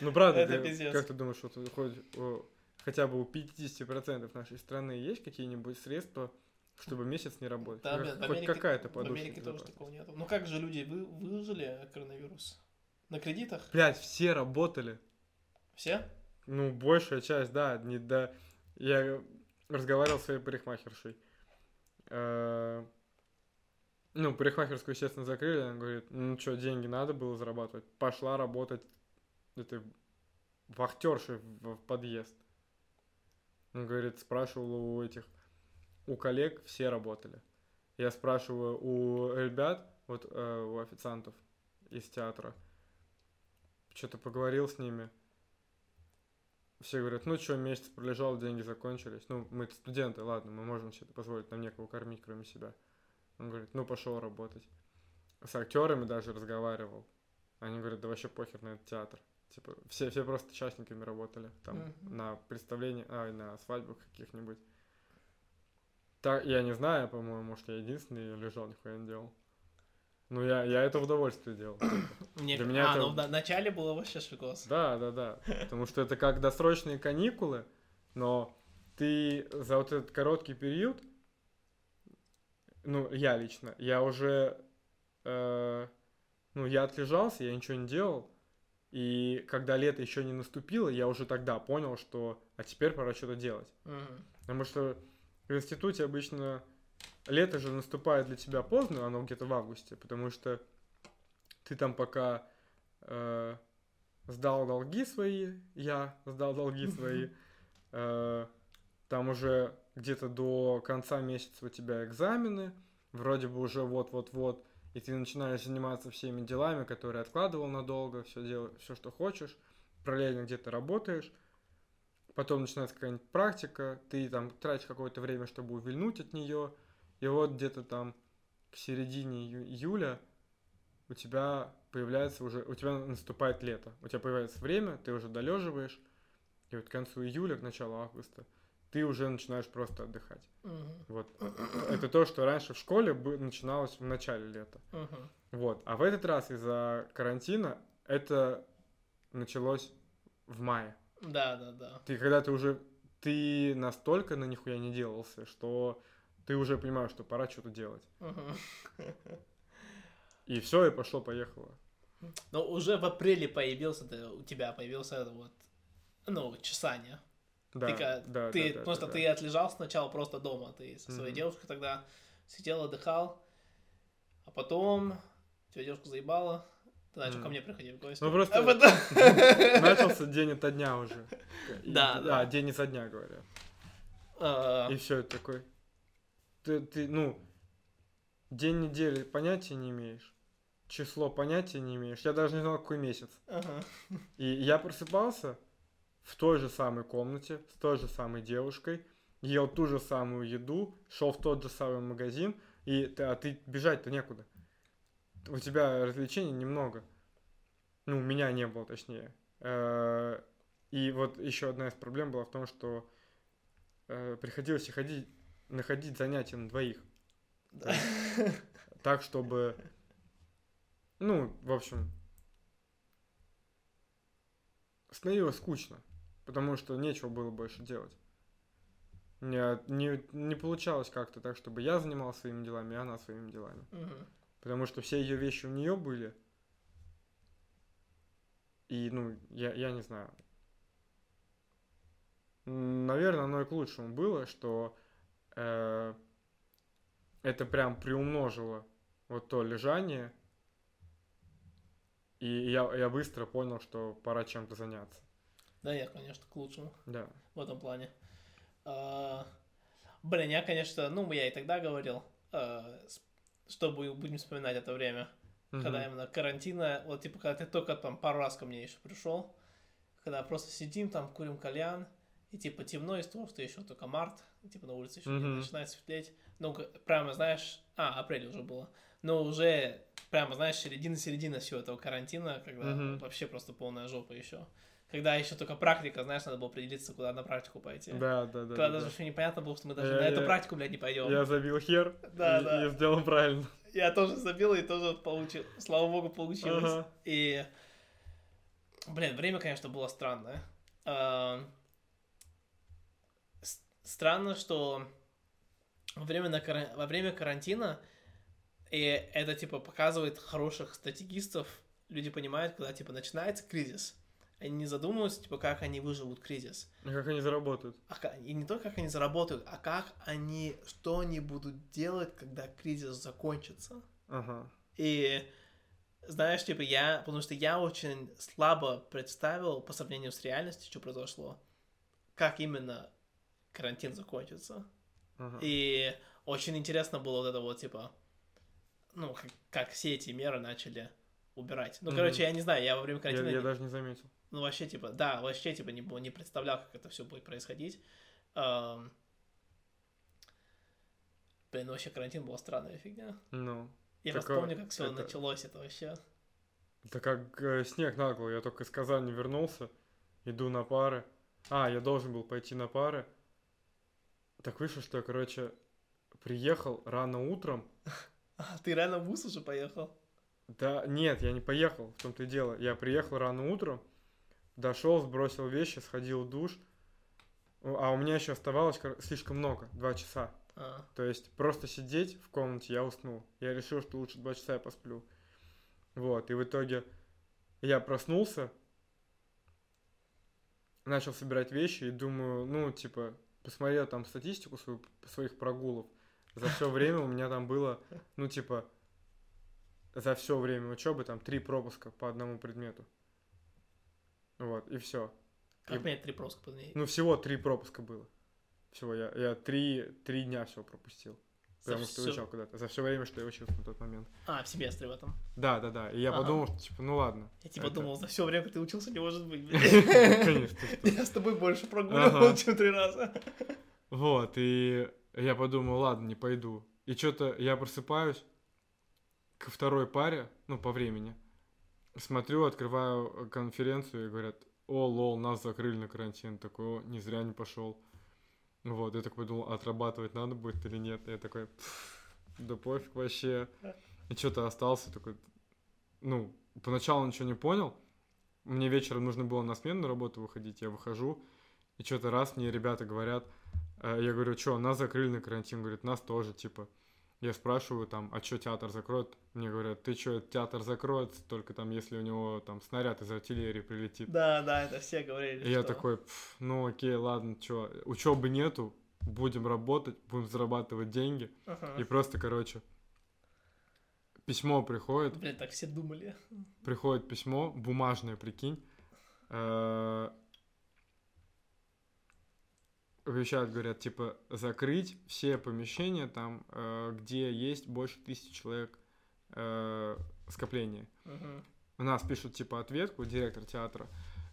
Ну, правда, как ты думаешь, вот хоть хотя бы у 50% нашей страны есть какие-нибудь средства, чтобы месяц не работать? Да, в хоть какая-то В подушка. Америке тоже такого нет. Ну как же люди вы, выжили коронавирус? На кредитах? Блять, все работали. Все? Ну, большая часть, да. Не до... Я разговаривал с своей парикмахершей. Э, Ну, парикмахерскую, естественно, закрыли. Она говорит, ну что, деньги надо было зарабатывать. Пошла работать этой вахтершей в, в подъезд. Он говорит, спрашивал у этих, у коллег, все работали. Я спрашиваю у ребят, вот э, у официантов из театра, что-то поговорил с ними. Все говорят, ну что, месяц пролежал, деньги закончились. Ну, мы студенты, ладно, мы можем себе позволить, нам некого кормить, кроме себя. Он говорит, ну пошел работать. С актерами даже разговаривал. Они говорят, да вообще похер на этот театр. Типа, все, все просто частниками работали. Там Мгм. на представлениях, а, на свадьбах каких-нибудь. Так, я не знаю, по-моему, может, я единственный лежал, нихуя не делал. Ну, я, я это в удовольствие делал. [coughs] Мне... Для меня а, это- ну в на- начале было вообще шикос. Да, да, да. Потому что это как досрочные каникулы, но ты за вот этот короткий период, ну, я лично, я уже, э, ну, я отлежался, я ничего не делал, и когда лето еще не наступило, я уже тогда понял, что, а теперь пора что-то делать. Мгм. Потому что в институте обычно лето же наступает для тебя поздно, оно где-то в августе, потому что ты там пока э, сдал долги свои, я сдал долги свои, э, там уже где-то до конца месяца у тебя экзамены, вроде бы уже вот-вот-вот, и ты начинаешь заниматься всеми делами, которые откладывал надолго, все делаешь, все, что хочешь, параллельно где-то работаешь, потом начинается какая-нибудь практика, ты там тратишь какое-то время, чтобы увильнуть от нее, и вот где-то там к середине ию- июля у тебя появляется уже, у тебя наступает лето, у тебя появляется время, ты уже долеживаешь, и вот к концу июля, к началу августа, ты уже начинаешь просто отдыхать. Мгм. Вот. Это то, что раньше в школе начиналось в начале лета. Мгм. Вот. А в этот раз из-за карантина это началось в мае. Да, да, да. Ты когда ты уже ты настолько на нихуя не делался, что ты уже понимаешь, что пора что-то делать. И все, и пошло поехало. Но уже в апреле появился, ты- у тебя появился это вот, ну, чесание. Да, ты, да, ты да, да, просто да, ты отлежал сначала просто дома, ты со своей Мгм. девушкой тогда сидел, отдыхал, а потом тебя девушка заебала, ты начал ко Мгм. мне приходить в гости. Ну, просто- А потом- [laughs] Начался день ото дня уже. [laughs] И- Да, да. А, день изо дня, говорят. А, И все, такой. Ты, ты, ну, день недели понятия не имеешь. Число понятия не имеешь. Я даже не знал, какой месяц. ага. И я просыпался в той же самой комнате, с той же самой девушкой, ел ту же самую еду, шел в тот же самый магазин, и а ты бежать-то некуда. У тебя развлечений немного. Ну, у меня не было, точнее. Э, И вот еще одна из проблем была в том, что э, приходилось и ходить, находить занятия на двоих. Да. Так, чтобы... Ну, в общем, становилось скучно, потому что нечего было больше делать. Не, не, не получалось как-то так, чтобы я занимался своими делами, и она своими делами. Мгм. Потому что все ее вещи у нее были. И, ну, я, я не знаю. Наверное, оно и к лучшему было, что э, это прям приумножило вот то лежание. И я, я быстро понял, что пора чем-то заняться. Да нет, конечно, к лучшему Да. в этом плане. А, Блин, я, конечно, ну, я и тогда говорил, а, с- что бу- будем вспоминать это время. когда Мгм. именно карантина, вот типа, когда ты только там пару раз ко мне еще пришел, когда просто сидим там, курим кальян, и типа темно из того, что еще только март, и, типа на улице еще Мгм. начинает светлеть. Ну, прямо, знаешь, а, апрель уже было, но уже прямо, знаешь, середина-середина всего этого карантина, когда Мгм. вообще просто полная жопа еще. Когда еще только практика, знаешь, надо было определиться, куда на практику пойти. Да, да, да. Когда да, даже да. еще непонятно было, что мы даже Я- на эту я- практику, блядь, не пойдем. Я забил хер Да, и, да. и сделал правильно. Я тоже забил и тоже получил. Слава богу, получилось. Ага. И, блин, время, конечно, было странное. А, Странно, что во время, на кара- во время карантина, и это, типа, показывает хороших стратегистов, люди понимают, когда, типа, начинается кризис, они не задумываются, типа, как они выживут кризис. А как они заработают? А и не только как они заработают, а как они, что они будут делать, когда кризис закончится. Ага. И знаешь, типа я, потому что я очень слабо представил по сравнению с реальностью, что произошло, как именно карантин закончится. ага. И очень интересно было вот это вот, типа, ну, как, как все эти меры начали убирать. Ну, Мгм. короче, я не знаю, я во время Я, карантина, я не- даже не заметил. Ну, вообще, типа, да, вообще, типа, не, не представлял, как это все будет происходить. Ам, Блин, ну, вообще карантин была странная фигня. Ну. Я просто Такое- помню, как все это- началось, это вообще. Это как э, снег на голову. Я только из Казани вернулся, иду на пары. А, я должен был пойти на пары. Так вышло, что я, короче, приехал рано утром. [laughs] А, ты рано в ВУЗ уже поехал? Да, нет, я не поехал, в том-то и дело. Я приехал рано утром, дошел, сбросил вещи, сходил в душ. А у меня еще оставалось слишком много, два часа. А, То есть просто сидеть в комнате я уснул. Я решил, что лучше два часа я посплю. Вот, и в итоге я проснулся, начал собирать вещи и думаю, ну, типа, посмотрел там статистику свою, своих прогулов. За все [laughs] время у меня там было, ну, типа, за все время учебы там три пропуска по одному предмету. Вот, и все. как И- понять три пропуска? Ну, всего три пропуска было. Всего я, я три, три дня всего пропустил. За Потому что всё- уезжал куда-то. За все время, что я учился на тот момент. А, в семестре в этом. Да, да, да. И я Ага. подумал, что, типа, ну ладно. Я типа Это- думал, за все время, ты учился, не может быть. [laughs] Конечно. что. Я с тобой больше прогуливал, [laughs] чем три раза. Вот, и я подумал, ладно, не пойду. И что-то я просыпаюсь ко второй паре, ну, по времени. Смотрю, открываю конференцию и говорят, о, лол, нас закрыли на карантин. Такой, о, не зря не пошел. Вот, я такой думал, отрабатывать надо будет или нет. Я такой, «Пф, да пофиг вообще. И что-то остался такой, ну, поначалу ничего не понял. Мне вечером нужно было на смену на работу выходить, я выхожу, и что-то раз мне ребята говорят, э, я говорю, что, нас закрыли на карантин, говорит, нас тоже, типа. Я спрашиваю там, а что театр закроют? Мне говорят, ты что, театр закроется, только там, если у него там снаряд из артиллерии прилетит. Да, да, это все говорили. И я что- такой, «Пф, ну окей, ладно, что, учебы нету, будем работать, будем зарабатывать деньги. Ага. И просто, короче, письмо приходит, Блин, так все думали. приходит письмо, бумажное, прикинь, э, вещают, говорят, типа, закрыть все помещения там, э, где есть больше тысячи человек э, скопления. Мгм. У нас пишут, типа, ответку, директор театра,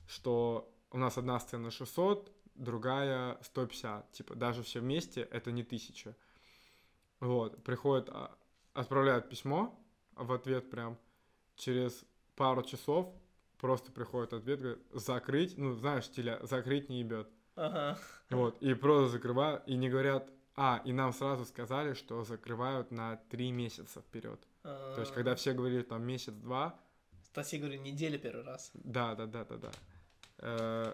что у нас одна сцена 600, другая 150. Типа, даже все вместе это не тысяча. Вот, приходит, а, отправляют письмо в ответ прям. Через пару часов просто приходит ответ, говорит, закрыть, ну, знаешь, стиля, закрыть не ебет. Ага. Вот, и просто закрывают, и не говорят, а, и нам сразу сказали, что закрывают на три месяца вперед. То есть, когда все говорили там месяц-два, Статья, говорю, неделя первый раз. да, да, да, да, да, э,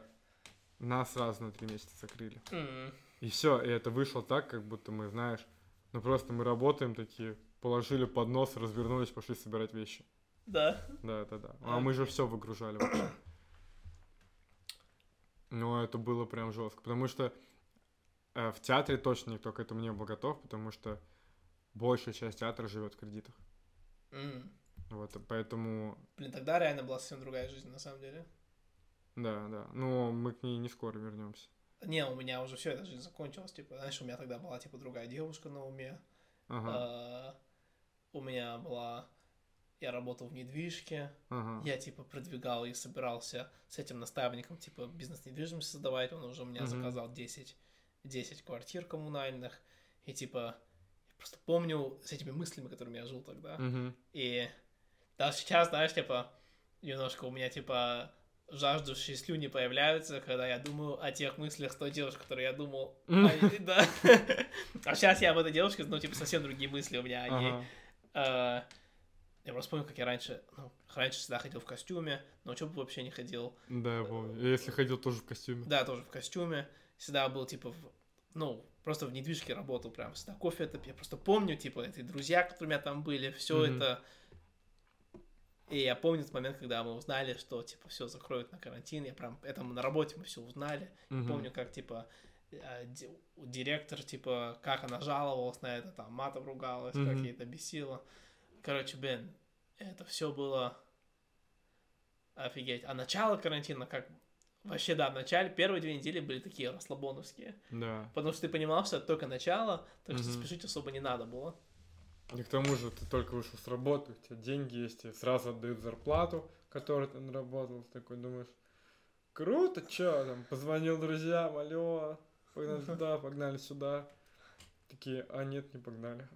нас сразу на три месяца закрыли. М. И все, и это вышло так, как будто мы, знаешь, ну просто мы работаем такие, положили под нос, развернулись, пошли собирать вещи. Да. Да, да, да. А мы же все выгружали вообще. Ну, это было прям жестко, потому что э, в театре точно никто к этому не был готов, потому что большая часть театра живет в кредитах. М. Вот, поэтому, Блин, тогда реально была совсем другая жизнь, на самом деле. да, да. Но мы к ней не скоро вернемся. Не, у меня уже все, эта жизнь закончилась. Типа, знаешь, у меня тогда была, типа, другая девушка на уме. Ага, А, У меня была... Я работал в недвижке. ага. Я, типа, продвигал и собирался с этим наставником, типа, бизнес недвижимости создавать. Он уже у меня Мгм. заказал 10, 10 квартир коммунальных. И, типа, я просто помню с этими мыслями, которыми я жил тогда. Мгм. И даже сейчас, знаешь, типа, немножко у меня, типа, жаждущие слюни появляются, когда я думаю о тех мыслях с той девушкой, которую я думал. [laughs] А сейчас я об этой девушке, ну, типа, совсем другие мысли у меня о ней. А, Я просто помню, как я раньше, ну, раньше всегда ходил в костюме, на учебу вообще не ходил. Да, я помню. Я если ходил тоже в костюме. Да, тоже в костюме. Всегда был, типа, в- ну, просто в недвижке работал прям, всегда кофе это. Я просто помню, типа, эти друзья, которые у меня там были, все Мгм. это. И я помню тот момент, когда мы узнали, что, типа, все закроют на карантин. Я прям, это мы на работе мы все узнали. Мгм. Помню, как, типа, э, ди- директор, типа, как она жаловалась на это, там, матом ругалась, как Мгм. ей это бесило. Короче, блин, это все было офигеть. А начало карантина, как вообще, да, в начале, первые две недели были такие расслабоновские. Да. Потому что ты понимал, что это только начало, так что спешить особо не надо было. И к тому же ты только вышел с работы, у тебя деньги есть, тебе сразу отдают зарплату, которую ты наработал. Ты такой думаешь, круто, чё там, позвонил друзьям, алло, погнали [laughs] туда, погнали сюда. Такие, а нет, не погнали.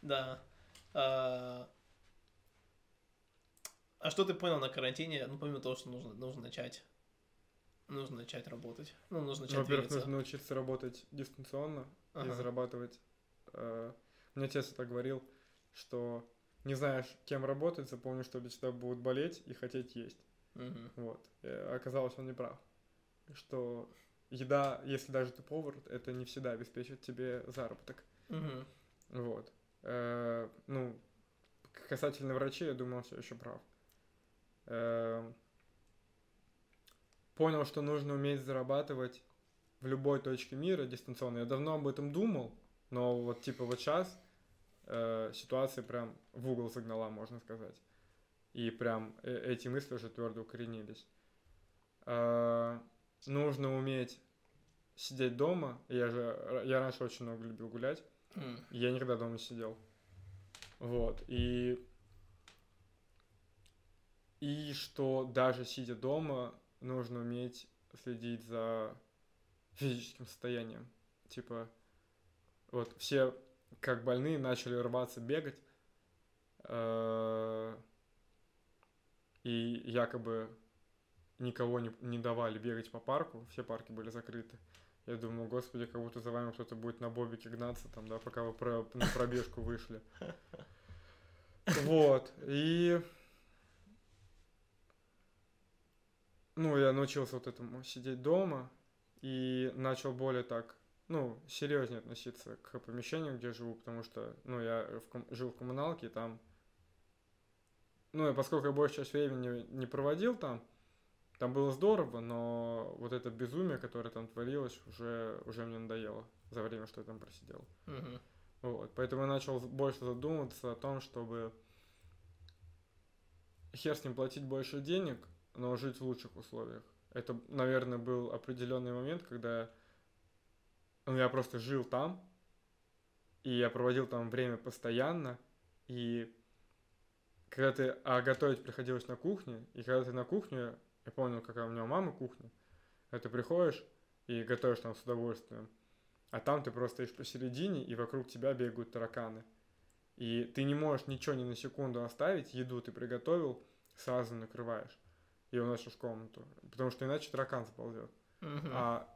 Да. А, А что ты понял на карантине, ну, помимо того, что нужно, нужно начать, нужно начать работать, ну, нужно начать Во-первых, двигаться. нужно научиться работать дистанционно и Ага. зарабатывать. э, Мне отец это говорил, что не знаешь, кем работать, запомни, что у тебя будут болеть и хотеть есть. Мгм. Вот. И оказалось, он не прав. Что еда, если даже ты повар, это не всегда обеспечит тебе заработок. Мгм. Вот. Э, ну, касательно врачей, я думаю, он все еще прав. Э, понял, что нужно уметь зарабатывать в любой точке мира дистанционно. Я давно об этом думал, но вот типа вот сейчас э, ситуация прям в угол загнала, можно сказать. И прям э- эти мысли уже твердо укоренились. Э, нужно уметь сидеть дома. Я же я раньше очень много любил гулять. Я никогда дома не сидел. Вот. И... И что даже сидя дома, нужно уметь следить за физическим состоянием. Типа, вот все, как больные, начали рваться бегать. э, И якобы никого не, не давали бегать по парку, все парки были закрыты. Я думаю, господи, как будто за вами кто-то будет на бобике гнаться, там, да, пока вы про- на пробежку вышли. [laughs] Вот, и... Ну, я научился вот этому сидеть дома и начал более так, ну, серьезнее относиться к помещению, где живу, потому что, ну, я в ком- жил в коммуналке, и там... Ну, и поскольку я большую часть времени не проводил там, там было здорово, но вот это безумие, которое там творилось, уже, уже мне надоело за время, что я там просидел. Мгм. Вот, поэтому я начал больше задумываться о том, чтобы хер с ним платить больше денег, но жить в лучших условиях. Это, наверное, был определенный момент, когда ну, я просто жил там, и я проводил там время постоянно, и когда ты, а готовить приходилось на кухне, и когда ты на кухне, я помню, какая у меня у мамы кухня, когда ты приходишь и готовишь там с удовольствием, а там ты просто стоишь посередине, и вокруг тебя бегают тараканы. И ты не можешь ничего ни на секунду оставить, еду ты приготовил, сразу накрываешь и уносишь в комнату, потому что иначе таракан заползет. Мгм. А,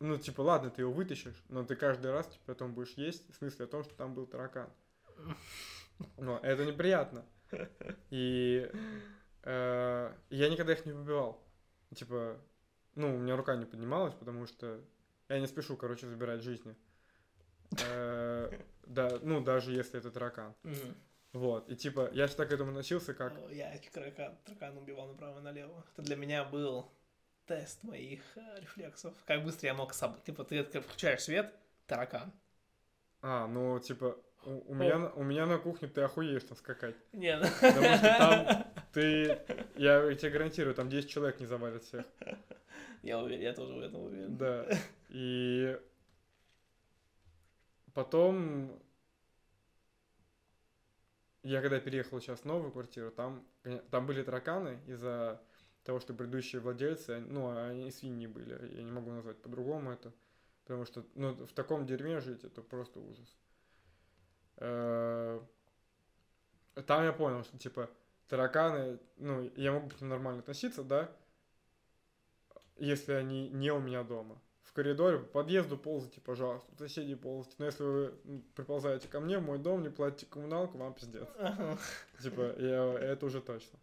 ну, типа, ладно, ты его вытащишь, но ты каждый раз типа, потом будешь есть в смысле о том, что там был таракан. [laughs] Но это неприятно. И я никогда их не выбивал. Типа, ну, у меня рука не поднималась, потому что я не спешу, короче, забирать жизни. Э, Да, ну, даже если это таракан. Вот. И типа, я всегда к этому относился как... Я таракан, таракан убивал направо и налево. Это для меня был тест моих э, рефлексов. Как быстро я мог. Типа, ты включаешь свет, таракан. А, ну, типа, у, у меня, на- у меня на кухне ты охуеешь там скакать. Не, ну... Потому что там ты, я тебе гарантирую, там 10 человек не завалят всех. Я уверен, я тоже в этом уверен. Да. И потом я когда переехал сейчас в новую квартиру, там, там были тараканы из-за того, что предыдущие владельцы, ну, они свиньи были, я не могу назвать по-другому это, потому что, ну, в таком дерьме жить, это просто ужас. Э, Там я понял, что, типа, тараканы, ну, я могу к ним нормально относиться, да, если они не у меня дома. В коридоре, по подъезду ползайте, пожалуйста, у соседей ползайте. Но если вы приползаете ко мне в мой дом, не платите коммуналку, вам пиздец. Типа, я, это уже точно.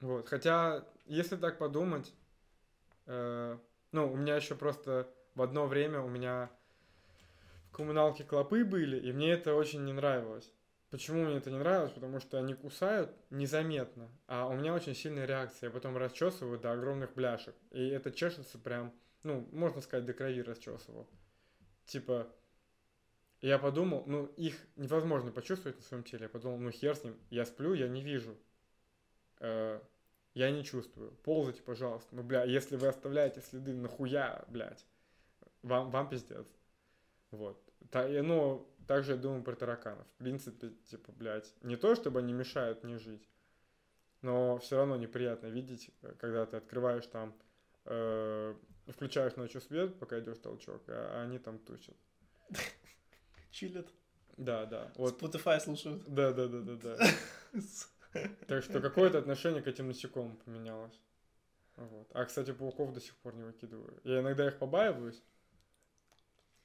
Вот, хотя, если так подумать, э, ну, у меня еще просто в одно время у меня коммуналке клопы были, и мне это очень не нравилось. Почему мне это не нравилось? Потому что они кусают незаметно, а у меня очень сильная реакция. Я потом расчесываю до огромных бляшек. И это чешется прям, ну, можно сказать, до крови расчесывал. Типа, я подумал, ну, их невозможно почувствовать на своем теле. Я подумал, ну, хер с ним, я сплю, я не вижу. Э, я не чувствую. Ползайте, пожалуйста. Ну, бля, если вы оставляете следы, нахуя, блядь? Вам, вам пиздец. Вот. Та, ну, также я думаю про тараканов. В принципе, типа, блядь, не то, чтобы они мешают мне жить, но все равно неприятно видеть, э, когда ты открываешь там, э, включаешь ночью свет, пока идешь толчок, а они там тусят. [laughs] Чилят. Да, да. Вот. Spotify слушают. Да, да, да, да, да. [laughs] Так что какое-то отношение к этим насекомым поменялось. Вот. А, кстати, пауков до сих пор не выкидываю. Я иногда их побаиваюсь.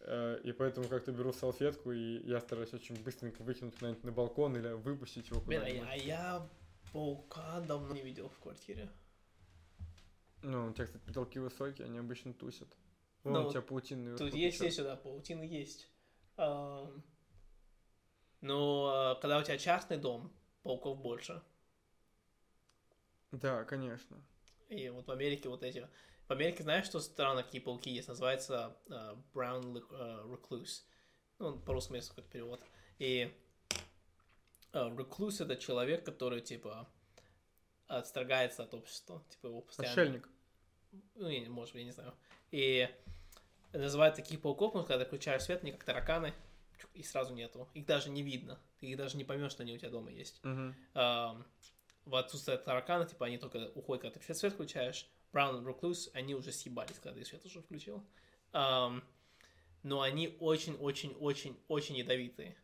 Э, И поэтому как-то беру салфетку, и я стараюсь очень быстренько выкинуть куда-нибудь на балкон или выпустить его Блин, а я, куда-нибудь. а я паука давно не видел в квартире. Ну, у тебя, кстати, потолки высокие, они обычно тусят. Вон у тебя наверху Тут есть, есть сюда, паутина есть. Но а, когда у тебя частный дом, пауков больше. Да, конечно. И вот в Америке вот эти... В Америке знаешь, что странно, какие пауки есть? Называется а, brown а, recluse. Ну, по-русски есть какой-то перевод. И а, recluse это человек, который, типа, отстрогается от общества. Типа, его постоянно... Отшельник. Ну, я, может быть, я не знаю. И называют таких пауков, потому что когда ты включаешь свет, они как тараканы, и сразу нету. Их даже не видно. Ты их даже не поймешь, что они у тебя дома есть. Мгм. Ам, в отсутствие таракана, типа, они только уходят, когда ты свет включаешь. Brown and Recluse, они уже съебались, когда ты свет уже включил. Ам, но они очень-очень-очень-очень ядовитые.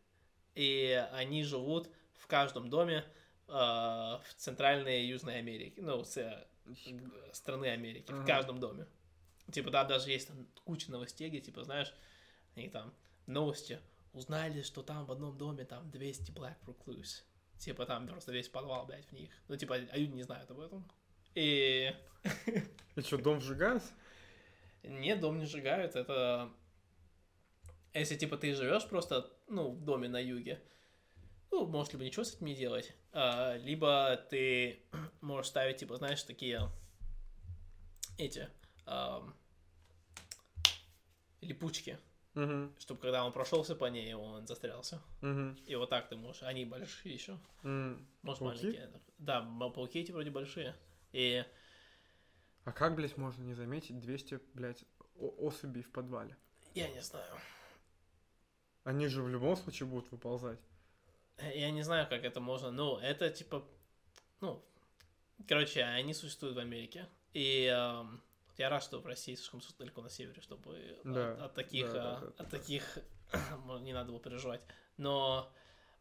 И они живут в каждом доме а, в Центральной и Южной Америке. Ну, с, э, страны Америки. В Ага. каждом доме. Типа, да, даже есть там куча новостей, где, типа, знаешь, они там, новости, узнали, что там в одном доме там 200 Black Recluse. Типа, там просто весь подвал, блядь, в них. Ну, типа, а люди не знают об этом. И И что, дом сжигают? нет, дом не сжигают, это... Если, типа, ты живешь просто, ну, в доме на юге, ну, можешь либо ничего с этим не делать, а, либо ты [clears throat] можешь ставить, типа, знаешь, такие эти ам, липучки, Мгм. чтобы когда он прошелся по ней, он застрялся. Мгм. И вот так ты можешь. Они большие еще. М. Может, Пауки? маленькие. Да, пауки эти вроде большие. И А как, блядь, можно не заметить 200, блядь, особей в подвале? я не знаю. Они же в любом случае будут выползать. Я не знаю, как это можно. Ну, это типа... Ну, короче, они существуют в Америке. И эм, я рад, что в России слишком далеко на севере, чтобы от- Да, от, таких, да, да, а, да, от да. таких [clears throat] не надо было переживать. Но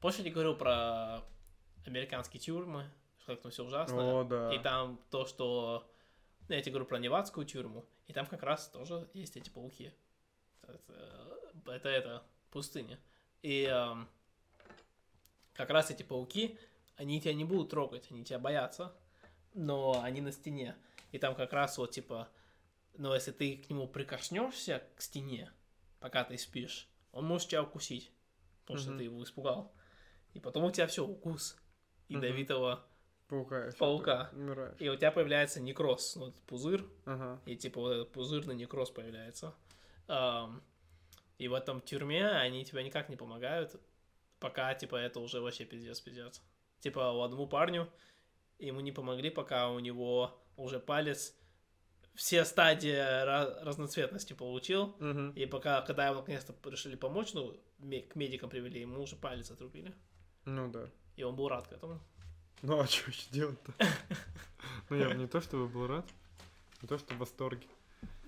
позже я говорил про американские тюрьмы, как там все ужасно. О, да. И там то, что... ну, Я тебе говорю про Невадскую тюрьму, и там как раз тоже есть эти пауки. Это, это, это пустыня. И эм, как раз эти пауки, они тебя не будут трогать, они тебя боятся, но они на стене. И там как раз вот типа, но если ты к нему прикоснешься к стене, пока ты спишь, он может тебя укусить, потому что Мгм. ты его испугал. И потом у тебя все, укус Мгм. ядовитого Паука. Паука. и у тебя появляется некроз, ну, пузырь, Ага. и типа вот этот пузырный некроз появляется. И в этом тюрьме они тебе никак не помогают, пока, типа, это уже вообще пиздец-пиздец. Типа, у одному парню ему не помогли, пока у него уже палец все стадии разноцветности получил, Мгм. и пока, когда его наконец-то решили помочь, ну, к медикам привели, ему уже палец отрубили. Ну да. И он был рад к этому. Ну а что еще делать-то? Ну я не то чтобы был рад, не то что в восторге.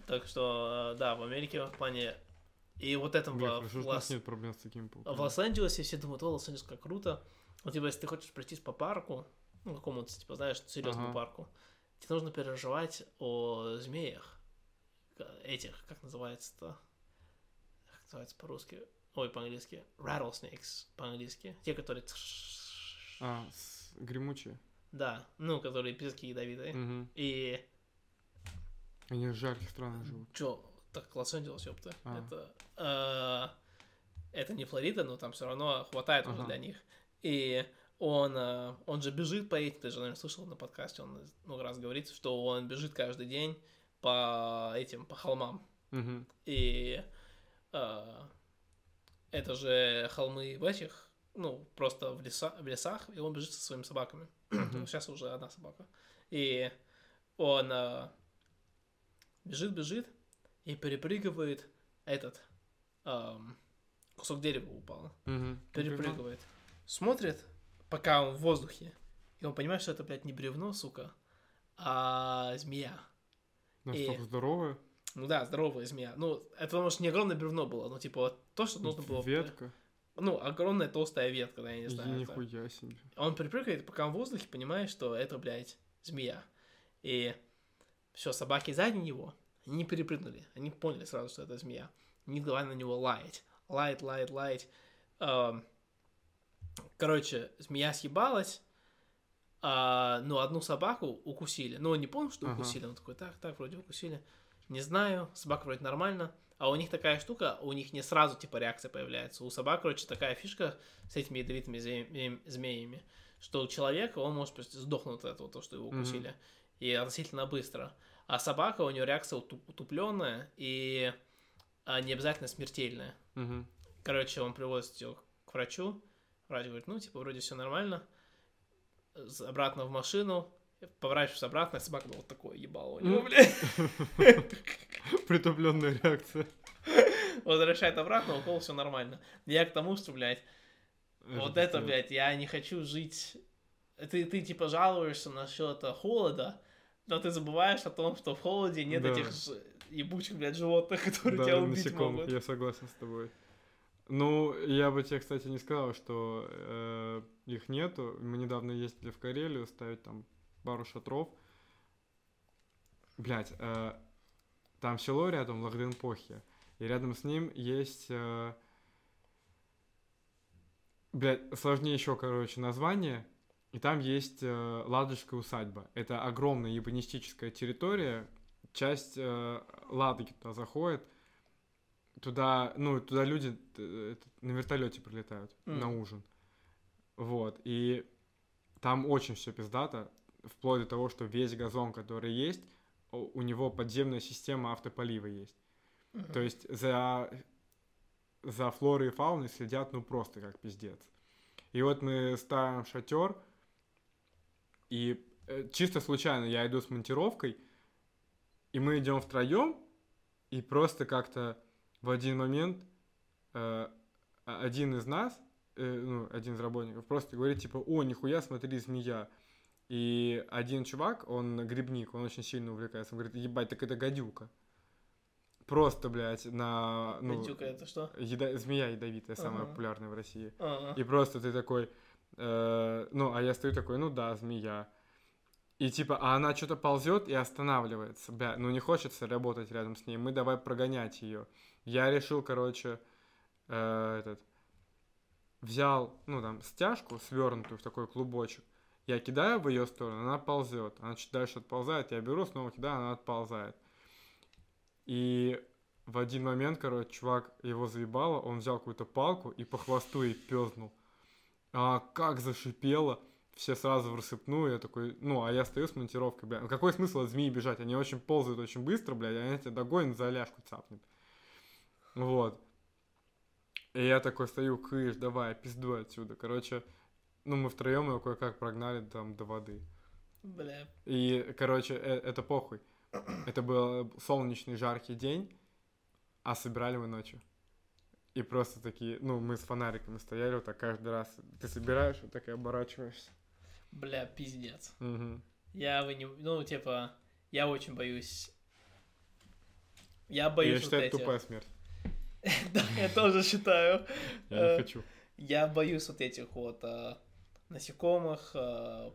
Так что, э, да, в Америке в плане... И вот этом Блин, в, хорошо, в Лос- нет проблем с такими в пауками. Лос-Анджелесе все думают, о, Лос-Анджелес как круто. Вот, типа, если ты хочешь пройтись по парку, ну, какому-то, типа, знаешь, серьезному Ага. парку, тебе нужно переживать о змеях. Этих, как называется-то? Как называется по-русски? Ой, по-английски. Rattlesnakes по-английски. Те, которые... А, с- гремучие. Да, ну, которые пиздки ядовитые. Мгм. И Они в жарких странах живут. Чё, так Лос-Анджелес, ёпта. А. Это, э, это не Флорида, но там все равно хватает уже Ага. для них. И он, э, он же бежит по этим, ты же, наверное, слышал на подкасте, он много раз говорит, что он бежит каждый день по этим, по холмам. Мгм. И э, это же холмы в этих, ну, просто в, леса, в лесах, и он бежит со своими собаками. Мгм. Сейчас уже одна собака. И он э, бежит, бежит и перепрыгивает этот эм, кусок дерева упал. Мгм. Перепрыгивает. Смотрит, пока он в воздухе. И он понимает, что это, блядь, не бревно, сука, а змея. Настолько И- здоровые. Ну да, здоровая змея. Ну, это, может, не огромное бревно было, но, типа, то, что нужно было... Ветка. Ну, огромная толстая ветка, да, я не знаю. это. Нихуя себе. Он припрыгивает, пока он в воздухе, понимает, что это, блядь, змея. И все, собаки сзади него, они не перепрыгнули. Они поняли сразу, что это змея. Они давай на него лаять. Лаять, лаять, лаять. Эм, Короче, змея съебалась, а, ну, одну собаку укусили. Ну, он не помнил, что Ага. укусили. Он такой, так, так, вроде укусили. Не знаю, собака вроде нормально. А у них такая штука, у них не сразу, типа, реакция появляется. У собак, короче, такая фишка с этими ядовитыми зме- змеями, что у человека он может просто сдохнуть от этого, то, что его укусили. И относительно быстро. А собака, у нее реакция утуп- утупленная и а, не обязательно смертельная. Мгм. Короче, он привозит ее к врачу. Врач говорит, ну, типа, вроде все нормально. Обратно в машину. Поворачиваешься обратно, и собака вот такое ебало у него, блядь. [laughs] [laughs] Притупленная реакция. Возвращает обратно, укол, все нормально. Я к тому, что, блядь, вот это, блядь, я не хочу жить... Ты, ты типа, жалуешься насчет э, холода, но ты забываешь о том, что в холоде нет Да. этих ж- ебучих, блядь, животных, [laughs] которые Да, тебя убить насекомых, могут. я согласен с тобой. Ну, я бы тебе, кстати, не сказал, что э, их нету. Мы недавно ездили в Карелию ставить там пару шатров. Блять, там село рядом, Лахденпохе, и рядом с ним есть... Э, блядь, сложнее еще, короче, название. И там есть э, Ладожская усадьба. Это огромная ебанистическая территория. Часть э, Ладоги туда заходит. Туда, ну, туда люди э, на вертолете прилетают Мгм. на ужин. Вот. И там очень все пиздато. Вплоть до того, что весь газон, который есть, у него подземная система автополива есть. Мгм. То есть за, за флорой и фауной следят, ну, просто как пиздец. И вот мы ставим шатер, и э, чисто случайно я иду с монтировкой, и мы идем втроем, и просто как-то в один момент э, а- один из нас, э, ну, один из работников, просто говорит, типа, о, нихуя, смотри, змея. И один чувак, он грибник, он очень сильно увлекается, он говорит, ебать, так это гадюка. Просто, блядь, на... Ну, Гадюка это что? еда- змея ядовитая, самая Ага. популярная в России. Ага. И просто ты такой, э, ну, а я стою такой, ну да, змея. И типа, а она что-то ползет и останавливается. Бля, ну не хочется работать рядом с ней, мы давай прогонять ее. Я решил, короче, э, этот, взял, ну там, стяжку свернутую в такой клубочек. Я кидаю в ее сторону, она ползет. Она чуть дальше отползает, я беру, снова кидаю, она отползает. И в один момент, короче, чувак его заебало, он взял какую-то палку и по хвосту ей пёзнул. А как зашипело, все сразу в рассыпную, я такой, ну, а я стою с монтировкой, бля, ну какой смысл от змеи бежать, они очень ползают очень быстро, блядь, они тебя догонят, за ляжку цапнет. Вот. И я такой стою, кыш, давай, пизду отсюда. Короче, ну, мы втроем его кое-как прогнали там до воды. Бля. И, короче, э- это похуй. Это был солнечный жаркий день, а собирали мы ночью. И просто такие, ну, мы с фонариками стояли вот так каждый раз. Ты собираешь, вот так и оборачиваешься. Бля, пиздец. Мгм. Я вы не... Ну, типа, я очень боюсь... Я боюсь Я вот считаю, это этих. тупая смерть. [laughs] Да, я тоже считаю. Я Э, не хочу. Я боюсь вот этих вот а, насекомых, а,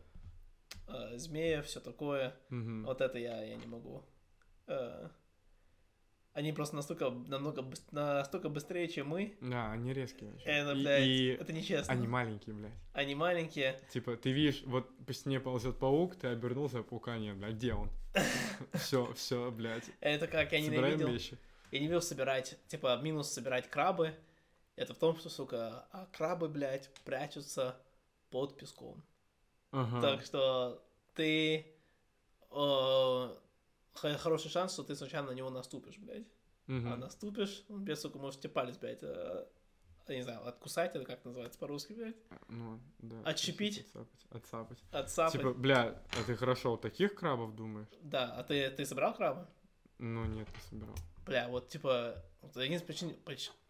а, змеев, все такое. Мгм. Вот это я, я не могу. Э, Они просто настолько, намного, настолько быстрее, чем мы. Да, они резкие очень. Это, блядь, и это нечестно. они маленькие, блядь. Они маленькие. Типа, ты видишь, вот по стене ползет паук, ты обернулся, а паука нет, блядь, где он? [laughs] Все, все, блядь. Это как я ненавидел. вещи. Я не любил собирать, типа, минус собирать крабы. Это в том, что, сука, а крабы, блядь, прячутся под песком. Ага. Так что ты... э, хороший шанс, что ты случайно на него наступишь, блядь. Мгм. А наступишь, он без, сука, может тебе палец, блядь, э, я не знаю, откусать, это как называется по-русски, блядь? Ну, да. Отщепить? Отцапать. Отцапать. Отцапать. Типа, бля, а ты хорошо вот таких крабов думаешь? Да, а ты, ты собрал краба? Ну, нет, не собирал. Бля, вот, типа, вот один из причин,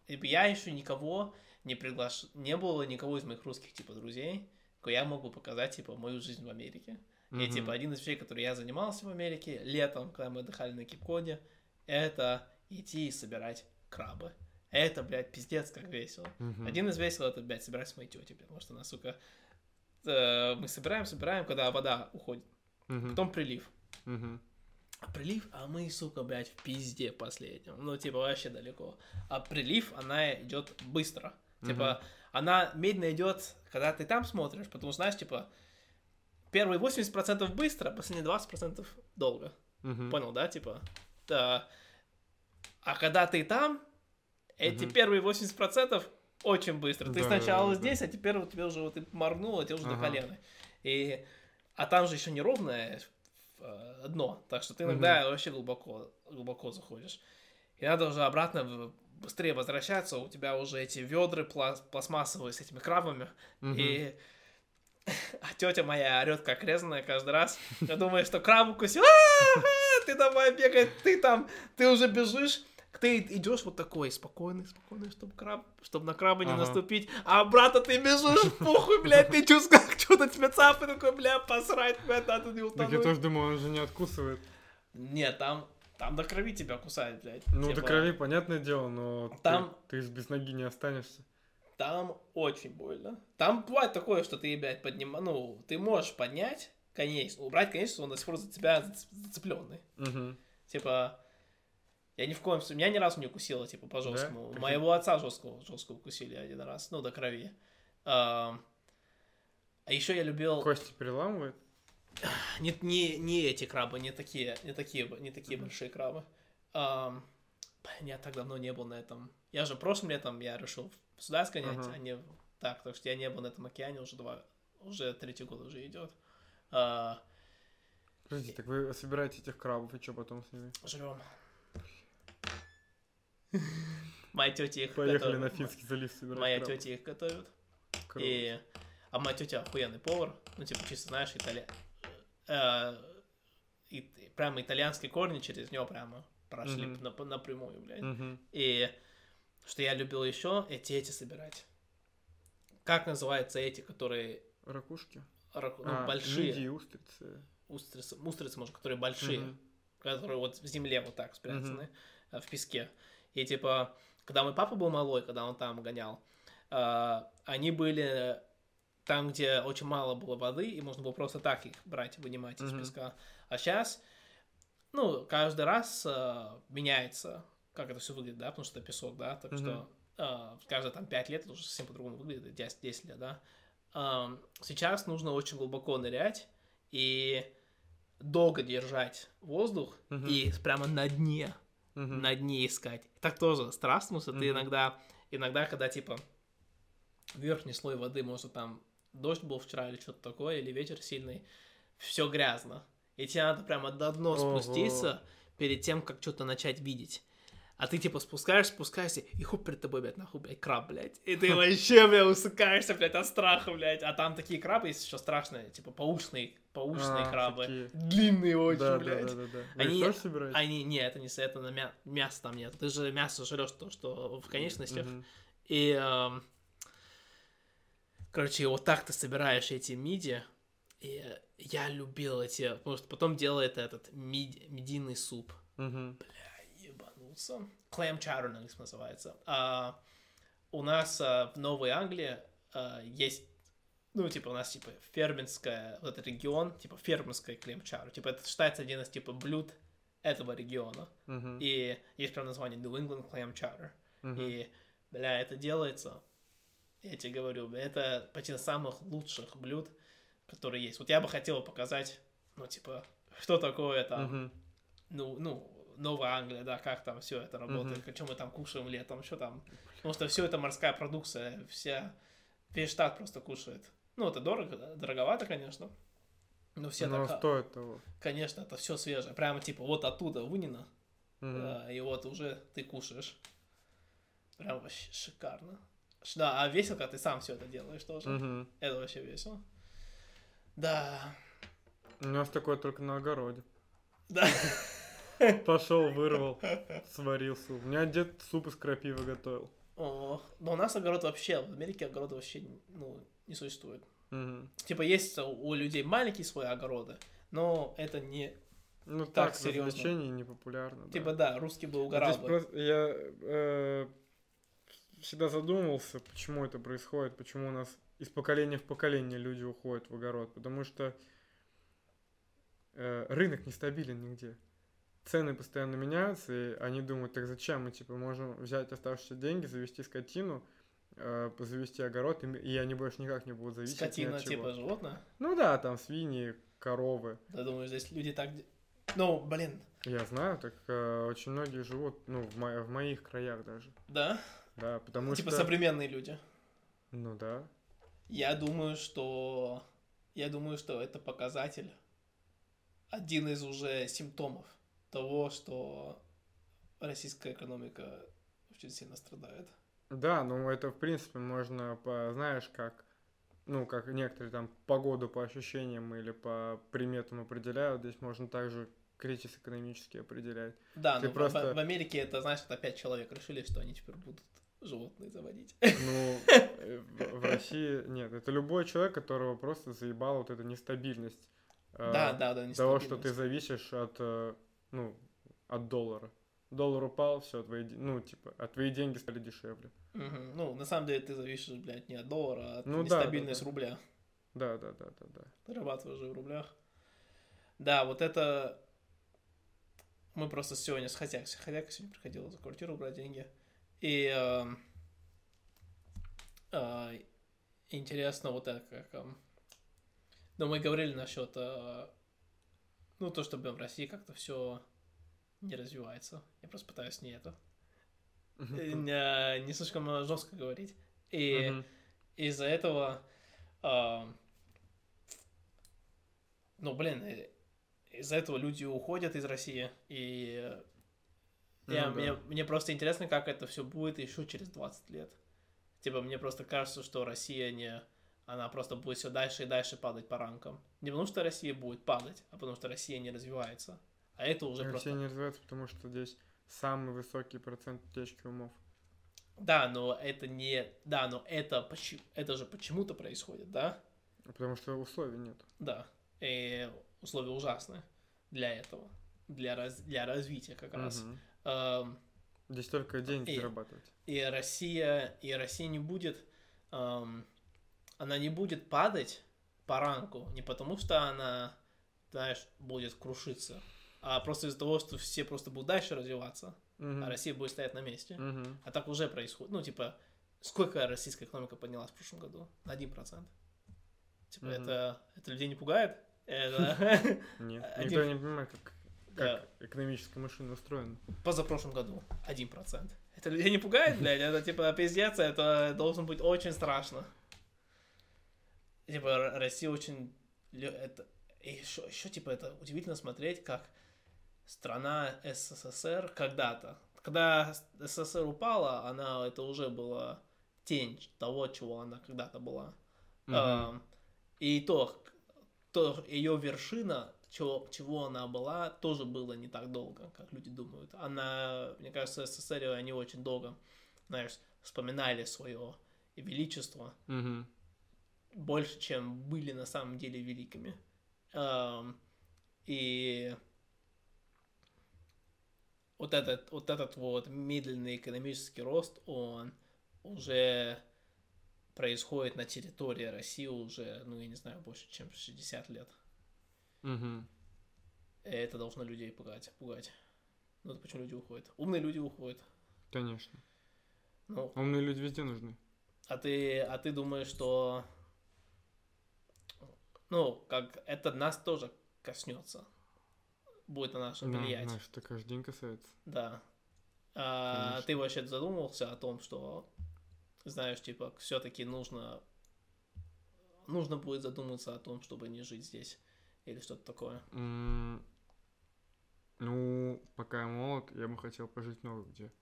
я еще никого не приглаш... не было никого из моих русских, типа, друзей, кого я мог бы показать, типа, мою жизнь в Америке. И, Мгм. типа, один из вещей, который я занимался в Америке летом, когда мы отдыхали на Кипкоде, это идти и собирать крабы. Это, блядь, пиздец, как весело. Мгм. Один из весело это, блядь, собирать с моей тети, потому что она, сука, э, мы собираем, собираем, когда вода уходит. Мгм. Потом прилив. А прилив, а мы, сука, блядь, в пизде последнем. Ну, типа, вообще далеко. А прилив, она идет быстро. Типа, она медленно идет, когда ты там смотришь, потому что, знаешь, типа, первые 80% быстро, последние 20% долго. Мгм. Понял, да, типа? Да. А когда ты там, эти Мгм. первые 80% очень быстро. Ты Да, сначала да, да. здесь, а теперь вот тебе уже вот ты моргнул, а тебе уже до Ага. колена. И, а там же еще неровное э, дно, так что ты иногда вообще глубоко, глубоко заходишь. И надо уже обратно быстрее возвращаться, у тебя уже эти ведры пла- пластмассовые с этими крабами, Мгм. и [laughs] а тетя моя орет как резаная каждый раз. Я думаю, что краб укусил. А-а-а! Ты давай бегай, ты там, ты уже бежишь. Ты идешь вот такой, спокойный, спокойный, чтобы краб, чтобы на краба не Ага. наступить. А брата ты бежишь, похуй, блядь, ты чувствуешь, как что-то тебя цапает, такой, бля, посрать, блядь, надо не Так я утонуть. тоже думал, он же не откусывает. Нет, там, там до крови тебя кусает, блядь. Ну, до Типа, крови, понятное дело, но ты- Там- ты, ж без ноги не останешься. Там очень больно. Там бывает такое, что ты, блядь, поднима... Ну, ты можешь поднять конец, убрать конец, он до сих пор за тебя зацепленный. Мгм. Типа, я ни в коем случае, меня ни разу не укусило, типа, по жесткому. Так Моего отца жестко, жестко укусили один раз, ну, до крови. А, а еще я любил... Кости переламывает? Не, не, не эти крабы, не такие, не такие, не такие Мгм. большие крабы. Блин, я так давно не был на этом. Я же прошлым летом я решил сюда сгонять, Ага. а не так, так что я не был на этом океане уже два, уже третий год уже идет. А, Подожди, так вы собираете этих крабов и что потом с ними? живем. Моя тетя их Поехали на готовит. Финский залив собирать Моя крабов. тетя их готовит. Круто. И... А моя тетя охуенный повар. Ну, типа, чисто, знаешь, италья... э, и, прямо итальянские корни через него прямо прошли нап- напрямую, блядь. Мгм. И что я любил еще, эти эти собирать. Как называются эти, которые Ракушки? рак- ну, А, большие? мидии, устрицы. Устрицы, устрицы, может, которые большие. Мгм. которые вот в земле вот так спрятаны, э, в песке. И типа, когда мой папа был малой, когда он там гонял, э, они были там, где очень мало было воды, и можно было просто так их брать и вынимать из Мгм. песка. А сейчас, ну, каждый раз э, меняется, как это все выглядит, да, потому что это песок, да, так Мгм. что э, каждые там 5 лет это уже совсем по-другому выглядит, 10, 10 лет, да. Ам, сейчас нужно очень глубоко нырять и долго держать воздух Мгм. и прямо на дне, Мгм. на дне искать. Так тоже страшно, что ты Мгм. иногда, иногда, когда типа верхний слой воды, может там дождь был вчера или что-то такое, или ветер сильный, все грязно. И тебе надо прямо до дна Ого. спуститься перед тем, как что-то начать видеть. А ты типа спускаешься, спускаешься, и хуп перед тобой, блядь, нахуй, блядь, краб, блядь. И ты вообще, блядь, усыкаешься, блядь, от страха, блядь. А там такие крабы есть еще страшные, типа паучные, паучные А, крабы. такие. Длинные очень, Да, да, блядь. да, да, да. Вы Они- их тоже собираете? Они, не, это не это на мя... мяса там нет. Ты же мясо жрешь то, что в конечностях. Мгм. И, эм, короче, вот так ты собираешь эти миди. И я любил эти, потому что потом делает этот мид- мидийный суп. Мгм. Я ебанулся. Clam chowder называется. А, у нас а, в Новой Англии а, есть, ну, типа, у нас, типа, фермерская, вот этот регион, типа, фермерская клем chowder. Типа, это считается один из, типа, блюд этого региона. Мгм. И есть прям название New England Clam Chowder. Мгм. И, бля, это делается, я тебе говорю, это почти из самых лучших блюд, которые есть. Вот я бы хотел показать, ну, типа, что такое там, Мгм. ну, ну, Новая Англия, да, как там все это работает, что мы там кушаем летом, что там. Потому что все это морская продукция, вся, весь штат просто кушает. Ну, это дорого, дороговато, конечно. Но все Но так, стоит того. конечно, это все свежее. Прямо типа вот оттуда вынено, Мгм. да, и вот уже ты кушаешь. Прям вообще шикарно. Да, а весело, когда ты сам все это делаешь тоже. Мгм. Это вообще весело. Да. У нас такое только на огороде. Да. [laughs] Пошел, вырвал, сварил суп. У меня дед суп из крапивы готовил. О, но у нас огород вообще, в Америке огорода вообще, ну, не существует. Мгм. Типа есть у людей маленькие свои огороды, но это не... Ну Так, так, серьезно. не популярно. да. Типа да, русский бы угорал здесь бы. просто я э, всегда задумывался, почему это происходит, почему у нас из поколения в поколение люди уходят в огород. Потому что э, рынок нестабилен нигде. Цены постоянно меняются, и они думают, так зачем мы, типа, можем взять оставшиеся деньги, завести скотину, э, завести огород, и, и они больше никак не будут зависеть Скотина типа животное. Ну да, там свиньи, коровы. Я думаю, здесь люди так... Ну, блин, Я знаю, так э, очень многие живут, ну, в, мо- в моих краях даже. да? Да, потому типа что... современные люди. Ну да. Я думаю, что... Я думаю, что это показатель. Один из уже симптомов того, что российская экономика очень сильно страдает. Да, ну это в принципе можно, по, знаешь, как, ну, как некоторые там погоду по ощущениям или по приметам определяют, здесь можно также кризис экономически определять. Да, Ты но в- просто- в, в Америке это, знаешь, это пять человек решили, что они теперь будут животные заводить. Ну, [laughs] э, в России нет, это любой человек, которого просто заебала вот эта нестабильность. э, Да, да, да. Того, что ты нестабильность. зависишь от, э, ну, от доллара. Доллар упал, все, твои, ну, типа, а твои деньги стали дешевле. Мгм. Ну, на самом деле ты зависишь, блядь, не от доллара, а от Ну да, да, нестабильность да. рубля. Да, да, да, да, да. Зарабатываешь же в рублях. Да, вот это... Мы просто сегодня с хозяйкой, хозяйка сегодня приходила за квартиру брать деньги. И эм, э, интересно вот это как... эм, ну, мы говорили насчет... э, ну, то, что блин, в России как-то все не развивается. Я просто пытаюсь не это... э, Не, не слишком жестко говорить. И... Из-за этого, а, ну, блин, э, из-за этого люди уходят из России, и э, я, Ну да. мне, мне просто интересно, как это все будет еще через 20 лет. Типа, мне просто кажется, что Россия не... Она просто будет все дальше и дальше падать по ранкам. Не потому, что Россия будет падать, а потому, что Россия не развивается. А это уже Россия просто... не развивается, потому что здесь самый высокий процент утечки умов. Да, но это не... Да, но это, почему... это же почему-то происходит, да? Потому что условий нет. Да, и условия ужасные для этого, для, раз, для развития как раз. Мгм. Здесь только деньги И- зарабатывать. И Россия, и Россия не будет, эм, она не будет падать по ранку, не потому что она, знаешь, будет крушиться, а просто из-за того, что все просто будут дальше развиваться, Мгм. а Россия будет стоять на месте. Мгм. А так уже происходит. Ну, типа, сколько российская экономика поднялась в прошлом году? На 1%. Типа, Мгм. это, это людей не пугает? Это... [laughs] Нет. [laughs] Никто не понимает, как, Да. как экономическая машина устроена. позапрошлом году 1%. Это людей не пугает, блядь? Это типа пиздец, это должно быть очень страшно. Типа Россия очень... Это... И еще, еще типа это удивительно смотреть, как страна СССР когда-то, когда СССР упала, она, это уже была тень того, чего она когда-то была. Мгм. Ам, и то, то ее вершина, чего, чего она была, тоже было не так долго, как люди думают. Она, мне кажется, СССР, они очень долго, знаешь, вспоминали свое величество Мгм. больше, чем были на самом деле великими. Ам, и вот этот, вот этот вот медленный экономический рост, он уже происходит на территории России уже, ну, я не знаю, больше, чем 60 лет. И это должно людей пугать. пугать. Ну, это почему люди уходят. Умные люди уходят. Конечно. Ну, Умные люди везде нужны. а ты, а ты думаешь, что... Ну, как это нас тоже коснется. Будет на нас влиять. Наш это каждый день касается. Да. А, Конечно. ты вообще задумывался о том, что, знаешь, типа, все-таки нужно, нужно будет задуматься о том, чтобы не жить здесь или что-то такое. М, Ну, пока я молод, я бы хотел пожить много где.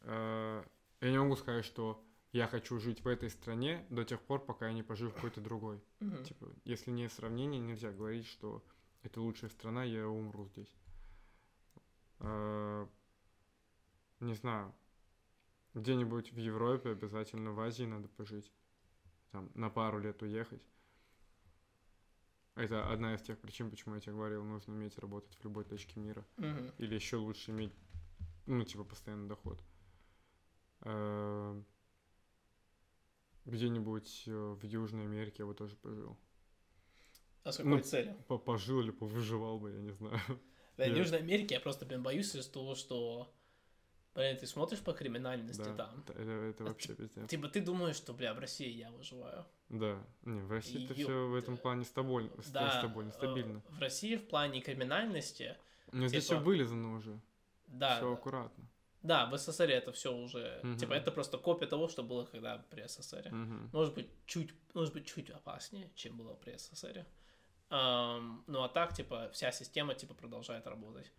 Э, Я не могу сказать, что я хочу жить в этой стране до тех пор, пока я не поживу в какой-то другой. Мгм. Типа, если нет сравнения, нельзя говорить, что это лучшая страна, я умру здесь. Э, Не знаю. Где-нибудь в Европе, обязательно в Азии надо пожить. Там на пару лет уехать. А это одна из тех причин, почему я тебе говорил, нужно уметь работать в любой точке мира. Угу. Или еще лучше иметь, ну, типа, постоянный доход. Э, где-нибудь э, в Южной Америке я бы тоже пожил. А с ну, какой ну, целью? Пожил или повыживал бы, я не знаю. Да, в Южной Америке я просто, блин, боюсь из того, что Блин, ты смотришь по криминальности Да, там. это, это вообще пиздец. Типа ты думаешь, что, бля, в России я выживаю. Да, не, в России это все в этом плане стабильно, Да, стабильно, э, стабильно. В России в плане криминальности, Но здесь типа- все вылизано уже, да, все да, аккуратно. да, в СССР это все уже, Мгм. типа это просто копия того, что было когда при СССР. Мгм. Может быть, чуть, может быть, чуть опаснее, чем было при СССР. Ам, ну а так, типа, вся система, типа, продолжает работать.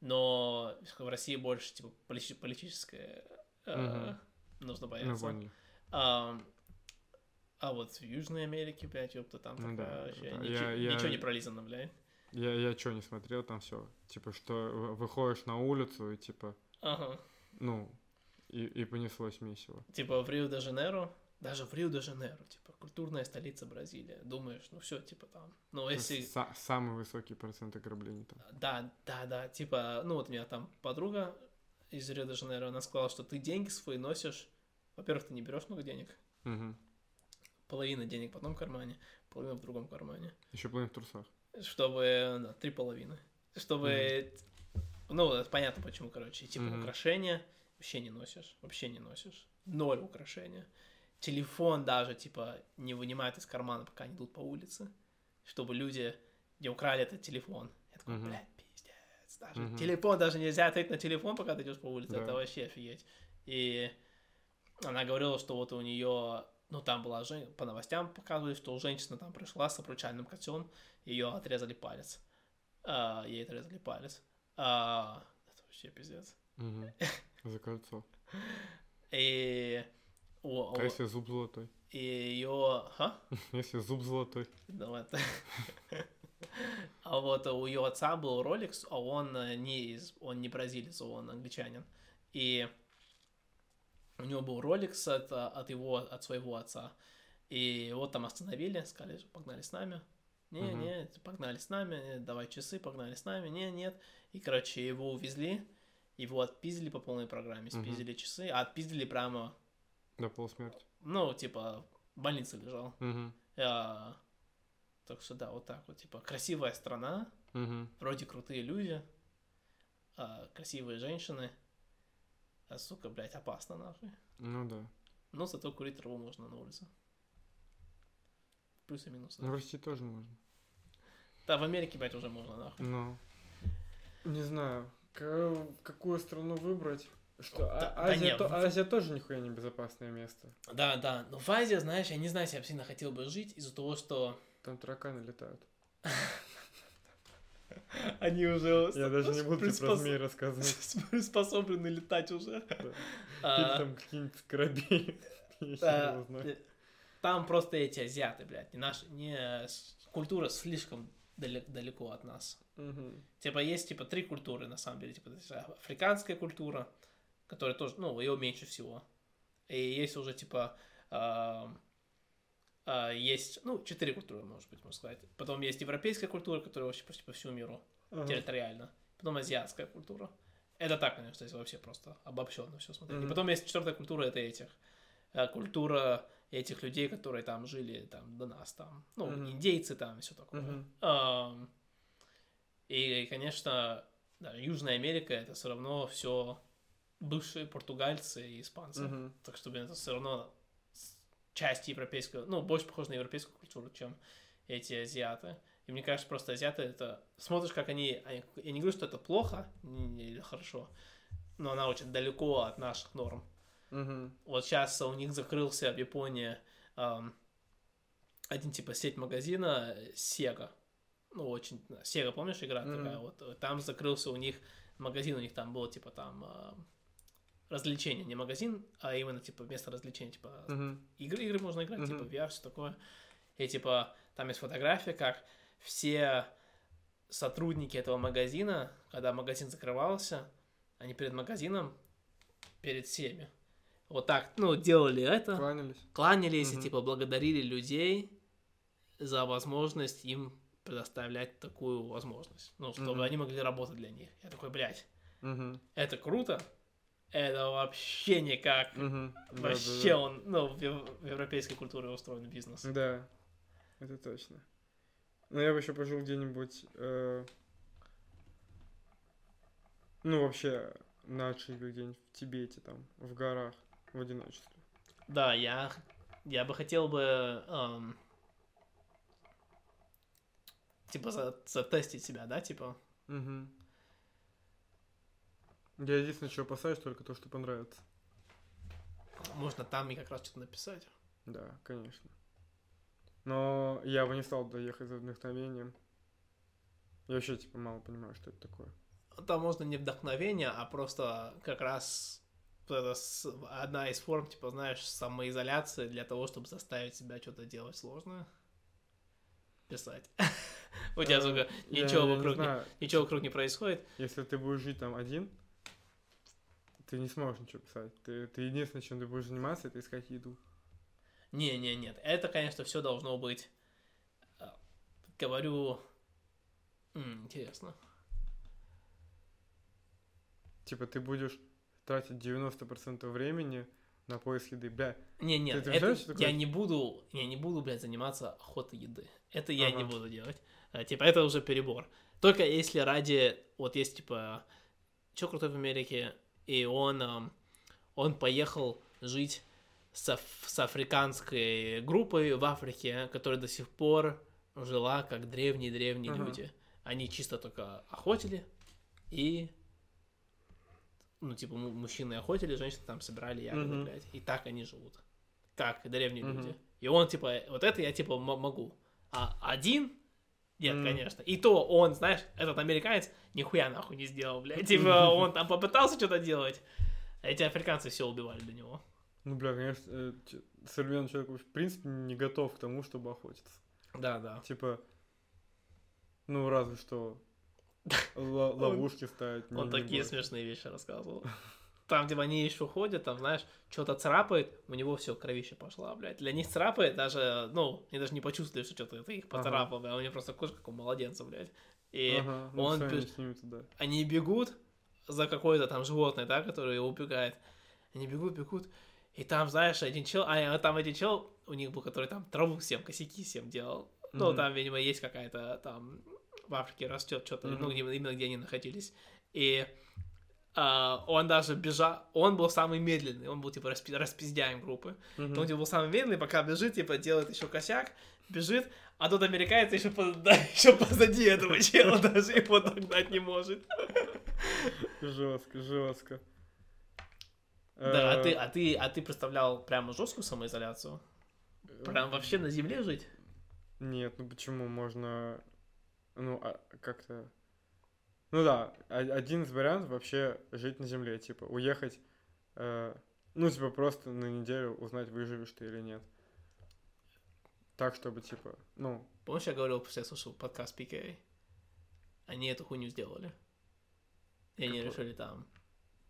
Но в России больше, типа, полити- политическое э, Мгм. нужно Ну, бояться. поняли. Ам, а вот в Южной Америке, блядь, ёпта, там Ну такая да, вообще да. ничего, Я- я- ничего не пролизано, блядь. Я, я что не смотрел, там все. Типа, что выходишь на улицу и типа, Ага. ну, и, и понеслось месиво. Типа в Рио-де-Жанейро, даже в Рио-де-Жанейро, типа, культурная столица Бразилии. Думаешь, ну все, типа там. Ну, если... Са- самый высокий процент ограблений там. Да, да, да, типа, ну вот у меня там подруга из Рио-де-Жанейро, она сказала, что ты деньги свои носишь. Во-первых, ты не берешь много денег, Угу. половина денег в одном кармане, половина в другом кармане. Еще половина в трусах. Чтобы, да, три половины. Чтобы, ну, это понятно почему, короче, типа Мгм. украшения вообще не носишь, вообще не носишь. Ноль украшения. Телефон даже, типа, не вынимают из кармана, пока они идут по улице, чтобы люди не украли этот телефон. Я такой, Мгм. блядь, пиздец. Даже Мгм. телефон, даже нельзя ответить на телефон, пока ты идешь по улице. Да. Это вообще офигеть. И она говорила, что вот у нее, ну там была жен... по новостям показывали, что у женщины там пришла с обручальным кольцом, ее отрезали палец. А, ей отрезали палец. А, это вообще пиздец. Мгм. [laughs] За кольцо. И у, А если зуб золотой? и ее, ха? [laughs] Если зуб золотой. Ну, это... [laughs] А вот у ее отца был Rolex, а он э, не из, он не бразилец, он англичанин. И у него был Rolex от, от его, от своего отца. И вот там остановили, сказали, погнали с нами. Не, Мгм. не, погнали с нами, не, давай часы, погнали с нами, не, нет. И, короче, его увезли, его отпиздили по полной программе, спиздили часы, а отпиздили прямо, До полусмерти. ну, типа, в больнице лежал. Угу. А, так что да, вот так вот, типа, красивая страна, Угу. вроде крутые люди, а, красивые женщины, а, сука, блядь, опасно, нахуй. Ну да. Но зато курить траву можно на улице. Плюсы и минусы. Ну, в России тоже можно. Да, в Америке, блядь, уже можно, нахуй. Ну. Не знаю, какую страну выбрать. Что, Да- А- да Азия, не, то- в- Азия тоже нихуя не безопасное место. Да, да, но в Азии, знаешь, я не знаю, если я бы сильно хотел бы жить из-за того, что Там тараканы летают. [laughs] они уже Я даже не буду про змей рассказывать. [laughs] приспособлены летать уже. Да. [laughs] Или А, там какие-нибудь Да, э, Там просто эти азиаты, блядь, не наши, не культура слишком далеко от нас. Типа есть типа три культуры на самом деле, типа африканская культура, которая тоже, ну ее меньше всего, и есть уже типа а, а, есть, ну четыре культуры, может быть, можно сказать. Потом есть европейская культура, которая вообще почти по всему миру Ага. территориально. Потом азиатская культура. Это так, конечно, если вообще просто обобщенно все смотреть. И Мгм. потом есть четвертая культура, это этих. э, Культура этих людей, которые там жили там до нас, там, ну, Мгм. индейцы там и все такое. Ам, И, конечно, да, Южная Америка это все равно все бывшие португальцы и испанцы. Мгм. Так что, блин, это все равно часть европейского, ну, больше похоже на европейскую культуру, чем эти азиаты. И мне кажется, просто азиаты это... Смотришь, как они... Я не говорю, что это плохо или хорошо, но она очень далеко от наших норм. Мгм. Вот сейчас у них закрылся в Японии ам, один типа сеть магазина э, Sega. Ну, очень... Sega, помнишь, игра Мгм. такая вот? э, Там закрылся у них магазин, у них там был типа там ам, развлечение, не магазин, а именно типа место развлечения, типа Мгм. игры, игры можно играть, Мгм. типа VR, все такое. И типа там есть фотография, как все сотрудники этого магазина, когда магазин закрывался, они перед магазином, перед всеми, вот так, ну, делали это, Кланялись. кланялись и Мгм. типа благодарили людей за возможность им предоставлять такую возможность, ну, чтобы Мгм. они могли работать для них. Я такой, блядь, Мгм. это круто, это вообще никак. Мгм. Да, Вообще да, он, ну, в, в европейской культуре устроен бизнес. да. Да, это точно. Но я бы еще пожил где-нибудь, э, ну, вообще, на отшибе где-нибудь в Тибете, там, в горах, в одиночестве. Да, я, я бы хотел бы, эм, типа, за- затестить себя, да, типа. Угу. Я единственное, чего опасаюсь, только то, что понравится. Можно там и как раз что-то написать. Да, конечно. Но я бы не стал доехать за вдохновением. Я вообще, типа, мало понимаю, что это такое. Там можно не вдохновение, а просто как раз это одна из форм, типа, знаешь, самоизоляции для того, чтобы заставить себя что-то делать сложное. Писать. [laughs] У тебя, Э, сука, знаю, ничего вокруг не происходит. Если ты будешь жить там один, ты не сможешь ничего писать. Ты, ты единственное, чем ты будешь заниматься, это искать еду. Не, не, нет. Это, конечно, все должно быть. э, Говорю. м, Интересно. Типа, ты будешь тратить 90% времени на поиск еды. Бля, Не, нет, ты это знаешь, что я не буду, я не буду, блядь, заниматься охотой еды. Это я не Ага. буду делать. А, Типа, это уже перебор. Только если ради, вот есть, типа, чё крутой в Америке, и он, ам, он поехал жить с, аф- с африканской группой в Африке, которая до сих пор жила как древние-древние Ага. люди. Они чисто только охотили и ну, типа, му- мужчины охотили, женщины там собирали ягоды, Мгм. блядь. И так они живут. Как древние Мгм. люди. И он, типа, вот это я, типа, могу. А один? Нет, Мгм. конечно. И то он, знаешь, этот американец нихуя нахуй не сделал, блядь. [laughs] Типа, он там попытался что-то делать, а эти африканцы все убивали до него. ну, бля, конечно, э, современный человек, в принципе, не готов к тому, чтобы охотиться. Да, да. Типа, ну, разве что [laughs] ловушки ставить. Он не такие смешные вещи рассказывал. [laughs] Там, где они еще ходят, там, знаешь, что-то царапает, у него все, кровище пошла, блядь. Для них царапает даже, ну, они даже не почувствовали, что что-то ты их поцарапал, блядь, а у них просто кожа как у младенца, блядь. И Ага, ну, он они пиш- снимутся, да. они бегут за какое-то там животное, да, которое убегает. Они бегут, бегут, и там, знаешь, один чел, а там один чел у них был, который там траву всем, косяки всем делал. Ну, Мгм. там, видимо, есть какая-то там в Африке растет что-то, ну, Мгм. где- именно где они находились. И а, он даже бежал, он был самый медленный, он был, типа, распи- распиздяем группы. Мгм. Он, типа, был самый медленный, пока бежит, типа, делает еще косяк, бежит, а тут американец еще, [laughs] еще позади этого чела, [laughs] даже его догнать не может. Жестко, жестко. Да, а Э, ты, а ты, а ты представлял прямо жесткую самоизоляцию? Прям вообще на земле жить? Нет, ну почему можно, ну, а, как-то... Ну да, один из вариантов вообще жить на земле, типа, уехать, э, ну, типа, просто на неделю узнать, выживешь ты или нет. Так, чтобы, типа, ну, Помнишь, я говорил, что я слушал подкаст PK? Они эту хуйню сделали. И они Какой? решили там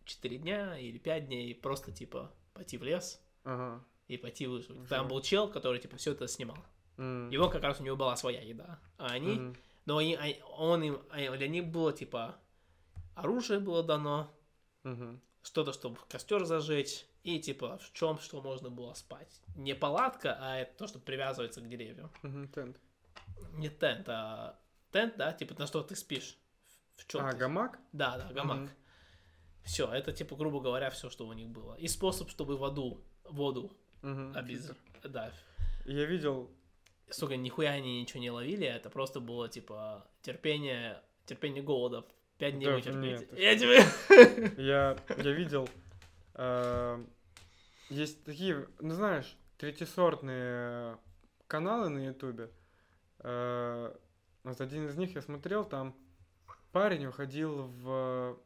4 дня или 5 дней просто, типа, пойти в лес ага. и пойти выжить. Там был чел, который, типа, все это снимал. И он как раз у него была своя еда. А они, мгм, но они, он им, для них было, типа, оружие было дано, мгм. что-то, чтобы костер зажечь, и типа в чем что можно было спать. Не палатка, а это то, что привязывается к деревьям. Мгм, тент. Не тент, а тент, да, типа на что ты спишь. В чем А, гамак? Да, да, гамак. Мгм. Все, это типа, грубо говоря, все, что у них было. И способ, чтобы воду, воду Мгм, обез... Да. Я видел, Сука, нихуя они ничего не ловили, это просто было типа терпение, терпение голода. Пять дней Да, вытерпеть. нет, Я тебе... [laughs] я, я видел, э, есть такие, ну знаешь, третьесортные каналы на ютубе. Э, Вот один из них я смотрел, там парень уходил в...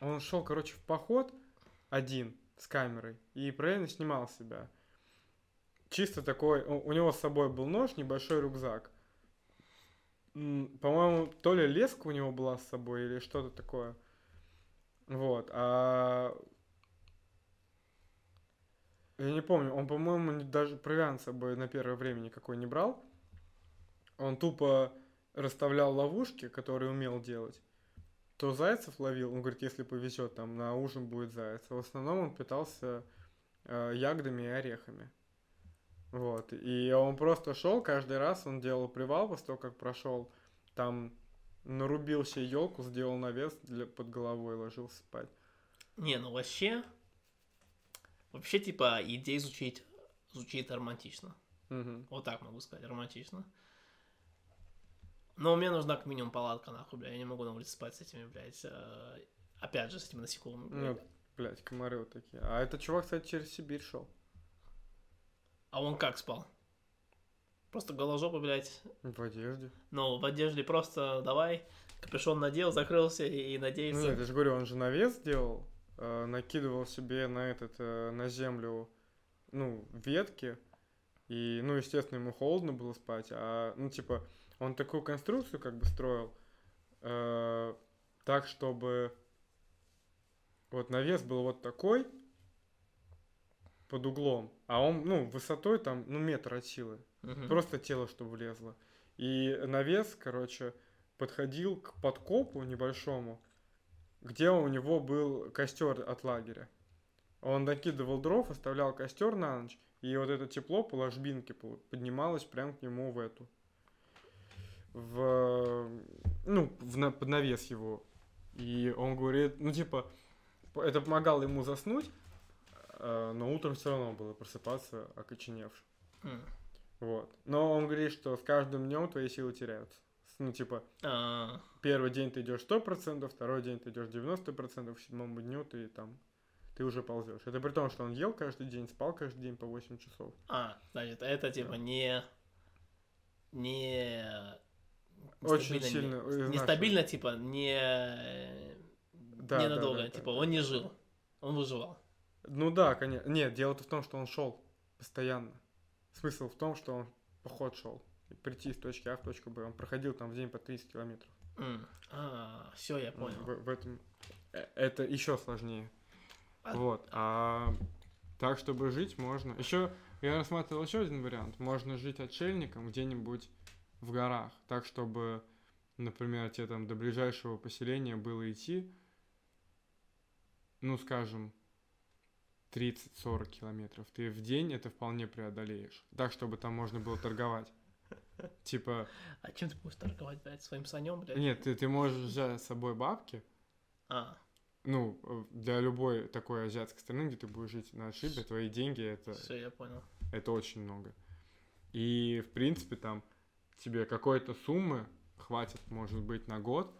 Он шел, короче, в поход один с камерой и правильно снимал себя. Чисто такой, у него с собой был нож, небольшой рюкзак. По-моему, то ли леска у него была с собой или что-то такое. Вот, а... Я не помню, он, по-моему, даже провиант с собой на первое время никакой не брал. Он тупо расставлял ловушки, которые умел делать. то зайцев ловил, он говорит, если повезет, там на ужин будет заяц. А в основном он питался э, ягодами и орехами. Вот. И он просто шел, каждый раз он делал привал после того, как прошел. Там нарубил себе елку, сделал навес для, под головой, ложился спать. Не, ну вообще... Вообще, типа, идея звучит, звучит романтично. Мгм. Вот так могу сказать, романтично. Но мне нужна как минимум палатка, нахуй, бля. Я не могу на улице спать с этими, блядь, э, опять же, с этими насекомыми. Ну, блядь, комары вот такие. А этот чувак, кстати, через Сибирь шел. А он как спал? Просто голожопа, блядь. В одежде. Ну, в одежде просто давай, капюшон надел, закрылся и, и Ну, надеялся. нет, я же говорю, он же навес делал, э, накидывал себе на этот, э, на землю, ну, ветки, и, ну, естественно, ему холодно было спать, а, ну, типа, он такую конструкцию как бы строил, э, так, чтобы вот навес был вот такой, под углом, а он, ну, высотой там, ну, метр от силы, Мгм. Просто тело, чтобы влезло. И навес, короче, подходил к подкопу небольшому, где у него был костер от лагеря. Он накидывал дров, оставлял костер на ночь, и вот это тепло по ложбинке по- поднималось прямо к нему в эту. В, ну, в, на- под навес его. И он говорит, ну, типа, это помогало ему заснуть, но утром все равно было просыпаться окоченевшим. М. Вот. Но он говорит, что с каждым днем твои силы теряются. Ну, типа, А, первый день ты идешь 100%, второй день ты идешь 90%, к седьмому дню ты там, ты уже ползешь. Это при том, что он ел каждый день, спал каждый день по 8 часов. а, значит, это типа Да. не... Не... Очень нестабильно, сильно не-. Нестабильно, типа, не... Да, да, ненадолго. да, да, типа, да. он не жил. Он выживал. Ну да, конечно. Нет, дело в том, что он шел постоянно. Смысл в том, что он поход шел. И прийти из точки А в точку Б. Он проходил там в день по 30 километров. М. А, все, я Ну, понял. В, в этом э, это еще сложнее. А- Вот. А так, чтобы жить, можно. Еще я рассматривал еще один вариант. Можно жить отшельником где-нибудь в горах, так, чтобы, например, тебе там до ближайшего поселения было идти, ну, скажем, 30-40 километров. Ты в день это вполне преодолеешь. Так, чтобы там можно было торговать. [laughs] Типа, А чем ты будешь торговать, блядь, своим санем, блядь? нет, ты, ты можешь взять с собой бабки, А, ну, э, для любой такой азиатской страны, где ты будешь жить на отшибе, твои деньги это, все, я понял. это очень много. И, в принципе, там тебе какой-то суммы хватит, может быть, на год.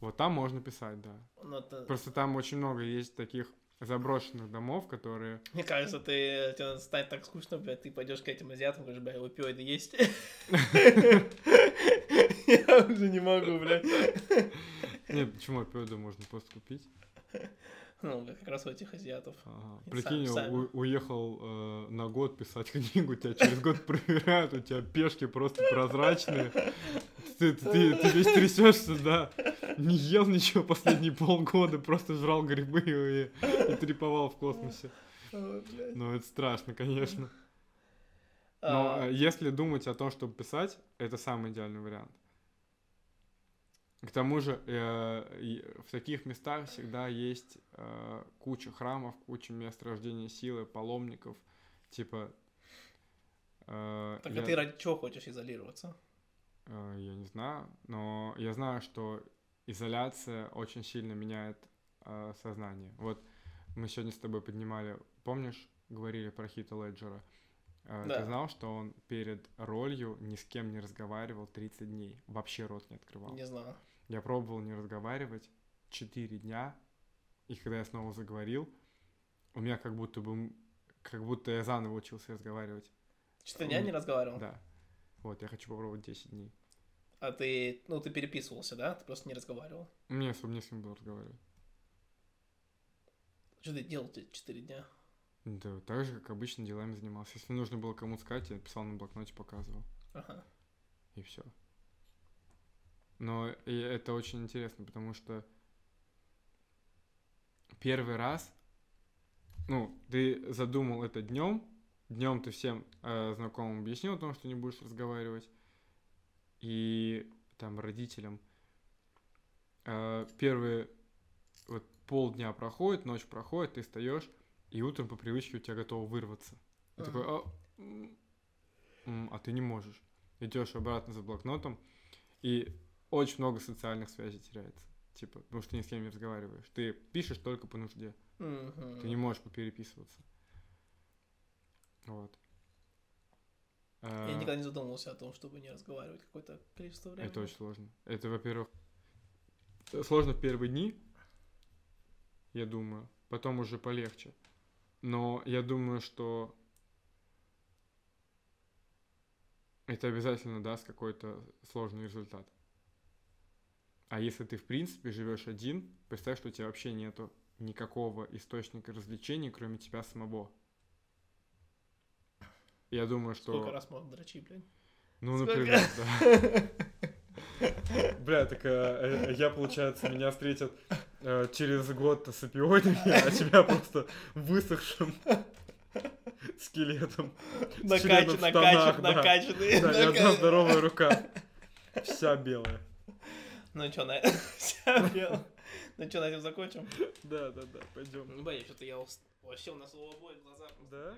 Вот там можно писать, да. Ну, это- Просто там очень много есть таких заброшенных домов, которые... Мне кажется, ты тебе станет так скучно, блядь, ты пойдешь к этим азиатам, говоришь, блядь, опиоиды есть. [laughs] Я уже не могу, блядь. Нет, почему опиоиды можно просто купить? Ну, как раз у этих азиатов. Ага. И Прикинь, сами- сами. у- уехал э, на год писать книгу, тебя через год проверяют, у тебя пешки просто прозрачные. Ты, ты, ты весь трясешься, да. Не ел ничего последние полгода, просто жрал грибы и, и треповал в космосе. Ну, это страшно, конечно. Но А, если думать о том, чтобы писать, это самый идеальный вариант. К тому же э, в таких местах всегда есть э, куча храмов, куча мест рождения силы, паломников, типа. э, Так я, а ты ради чего хочешь изолироваться? э, я не знаю, но я знаю, что изоляция очень сильно меняет э, сознание. Вот мы сегодня с тобой поднимали, помнишь, говорили про Хита Леджера. Э, Да. Ты знал, что он перед ролью ни с кем не разговаривал 30 дней, вообще рот не открывал. Не знаю. Я пробовал не разговаривать 4 дня, и когда я снова заговорил, у меня как будто бы, как будто я заново учился разговаривать. Четыре дня не разговаривал? Да. Вот, я хочу попробовать 10 дней. А ты, ну, ты переписывался, да? Ты просто не разговаривал. Мне особо не с кем было разговаривать. Что ты делал эти четыре дня? Да, так же, как обычно, делами занимался. Если нужно было кому-то сказать, я писал на блокноте, показывал. Ага. И все. Но это очень интересно, потому что первый раз, ну, ты задумал это днем, днем ты всем э, знакомым объяснил о том, что не будешь разговаривать, и там родителям, э, первые вот полдня проходит, ночь проходит, ты встаешь, и утром по привычке у тебя готово вырваться. Ты такой, а, а ты не можешь. Идешь обратно за блокнотом, и очень много социальных связей теряется. Типа, потому что ни с кем не разговариваешь. Ты пишешь только по нужде. Мгм. Ты не можешь попереписываться. Вот. Я Э, никогда не задумывался о том, чтобы не разговаривать какое-то количество времени. Это очень сложно. Это, во-первых, сложно в первые дни, я думаю. Потом уже полегче. Но я думаю, что это обязательно даст какой-то сложный результат. А если ты, в принципе, живешь один, представь, что у тебя вообще нету никакого источника развлечений, кроме тебя самого. Я думаю, что... Сколько раз можно дрочи, блин? Ну, Сколько? например, [laughs] да. Бля, так э, э, я, получается, меня встретят э, через год с опиоидами, а тебя просто высохшим скелетом. С членом Накач, в накач, штанах, да. накачанный. Да, и одна здоровая рука. Вся белая. Ну что, на Ну что, [laughs] на этом закончим? Да, да, да, пойдем. Ну, блин, что-то я вообще у нас у обоих глаза Да?